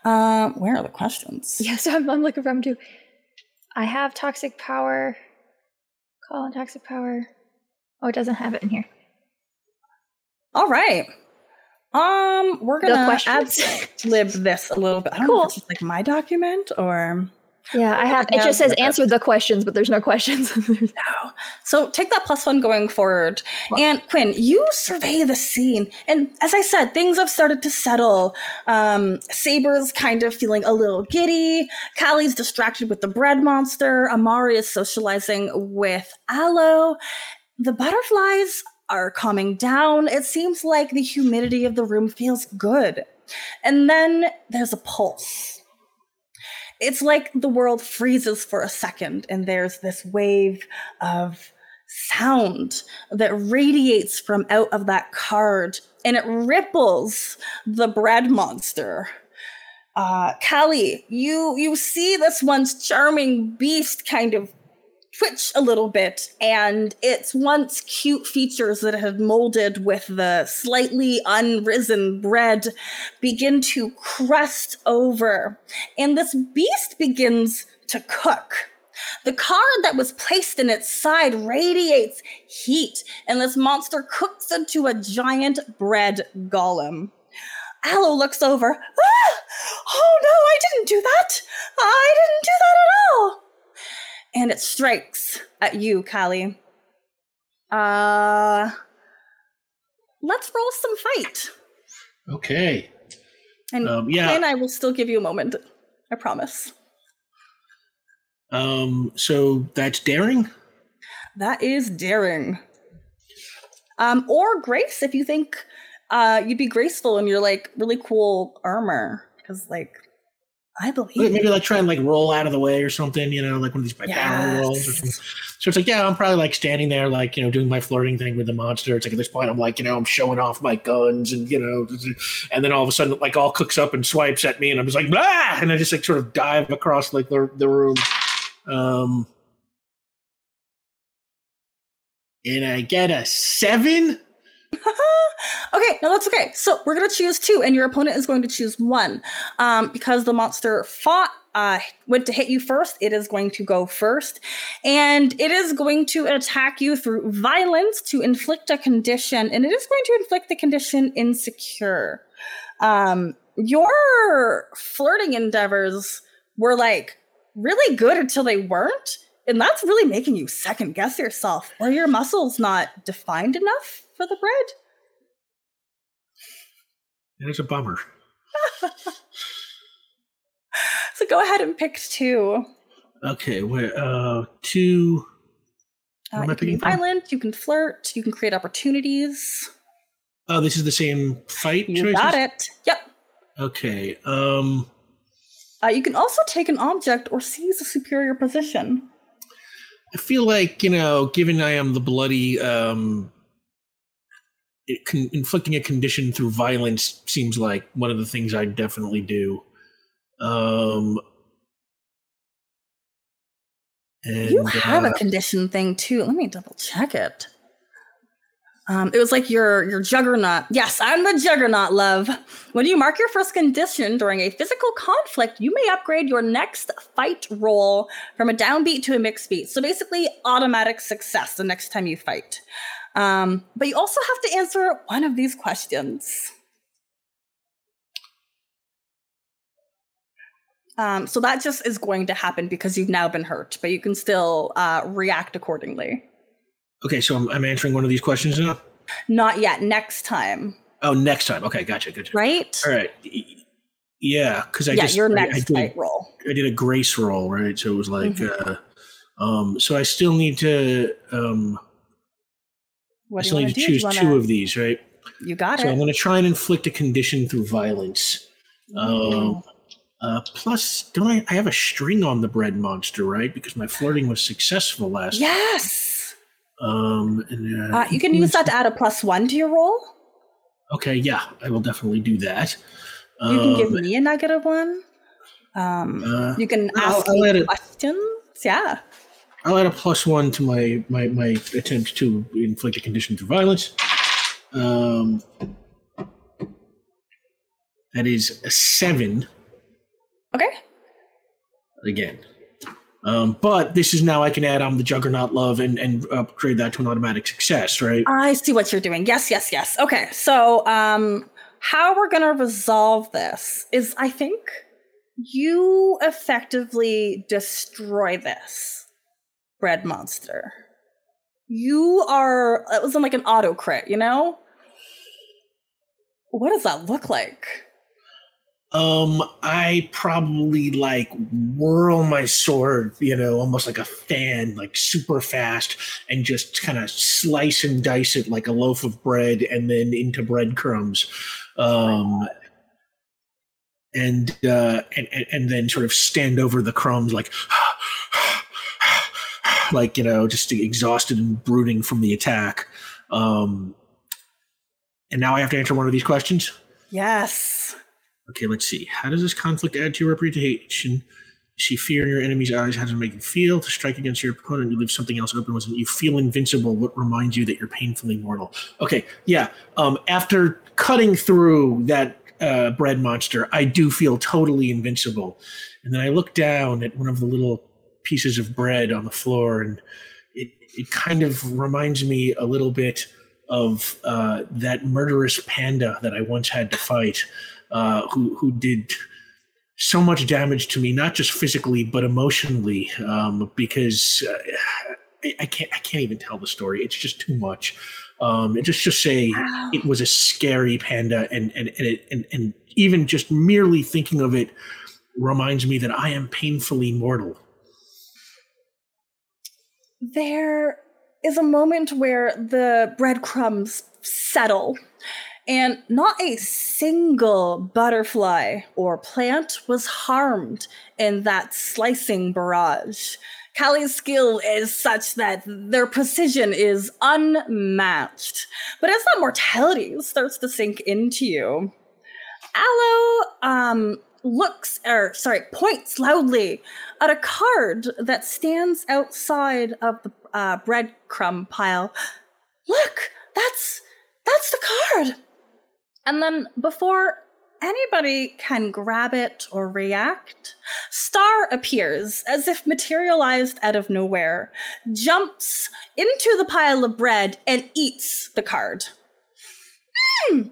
Um, where are the questions? Yeah, so I'm, I'm looking for them too. I have toxic power. Call on toxic power. Oh, it doesn't have it in here. All right. Um, we're gonna ad lib this a little bit. I don't know Cool. if it's just like my document or Yeah, I have. It just says answer the questions, but there's no questions. no. So take that plus one going forward. And Quinn, you survey the scene. And as I said, things have started to settle. Um, Saber's kind of feeling a little giddy. Callie's distracted with the bread monster. Amari is socializing with Aloe. The butterflies are calming down. It seems like the humidity of the room feels good. And then there's a pulse. It's like the world freezes for a second, and there's this wave of sound that radiates from out of that card, and it ripples the bread monster. Uh, Callie, you you see this once charming beast kind of twitch a little bit, and its once cute features that had molded with the slightly unrisen bread begin to crust over, and this beast begins to cook. The card that was placed in its side radiates heat, and this monster cooks into a giant bread golem. Aloe looks over. Ah! Oh no, I didn't do that! I didn't do that at all! And it strikes at you, Callie. Uh, let's roll some fight. Okay. And Um, yeah. Quinn, I will still give you a moment. I promise. Um, so that's daring. That is daring. Um, or grace if you think uh you'd be graceful in your like really cool armor. Because like I believe Maybe like try and like roll out of the way or something, you know, like one of these my power rolls or something. So it's like, yeah, I'm probably like standing there, like, you know, doing my flirting thing with the monster. It's like at this point, I'm like, you know, I'm showing off my guns and, you know, and then all of a sudden, like, all cooks up and swipes at me, and I'm just like, blah! And I just like sort of dive across like the, the room. Um, and I get a seven. okay, no, that's okay. So we're gonna choose two, and your opponent is going to choose one. Um, because the monster fought, uh, went to hit you first, it is going to go first, and it is going to attack you through violence to inflict a condition, and it is going to inflict the condition insecure. Um, your flirting endeavors were like really good until they weren't. And that's really making you second guess yourself. Or your muscles not defined enough for the bread? That's a bummer. so go ahead and pick two. Okay, where uh two uh, you can be violent, you can flirt, you can create opportunities. Oh, this is the same fight You choices? got it. Yep. Okay. Um Uh, you can also take an object or seize a superior position. I feel like, you know, given I am the bloody um it con- inflicting a condition through violence seems like one of the things I definitely do. Um and, you have uh, a condition thing too. Let me double check it. Um, it was like your your juggernaut. Yes, I'm the juggernaut, love. When you mark your first condition during a physical conflict, you may upgrade your next fight roll from a downbeat to a mixed beat. So basically, automatic success the next time you fight. Um, but you also have to answer one of these questions. Um, so that just is going to happen because you've now been hurt, but you can still uh, react accordingly. Okay, so I'm, I'm answering one of these questions now. Not yet. Next time, Oh, next time. Okay, gotcha, gotcha. right? All right. Yeah, because I yeah, just your I- I next did fight roll. I did a grace roll, right? So it was like, Mhm. uh, um, so I still need to, um, I What you still need to do? choose two wanna- of these, right? you got it. So I'm going to try and inflict a condition through violence. Um, uh, plus, don't I? I have a string on the bread monster, right? Because my flirting was successful last. yes. Um, and, uh, Uh, you can use that to add a plus one to your roll. Okay, yeah, I will definitely do that. You can give Um, me a negative one. Um, uh, you can I'll- ask I'll it- questions. Yeah. I'll add a plus one to my my my attempt to inflict a condition through violence. Um, that is a seven Okay. again. Um, but this is now I can add on the Juggernaut love and and upgrade that to an automatic success, right? I see what you're doing. Yes, yes, yes. Okay. So, um, how we're going to resolve this is I think you effectively destroy this bread monster. You are, it was like an auto crit, you know? What does that look like? Um, I probably like whirl my sword, you know, almost like a fan, like super fast, and just kind of slice and dice it like a loaf of bread, and then into breadcrumbs, um, and uh, and and and then sort of stand over the crumbs like. like you know just exhausted and brooding from the attack um and now i have to answer one of these questions Yes. Okay, let's see. How does this conflict add to your reputation? See fear in your enemy's eyes. How does it make you feel? To strike against your opponent, you leave something else open. Wasn't you feel invincible? What reminds you that you're painfully mortal? Okay, yeah. Um, after cutting through that uh, bread monster, I do feel totally invincible. And then I look down at one of the little pieces of bread on the floor, and it it kind of reminds me a little bit of uh, that murderous panda that I once had to fight uh, who who did so much damage to me, not just physically but emotionally, um, because uh, I, I can't I can't even tell the story. It's just too much. Um, and just just say it was a scary panda, and and and, it, and and even just merely thinking of it reminds me that I am painfully mortal. there is a moment where the breadcrumbs settle, and not a single butterfly or plant was harmed in that slicing barrage. Callie's skill is such that their precision is unmatched. But as that mortality starts to sink into you, Aloe um, looks, or sorry, points loudly at a card that stands outside of the uh, breadcrumb pile. Look, that's that's the card. And then before anybody can grab it or react, Star appears as if materialized out of nowhere, jumps into the pile of bread and eats the card. Mm,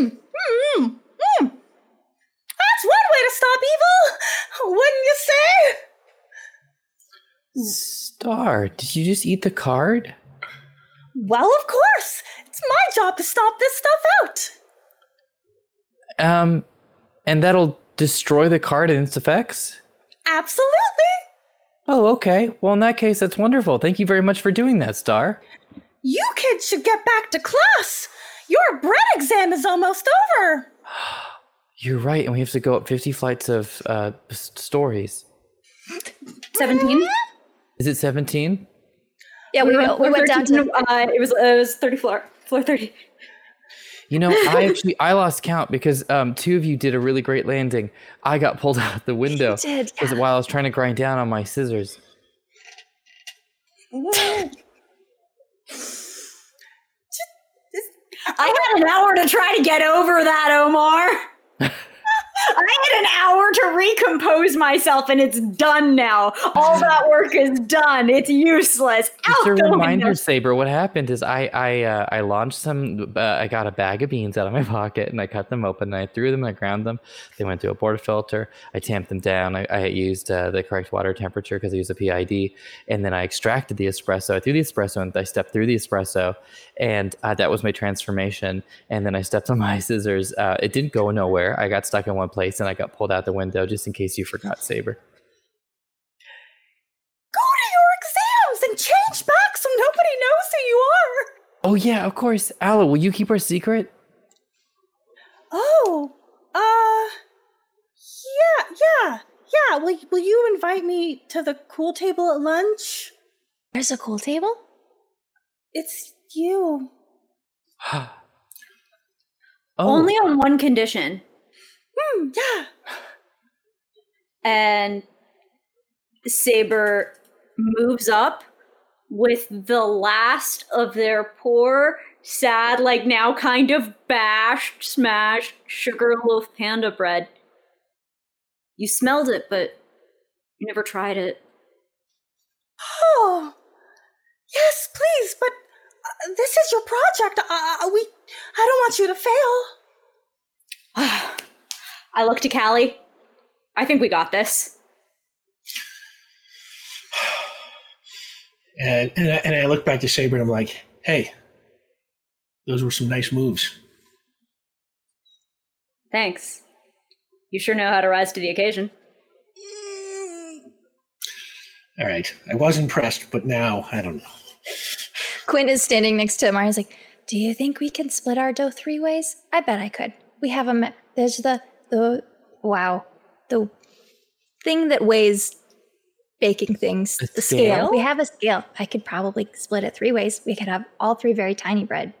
mm, mm. That's one way to stop evil, wouldn't you say? Star, did you just eat the card? Well, of course. It's my job to stop this stuff out. Um, and that'll destroy the card and its effects? Absolutely. Oh, okay. Well, in that case, that's wonderful. Thank you very much for doing that, Star. You kids should get back to class. Your bread exam is almost over. You're right, and we have to go up 50 flights of uh, stories. 17? Is it 17? Yeah, we, went, we went down to. Uh, it was it was 30 floor. Floor 30. You know, I actually I lost count because um, two of you did a really great landing. I got pulled out the window did, because while I was trying to grind down on my scissors. I had an hour to try to get over that, Omar. I had an hour to recompose myself, and it's done now. All that work is done. It's useless. Just a reminder, window. Saber. What happened is I I uh, I launched some. Uh, I got a bag of beans out of my pocket and I cut them open and I threw them and I ground them. They went through a portafilter. I tamped them down. I, I used uh, the correct water temperature because I used a PID, and then I extracted the espresso. I threw the espresso and I stepped through the espresso, and uh, that was my transformation. And then I stepped on my scissors. Uh, it didn't go nowhere. I got stuck in one place and I got pulled out the window. Just in case you forgot, Saber. Go to your exams and change back so nobody knows who you are. Oh yeah, of course. Aloe, will you keep our secret? Oh, uh, yeah, yeah, yeah. Will Will you invite me to the cool table at lunch? There's a cool table? It's you. oh. Only on one condition. Hmm. Yeah. And Saber moves up with the last of their poor, sad, like now kind of bashed, smashed sugar loaf panda bread. You smelled it, but you never tried it. Oh, yes, please. But uh, this is your project. Uh, we. I don't want you to fail. I look to Callie. I think we got this. And and I, and I look back to Saber and I'm like, hey, those were some nice moves. Thanks. You sure know how to rise to the occasion. All right, I was impressed, but now I don't know. Quinn is standing next to Mara. He's like, "Do you think we can split our dough three ways? I bet I could. We have a me- there's the the wow the thing that weighs baking things. The The, scale. scale? We have a scale. I could probably split it three ways. We could have all three very tiny bread.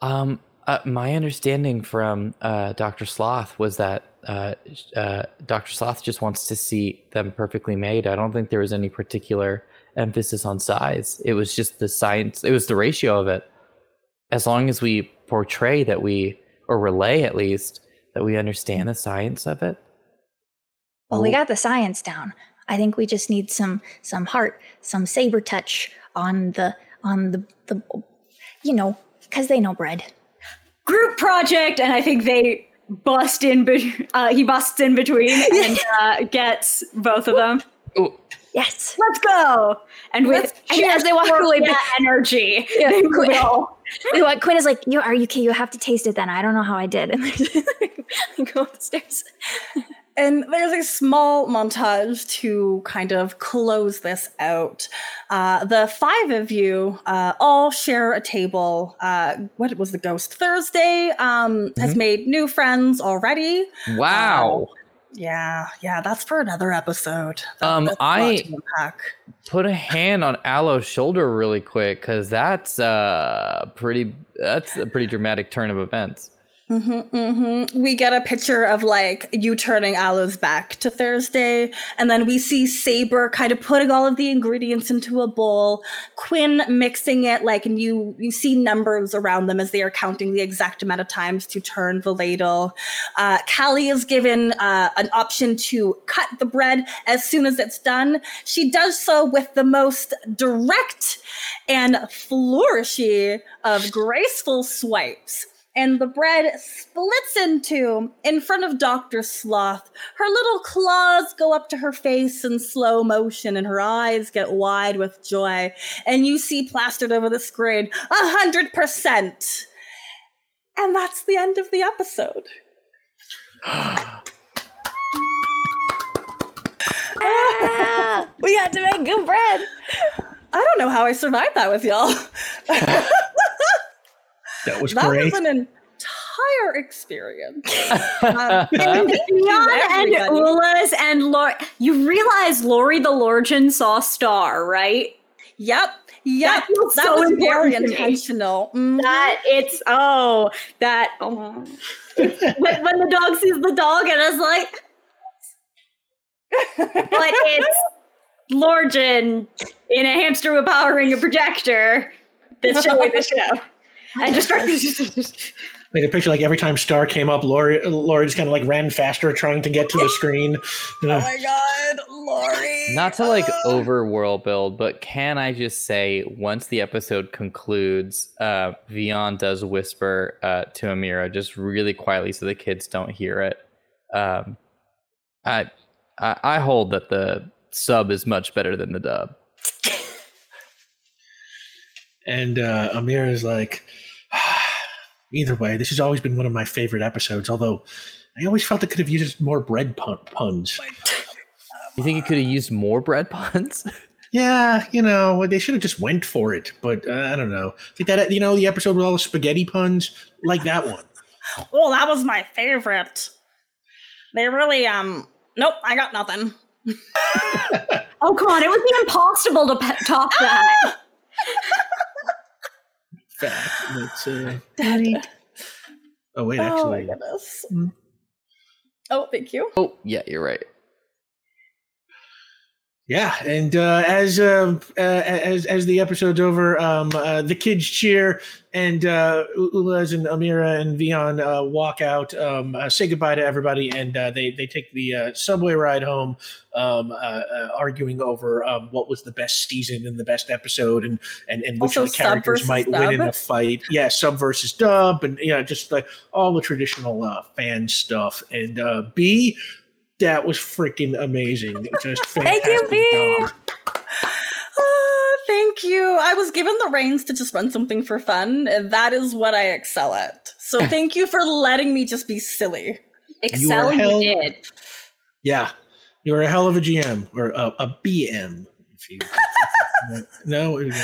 Um, uh, my understanding from uh, Dr. Sloth was that uh, uh, Dr. Sloth just wants to see them perfectly made. I don't think there was any particular emphasis on size. It was just the science. It was the ratio of it. As long as we portray that we, or relay at least, that we understand the science of it. Well, we got the science down. I think we just need some some heart, some saber touch on the on the the you know because they know bread. Group project, and I think they bust in. Be- uh, he busts in between and uh, gets both of them. Oh, Yes. Let's go! And with And as they walk just away, that energy, Yeah, they Quinn- will. You know what? Quinn is like, "You are you? Okay, you have to taste it. Then I don't know how I did." And they go upstairs. And there's a small montage to kind of close this out. Uh, the five of you uh, all share a table. Uh, what was the Ghost Thursday? Um, Has Mhm. made new friends already. wow. Yeah, yeah, that's for another episode. That- Um, that's a lot I- Put a hand on Aloe's shoulder really quick because that's uh pretty. That's a pretty dramatic turn of events. Hmm hmm We get a picture of like you turning Aloe's back to Thursday, and then we see Saber kind of putting all of the ingredients into a bowl. Quinn mixing it, like, and you you see numbers around them as they are counting the exact amount of times to turn the ladle. Uh, Callie is given uh, an option to cut the bread as soon as it's done. She does so with the most direct and flourishy of graceful swipes and the bread splits in two in front of Dr. Sloth. Her little claws go up to her face in slow motion, and her eyes get wide with joy. And you see plastered over the screen, a hundred percent. And that's the end of the episode. Ah, we had to make good bread. I don't know how I survived that with y'all. That was that great. was an entire experience. Um, And thank you, and everybody. Ula's and Lori. You realize Lori the Lorgen saw Star, right? Yep. Yep. That feels That so was very important to me. intentional. Mhm. That it's oh that oh. when, when the dog sees the dog and is like, but it's Lorgen in a hamster with power ring and projector that's showing the show. And just start Like a picture, like every time Star came up, Lori, Lori just kind of like ran faster, trying to get to the screen. You know, Oh my god, Lori. Not to like Uh, over world build, but can I just say once the episode concludes, uh, Vion does whisper uh, to Amira just really quietly so the kids don't hear it. Um, I, I I hold that the sub is much better than the dub. and uh, Amir is like, either way, this has always been one of my favorite episodes. Although I always felt it could have used more bread pun- puns. You think you could have used more bread puns? Yeah, you know, they should have just went for it. But uh, I don't know. Like that, you know, the episode with all the spaghetti puns, like that one. Oh, that was my favorite. They really um. Nope, I got nothing. Oh come on, it would be impossible to pe- top that. Fact. That's, uh, Daddy. oh wait, actually. Oh my actually, goodness. Hmm. Oh, thank you. oh yeah, you're right. Yeah, and uh, as uh, uh, as as the episode's over, um, uh, the kids cheer, and uh, Ulaz and Amira and Vion uh, walk out, um, uh, say goodbye to everybody, and uh, they they take the uh, subway ride home, um, uh, uh, arguing over um, what was the best season and the best episode, and and, and which Also of the characters might win in dub. a fight. Yeah, sub versus dub, and yeah, just like all the traditional uh, fan stuff. And uh, B. That was freaking amazing. Just Thank you, fantastic B. Ah, thank you. I was given the reins to just run something for fun, and that is what I excel at. So thank you for letting me just be silly. Excel you, hell- did. Yeah, you're a hell of a GM or a, a BM. If you no, I think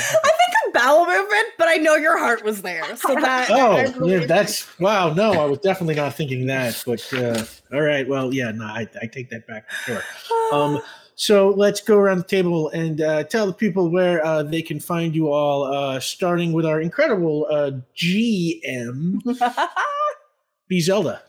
bowel movement, but I know your heart was there. So that oh, I really yeah, that's wow. No, I was definitely not thinking that. But uh, all right, well, yeah, no, I, I take that back for sure. Um, so let's go around the table and uh, tell the people where uh, they can find you all. Uh, starting with our incredible uh, GM, B Zelda.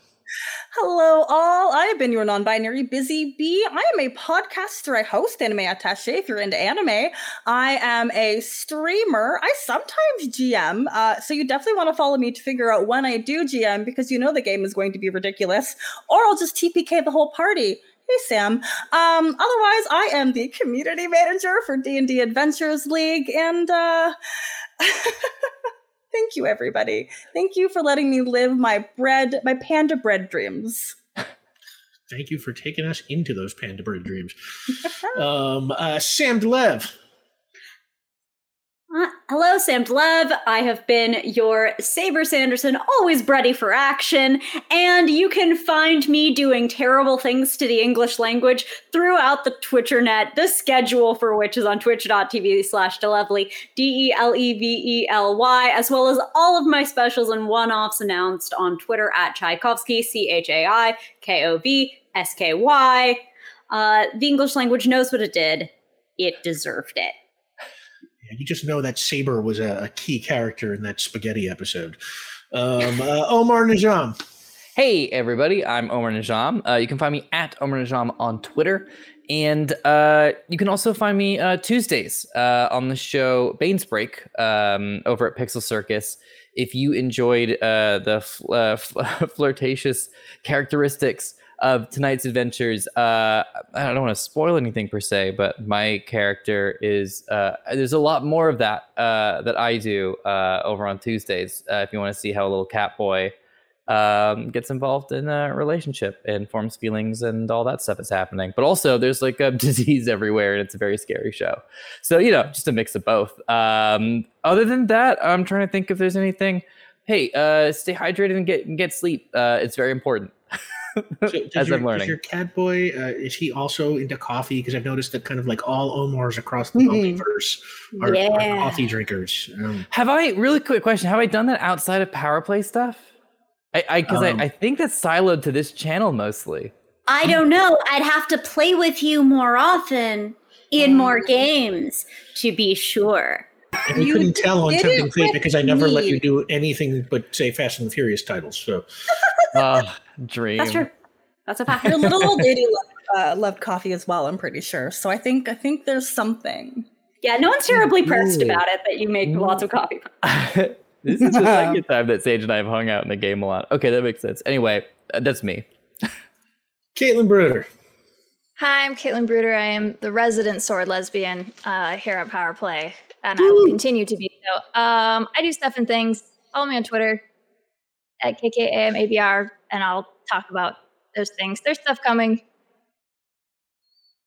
Hello, all. I have been your non binary busy bee. I am a podcaster. I host Anime Attache if you're into anime. I am a streamer. I sometimes GM. Uh, so you definitely want to follow me to figure out when I do GM because you know the game is going to be ridiculous. Or I'll just TPK the whole party. Hey Sam. Um, otherwise, I am the community manager for D&D Adventures League, and uh, thank you, everybody. Thank you for letting me live my bread, my panda bread dreams. Thank you for taking us into those panda bread dreams. um, uh, Sam de Leve. Uh, hello, Sam Lev. I have been your Saber Sanderson, always ready for action, and you can find me doing terrible things to the English language throughout the Twitchernet, the schedule for which is on twitch.tv slash delevely, D-E-L-E-V-E-L-Y, as well as all of my specials and one-offs announced on Twitter at Chaikovsky, C-H-A-I-K-O-V-S-K-Y. Uh, the English language knows what it did. It deserved it. You just know that Saber was a, a key character in that spaghetti episode. Um, uh, Omar Najam. Hey everybody, I'm Omar Najam. Uh, you can find me at Omar Najam on Twitter, and uh, you can also find me uh, Tuesdays uh, on the show Bane's Break um, over at Pixel Circus. If you enjoyed uh, the fl- flirtatious characteristics of tonight's adventures. Uh, I don't want to spoil anything per se, but my character is uh, there's a lot more of that uh, that I do uh, over on Tuesdays. Uh, if you want to see how a little cat boy um, gets involved in a relationship and forms feelings and all that stuff is happening. But also, there's like a disease everywhere, and it's a very scary show. So you know, just a mix of both. Um, other than that, I'm trying to think if there's anything. Hey, uh, stay hydrated and get and get sleep. Uh, it's very important. So As your, I'm does learning. your cat boy uh, is he also into coffee? Because I've noticed that kind of like all Omars across the Mhm. multiverse are, are coffee drinkers. Um, Have I really quick question? Have I done that outside of power play stuff? I I because Um, I, I think that's siloed to this channel mostly. I don't know. I'd have to play with you more often in more Mm. games to be sure. and you, You couldn't tell on did Tempting Fate because I never let you do anything but say Fast and the Furious titles. So Oh, dream. That's true. That's a fact. Your little old lady loved, uh, loved coffee as well. I'm pretty sure. So I think I think there's something. Yeah, no one's terribly pressed Ooh. about it that you make lots of coffee. this is the second time that Sage and I have hung out in the game a lot. Okay, that makes sense. Anyway, uh, that's me. Caitlin Bruder. Hi, I'm Caitlin Bruder. I am the resident sword lesbian uh, here at Power Play, and I will continue to be so. Um, I do stuff and things. Follow me on Twitter at KKAMABR, and I'll talk about those things. There's stuff coming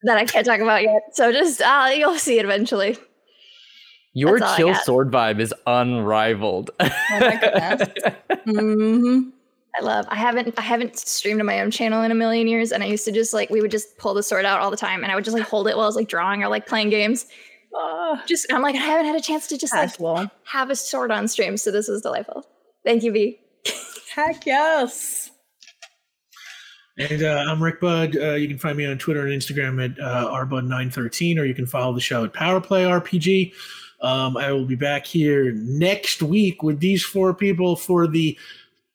that I can't talk about yet, so just uh, you'll see it eventually. Your That's all I chill sword vibe is unrivaled. Oh my goodness. hmm I love. I haven't. I haven't streamed on my own channel in a million years, and I used to just like we would just pull the sword out all the time, and I would just like hold it while I was like drawing or like playing games. Uh, Just I'm like I haven't had a chance to just like casual. have a sword on stream, so this is delightful. Thank you, V. Heck yes. And uh, I'm Rick Bud. Uh, you can find me on Twitter and Instagram at uh, rbud913, or you can follow the show at Powerplay RPG. Um, I will be back here next week with these four people for the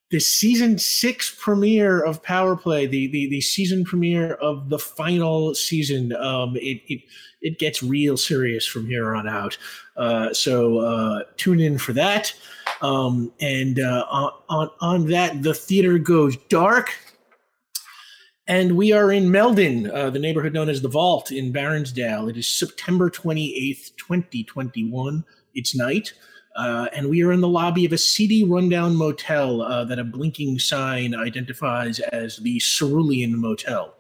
the season six premiere of Powerplay, the the the season premiere of the final season. Um, it it it gets real serious from here on out. Uh, so uh, tune in for that. Um, and uh, on on that, the theater goes dark. And we are in Meldon, uh, the neighborhood known as the Vault in Baronsdale. It is September 28th, 2021. It's night. Uh, and we are in the lobby of a seedy rundown motel uh, that a blinking sign identifies as the Cerulean Motel.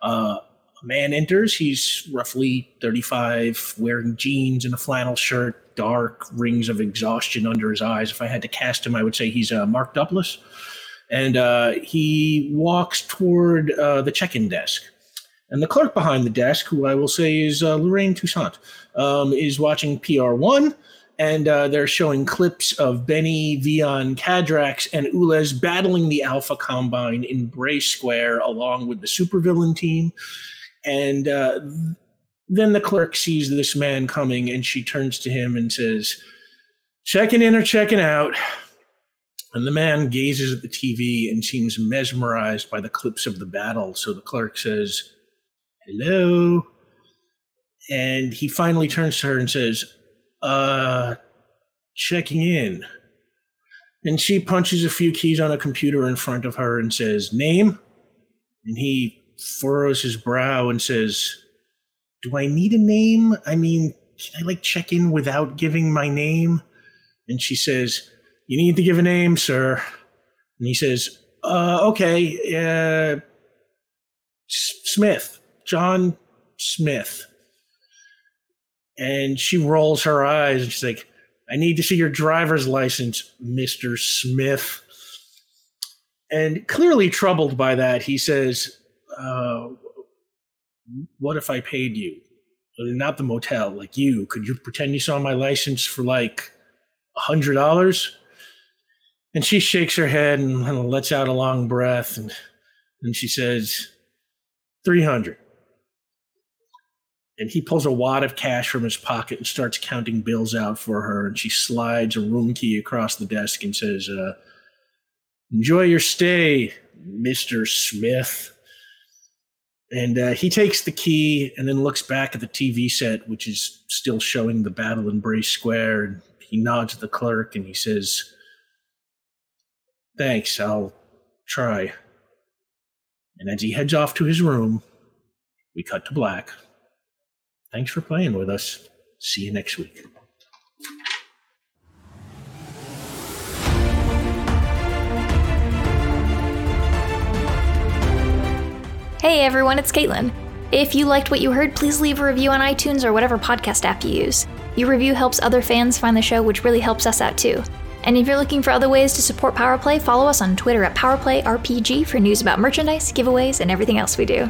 Uh, a man enters. He's roughly 35, wearing jeans and a flannel shirt, dark rings of exhaustion under his eyes. If I had to cast him, I would say he's uh, Mark Duplass and uh, he walks toward uh, the check-in desk. And the clerk behind the desk, who I will say is uh, Lorraine Toussaint, um, is watching PR1, and uh, they're showing clips of Benny, Vion, Kadrax, and Ulez battling the Alpha Combine in Bray Square along with the supervillain team. And uh, then the clerk sees this man coming, and she turns to him and says, Checking in or checking out? And the man gazes at the TV and seems mesmerized by the clips of the battle. So the clerk says, Hello. And he finally turns to her and says, Uh, checking in. And she punches a few keys on a computer in front of her and says, Name? And he furrows his brow and says, Do I need a name? I mean, can I like check in without giving my name? And she says, You need to give a name, sir. And he says, uh, Okay, uh, Smith, John Smith. And she rolls her eyes and she's like, I need to see your driver's license, Mr. Smith. And clearly troubled by that, he says, uh, What if I paid you? Not the motel, like you. Could you pretend you saw my license for like a hundred dollars? And she shakes her head and lets out a long breath, and and she says, three hundred. And he pulls a wad of cash from his pocket and starts counting bills out for her. And she slides a room key across the desk and says, uh, "Enjoy your stay, Mister Smith." And uh, he takes the key and then looks back at the TV set, which is still showing the battle in Bray Square. And he nods at the clerk and he says, Thanks, I'll try. And as he heads off to his room, we cut to black. Thanks for playing with us. See you next week. Hey everyone, it's Caitlin. If you liked what you heard, please leave a review on iTunes or whatever podcast app you use. Your review helps other fans find the show, which really helps us out too. And if you're looking for other ways to support Powerplay, follow us on Twitter at PowerplayRPG for news about merchandise, giveaways, and everything else we do.